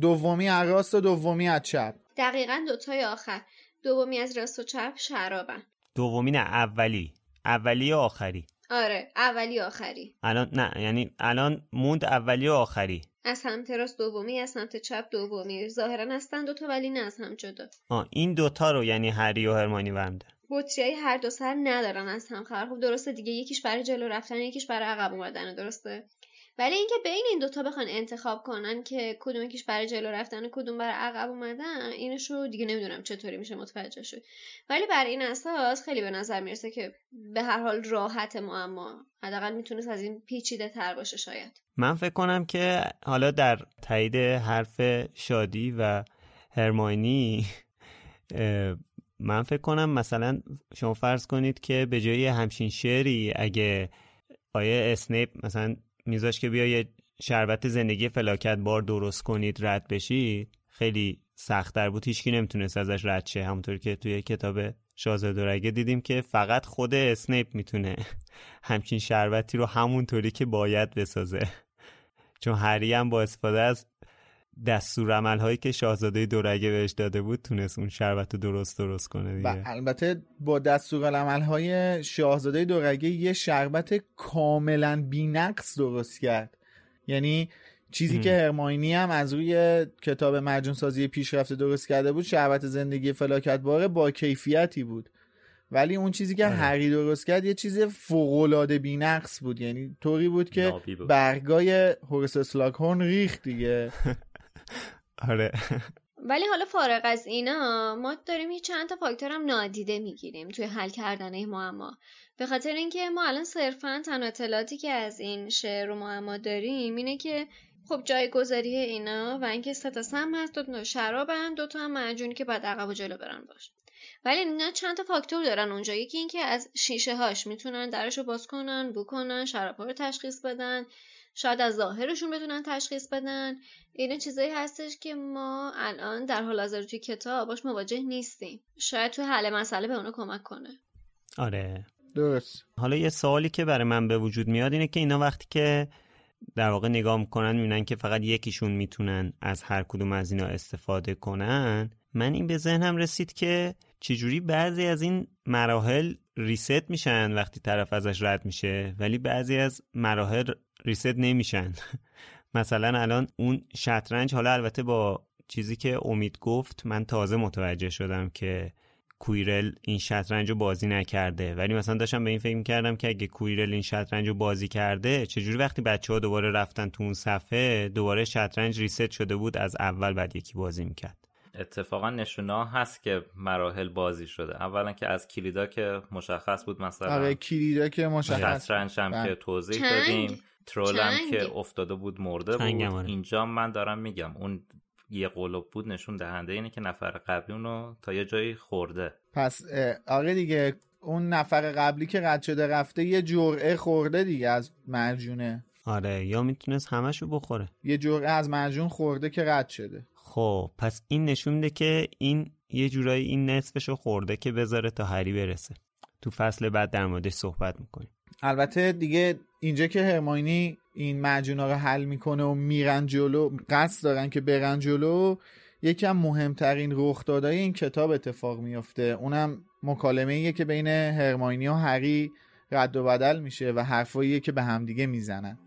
دومی از راست و دومی از چپ. دقیقا دوتای آخر. دومی از راست و چپ شرابن. دومی نه اولی. اولی و آخری؟ آره اولی آخری. الان نه یعنی الان موند اولی و آخری؟ از سمت راست دومی از سمت چپ دومی. ظاهرا هستن دوتا ولی نه از هم جدا. آه این دوتا رو یعنی هری و هرمانی برمیده بطری هر دو سر ندارن از هم خبر. خب درسته دیگه یکیش برای جلو رفتن یکیش برای عقب اومدن درسته؟ ولی اینکه بین این دوتا بخوان انتخاب کنن که کدوم یکیش برای جلو رفتن و کدوم برای عقب اومدن اینشو دیگه نمی‌دونم چطوری میشه متوجه شد. ولی بر این اساس خیلی به نظر می‌رسه که به هر حال راحت معما حداقل می‌تونست از این پیچیده تر باشه شاید. من فکر کنم که حالا در تایید حرف شادی و هرماینی من فکر کنم مثلا شما فرض کنید که به جای همچین شعری اگه آیه اسنیپ مثلا میذاش که بیا یه شربت زندگی فلاکت بار درست کنید رد بشید خیلی سختتر بود. هیچکی نمی‌تونست ازش رد شه. همونطور که توی کتاب شاهزاده دیدیم که فقط خود اسنیپ می‌تونه همچین شربتی رو همونطوری که باید بسازه. چون هری هم با استفاده از دستور هایی که شاهزاده دورگه بهش داده بود تونست اون شربت رو درست درست کنه و دیگه البته با دستورالعمل های شاهزاده دورگه یه شربت کاملا بینقص درست کرد یعنی چیزی ام. که هرماینی هم از روی کتاب مرجون سازی پیشرفته درست کرده بود شربت زندگی فلاکت باره با کیفیتی بود ولی اون چیزی که آره. هری درست کرد یه چیز فوق‌العاده بینقص بود یعنی طوری بود که بود. برگای هورس اسلاکهورن ریخت دیگه آره. ولی حالا فارغ از اینا ما داریم یه چند تا فاکتور هم نادیده می‌گیریم توی حل کردن این معما. به خاطر اینکه ما الان صرفا تنها اطلاعاتی که از این شعر و معما داریم اینه که خب جایگذاری اینا و اینکه سه سم هست دو تا شرابن دو تا هم معجونی که بعد عقب و جلو برن باش. ولی اینا چند تا فاکتور دارن اونجا. یکی اینکه از شیشه هاش می‌تونن درش رو باز کنن بو کنن شراب رو تشخیص بدن. شاید از ظاهرشون بتونن تشخیص بدن. اینا چیزایی هستش که ما الان در حال حاضر توی کتاب باش مواجه نیستیم. شاید توی حل مسئله به اونا کمک کنه. آره. درست. حالا یه سوالی که برای من به وجود میاد اینه که اینا وقتی که در واقع نگاه می‌کنن می‌بینن که فقط یکیشون می‌تونن از هر کدوم از اینا استفاده کنن من این به ذهنم رسید که چجوری بعضی از این مراحل ریست میشن وقتی طرف ازش رد میشه ولی بعضی از مراحل ریست نمیشن. مثلا الان اون شطرنج حالا البته با چیزی که امید گفت من تازه متوجه شدم که کویرل این شطرنج رو بازی نکرده. ولی مثلا داشتم به این فکر کردم که اگه کویرل این شطرنج رو بازی کرده چجوری وقتی بچه ها دوباره رفتن تو اون صفحه دوباره شطرنج ریست شده بود از اول بعد یکی بازی می‌کرد. اتفاقا نشونه هست که مراحل بازی شده اولا که از کلیدا که مشخص بود مثلا آره کلیدا که مشخص شطرنج هم بله. که توضیح چنگ. دادیم ترولم. که افتاده بود مرده بود آره. اینجا من دارم میگم اون یه قلوب بود نشون دهنده اینه که نفر قبلی اونو تا یه جایی خورده پس آره دیگه اون نفر قبلی که رد شده رفته یه جرعه خورده دیگه از مرجونه آره یا می‌تونست همشو بخوره یه جرعه از معجون خورده که رد شده خب پس این نشون میده که این یه جورایی این نصفشو خورده که بذاره تا هری برسه. تو فصل بعد در موردش صحبت می‌کنیم. البته دیگه اینجا که هرماینی این معجونا رو حل می‌کنه و میرن جلو قصد دارن که برن جلو یکم مهمترین رخدادهای این کتاب اتفاق میفته اونم مکالمه ایه که بین هرماینی و هری رد و بدل میشه و حرفاییه که به همدیگه می‌زنن.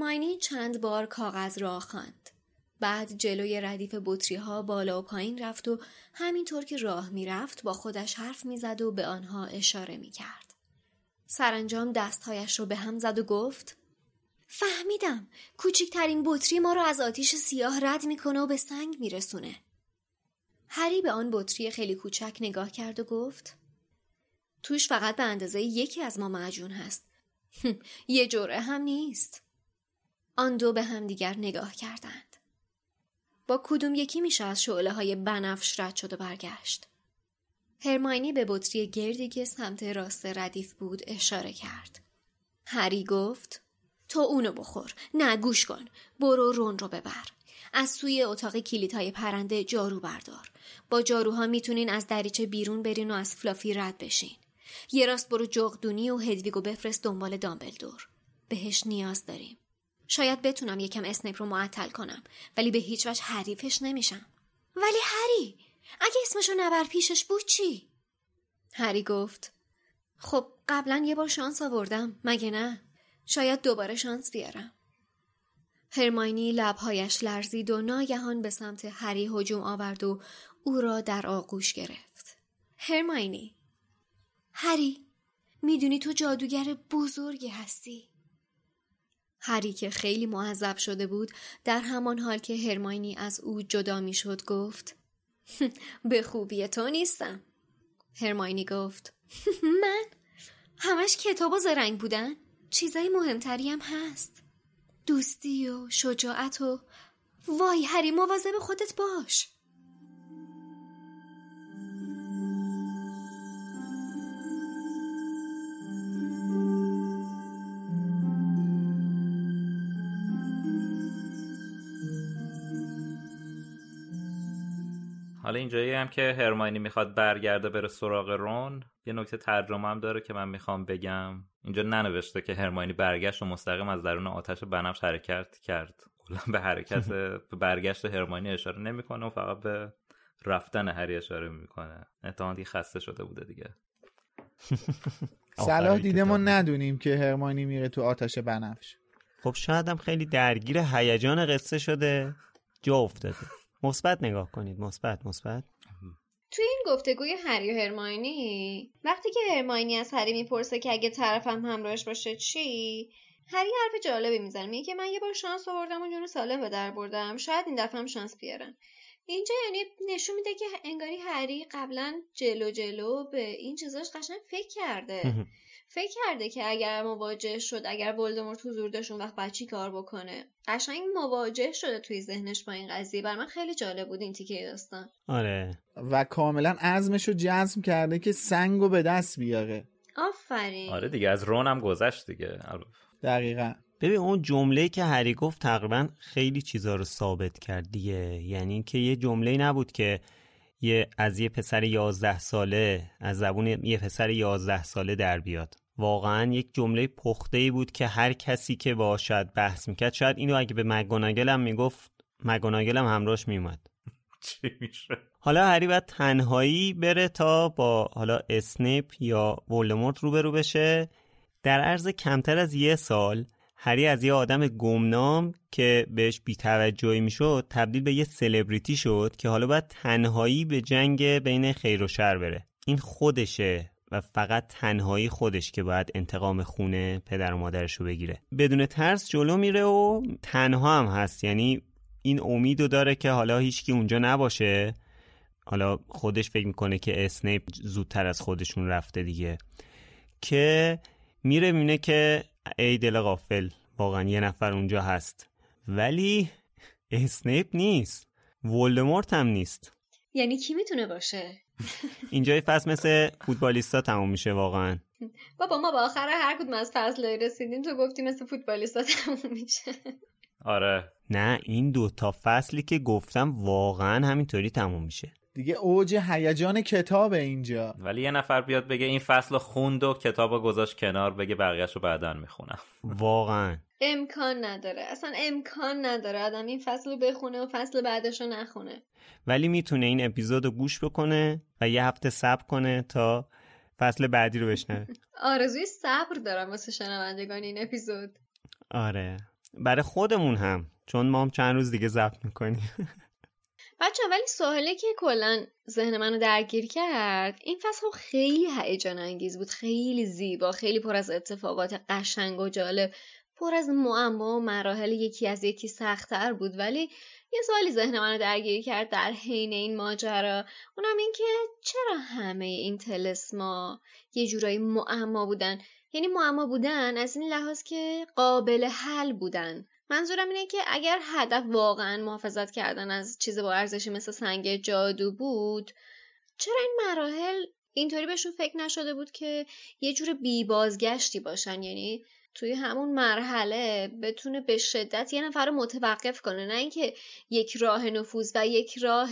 هرماینی چند بار کاغذ را خواند. بعد جلوی ردیف بطری ها بالا و پایین رفت و همینطور که راه می‌رفت با خودش حرف می‌زد و به آنها اشاره می‌کرد. سرانجام دستهایش رو به هم زد و گفت فهمیدم کوچکترین بطری ما رو از آتیش سیاه رد می‌کنه و به سنگ میرسونه. هری به آن بطری خیلی کوچک نگاه کرد و گفت توش فقط به اندازه یکی از ما معجون هست. یه جرعه هم نیست. آن دو به هم دیگر نگاه کردند. با کدوم یکی میشه از شعله های بنفش رد شد و برگشت. هرماینی به بطری گردی که سمت راست ردیف بود اشاره کرد. هری گفت تو اونو بخور. نه گوش کن. برو رون رو ببر. از سوی اتاق کلیت های پرنده جارو بردار. با جاروها می‌تونین از دریچه بیرون برین و از فلافی رد بشین. یه راست برو جغدونی و هدویگو بفرست دنبال دامبلدور. بهش نیاز داریم. شاید بتونم یکم اسنیپ رو معطل کنم ولی به هیچ وجه حریفش نمیشم. ولی هری اگه اسمشو نبر پیشش بود چی؟ هری گفت خب قبلا یه بار شانس آوردم مگه نه؟ شاید دوباره شانس بیارم. هرماینی لبهایش لرزید و ناگهان به سمت هری هجوم آورد و او را در آغوش گرفت. هرماینی هری می‌دونی تو جادوگر بزرگی هستی. هری که خیلی معذب شده بود در همان حال که هرماینی از او جدا می شد گفت به خوبی تو نیستم. هرماینی گفت من؟ همش کتاب و زرنگ بودن؟ چیزای مهمتری هم هست. دوستی و شجاعت و وای هری مواظب خودت باش. حالا اینجایی هم که هرماینی می‌خواد برگرده بره سراغ رون یه نکته ترجمه هم داره که من می‌خوام بگم. اینجا ننوشته که هرماینی برگشت و مستقیم از درون آتش بنفش حرکت کرد. کلا به حرکت به برگشت هرماینی اشاره نمی‌کنه و فقط به رفتن هری اشاره می‌کنه. احتمالی خسته شده بوده دیگه. صلاح دیده ما ندونیم که هرمانی میره تو آتش بنفش. خب شاید هم خیلی درگیر هیجان قصه شده. جا افتاده. مثبت نگاه کنید. مثبت مثبت. توی این گفتگوی هری و هرماینی وقتی که هرماینی از هری می‌پرسه که اگه طرفم همراهش باشه چی؟ هری حرف جالبی می‌زنه. میگه که من یه بار شانس آوردم و جون سالم به در بردم. شاید این دفعه هم شانس بیارن اینجا یعنی نشون میده که انگاری هری قبلا جلو جلو به این چیزاش قشنگ فکر کرده. فکر کرده که اگر مواجه شد اگر ولدمورت حضور داشت اون وقت باید چی کار بکنه؟ قشنگ مواجه شده توی ذهنش با این قضیه. بر من خیلی جالب بود این تیکه داستان. آره. و کاملا عزمش رو جزم کرده که سنگ رو به دست بیاره. آفرین. آره دیگه از رون هم گذشت دیگه. دقیقا. ببین اون جمله که هری گفت تقریبا خیلی چیزا رو ثابت کرد دیگه. یعنی که یه جمله نبود که یه از یه پسر یازده ساله از زبون یه پسر یازده ساله در بیاد. واقعا یک جمله پخته ای بود که هر کسی که باشد بحث می‌کرد شاید اینو اگه به مگوناگل هم می‌گفت مگوناگل هم همراهش میومد چی میشه؟ حالا هری باید تنهایی بره تا با حالا اسنیپ یا ولدمورت روبرو بشه. در عرض کمتر از یه سال هری از یه آدم گمنام که بهش بیتوجهی می‌شد تبدیل به یه سلبریتی شد که حالا باید تنهایی به جنگ بین خیر و شر بره. این خودشه و فقط تنهایی خودش که باید انتقام خونه پدر و مادرش رو بگیره. بدون ترس جلو میره و تنها هم هست. یعنی این امیدو داره که حالا هیچکی اونجا نباشه. حالا خودش فکر می‌کنه که اسنیپ زودتر از خودشون رفته دیگه. که میره می‌بینه که ای دل غافل واقعا یه نفر اونجا هست. ولی اسنیپ نیست. ولدمورت هم نیست. یعنی کی می‌تونه باشه؟ اینجای فصل مثل فوتبالیستا تموم میشه واقعا. بابا ما با آخر هر کدوم از فصل رسیدیم تو گفتی مثل فوتبالیستا تموم میشه. آره. نه این دو تا فصلی که گفتم واقعا همینطوری تموم میشه. دیگه اوج هیجان کتاب اینجا. ولی یه نفر بیاد بگه این فصل خوند و کتاب گذاشت کنار بگه بقیهش رو بعدا می‌خونم. واقعا. امکان نداره. اصلا امکان نداره آدم این فصل رو بخونه و فصل بعدش رو نخونه. ولی می‌تونه این اپیزود رو گوش بکنه و یه هفته صبر کنه تا فصل بعدی رو بشنوه. آرزوی صبر دارم واسه شنوندگان این اپیزود. آره. برای خودمون هم چون ما هم چند روز دیگه ضبط می‌کنیم. بچه ولی سواله که کلا ذهن منو درگیر کرد این فصل خیلی هیجان انگیز بود خیلی زیبا خیلی پر از اتفاقات قشنگ و جالب پر از معما و مراحل یکی از یکی سختتر بود. ولی یه سوالی ذهن منو درگیر کرد در حین این ماجرا اونم این که چرا همه این تلسما یه جورایی معما بودن؟ یعنی معما بودن از این لحاظ که قابل حل بودن. منظورم اینه که اگر هدف واقعا محافظت کردن از چیز با ارزشی مثل سنگ جادو بود چرا این مراحل اینطوری بهشون فکر نشده بود که یه جور بی بازگشتی باشن؟ یعنی توی همون مرحله بتونه به شدت یه نفر رو متوقف کنه. نه اینکه یک راه نفوذ و یک راه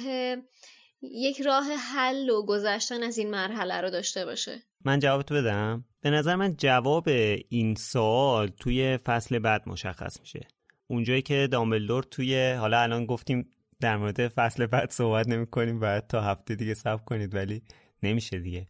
یک راه حل و گذشتن از این مرحله رو داشته باشه. من جواب تو بدم. به نظر من جواب این سوال توی فصل بعد مشخص میشه. اونجایی که دامبلدور توی حالا الان گفتیم در مورد فصل بعد صحبت نمی کنیم بعد تا هفته دیگه صبر کنید ولی نمیشه دیگه.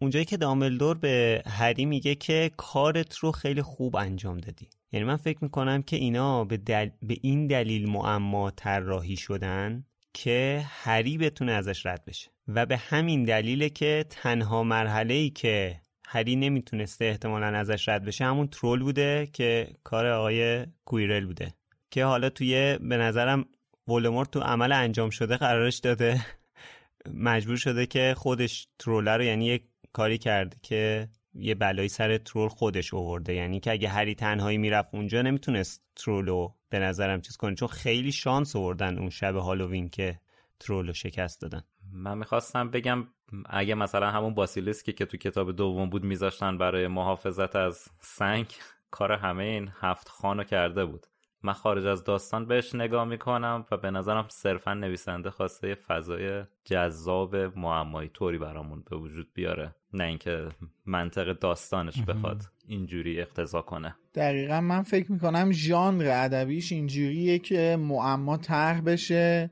اونجایی که دامبلدور به هری میگه که کارت رو خیلی خوب انجام دادی. یعنی من فکر می‌کنم که اینا به, دل... به این دلیل معما طراحی شدن که هری بتونه ازش رد بشه. و به همین دلیله که تنها مرحله ای که هری نمی‌تونسته احتمالا ازش رد بشه. همون ترول بوده که کار آقای کویرل بوده که حالا توی به نظرم ولدمورت تو عمل انجام شده قرارش داده. مجبور شده که خودش تروله رو یعنی یک کاری کرده که یه بلایی سر ترول خودش اوورده یعنی که اگه هری تنهایی می‌رفت اونجا نمی‌تونست ترولو به نظرم چیز کنه چون خیلی شانس اووردن اون شب هالووین که ترولو شکست دادن. من می‌خواستم بگم اگه مثلا همون باسیلیسکی که تو کتاب دوم بود میذاشتن برای محافظت از سنگ کار همه این هفت خانو کرده بود. من خارج از داستان بهش نگاه می‌کنم و به نظرم صرفا نویسنده خواسته یه فضای جذاب معمایی طوری برامون به وجود بیاره. نه اینکه منطق داستانش بخواد اینجوری اقتضا کنه. دقیقا من فکر می‌کنم ژانر ادبیش اینجوریه که معما طرح بشه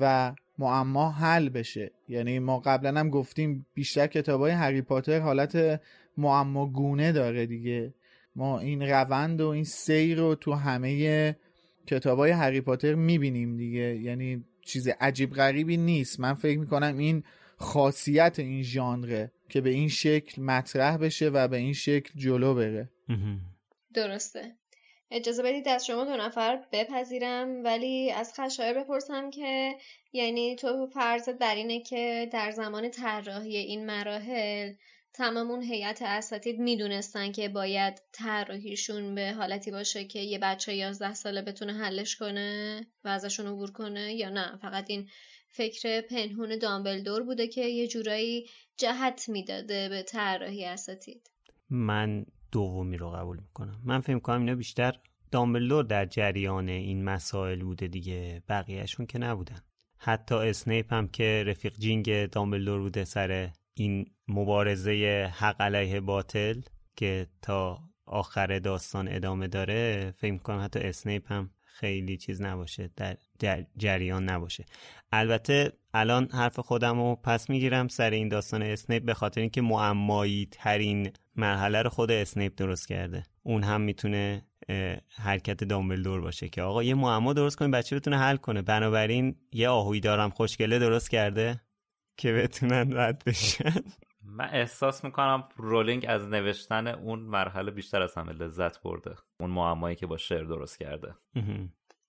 و معما حل بشه. یعنی ما قبلا هم گفتیم بیشتر کتاب های هری پاتر حالت معما گونه داره دیگه. ما این روند و این سیر رو تو همه کتاب های هری پاتر می‌بینیم دیگه. یعنی چیز عجیب غریبی نیست. من فکر می‌کنم این خاصیت این ژانره که به این شکل مطرح بشه و به این شکل جلو بره. درسته. اجازه بدید از شما دو نفر بپذیرم ولی از خشایر بپرسم که یعنی تو فرضت بر اینه که در زمان طراحی این مراحل تمام اون هیئت اساتید می‌دونستن که باید طراحیشون به حالتی باشه که یه بچه 11 ساله بتونه حلش کنه و ازشون عبور کنه یا نه. فقط این فکر پنهون دامبلدور بوده که یه جورایی جهت می‌داده به طراحی اساتید. من دومی رو قبول می‌کنم. من فکر کنم اینا بیشتر دامبلدور در جریان این مسائل بوده دیگه. بقیهشون که نبودن. حتی اسنیپ هم که رفیق جینگ دامبلدور بوده سر این مبارزه حق علیه باطل که تا آخر داستان ادامه داره فکر کنم حتی اسنیپ هم خیلی چیز نباشه در جریان نباشه. البته الان حرف خودم رو پس می‌گیرم سر این داستان اسنیپ به خاطر اینکه معمایی ترین مرحله رو خود اسنیپ درست کرده. اون هم می‌تونه حرکت دامبلدور باشه که آقا یه معما درست کنیم بچه بتونه حل کنه. بنابراین یه آهوی دارم خوشگله درست کرده که بتونن رد بشن. من احساس می‌کنم رولینگ از نوشتن اون مرحله بیشتر از همه لذت برده. اون معمایی که با شعر درست کرده.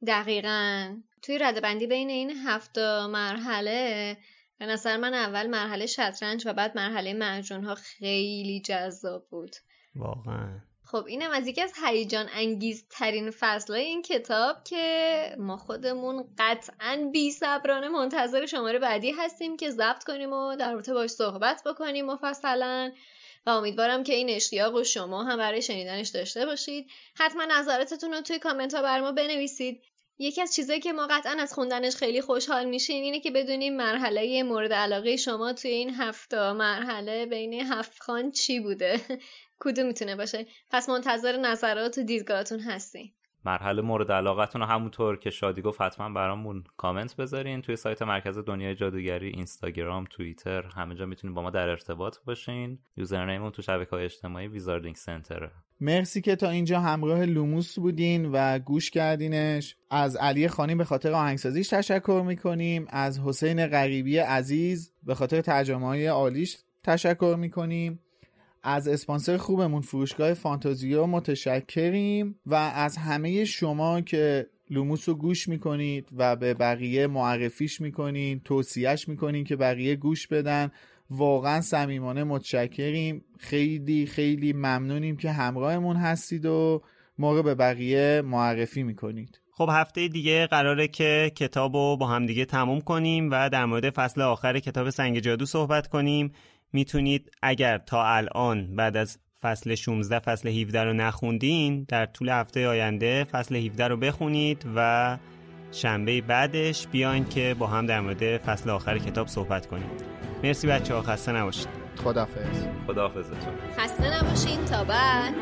دقیقا. توی ردبندی بین این هفت مرحله به نظر من اول مرحله شطرنج و بعد مرحله معجون ها خیلی جذاب بود. واقعا. خب اینم از یکی از هیجان انگیز ترین فصل این کتاب که ما خودمون قطعا بی صبرانه منتظر شماره بعدی هستیم که ضبط کنیم و در رابطه باش صحبت بکنیم مفصلا. و امیدوارم که این اشتیاق و شما هم برای شنیدنش داشته باشید. حتما نظراتتون رو توی کامنت ها بر ما بنویسید. یکی از چیزایی که ما قطعا از خوندنش خیلی خوشحال میشیم اینه که بدونیم مرحله مورد علاقه شما توی این هفته مرحله بین هفت خان چی بوده؟ کدوم می‌تونه باشه؟ پس منتظر نظرات و دیدگاهاتون هستیم. مرحله مورد علاقتون رو همونطور که شادی گفت حتما برامون کامنت بذارین توی سایت مرکز دنیای جادوگری اینستاگرام توییتر همه جا می‌تونین با ما در ارتباط باشین. username مون تو شبکه های اجتماعی Wizarding Center ه مرسی که تا اینجا همراه لوموس بودین و گوش کردینش. از علی خانی به خاطر آهنگسازیش تشکر می‌کنیم. از حسین غریبی عزیز به خاطر ترجمه های عالیش تشکر می‌کنیم. از اسپانسر خوبمون فروشگاه فانتازیو متشکریم. و از همه شما که لوموس رو گوش می‌کنید و به بقیه معرفیش می‌کنین توصیهش می‌کنین که بقیه گوش بدن. واقعا صمیمانه متشکریم. خیلی خیلی ممنونیم که همراهمون هستید و ما رو به بقیه معرفی می‌کنید. خب هفته دیگه قراره که کتاب رو با هم دیگه تموم کنیم و در مورد فصل آخر کتاب سنگ جادو صحبت کنیم. می‌تونید اگر تا الان بعد از فصل 16 فصل 17 رو نخوندین در طول هفته آینده فصل 17 رو بخونید و شنبه بعدش بیاین که با هم در مورد فصل آخر کتاب صحبت کنیم. مرسی بچه ها خسته نباشید. خدافز خداحافظتون. خسته نباشین تا بعد.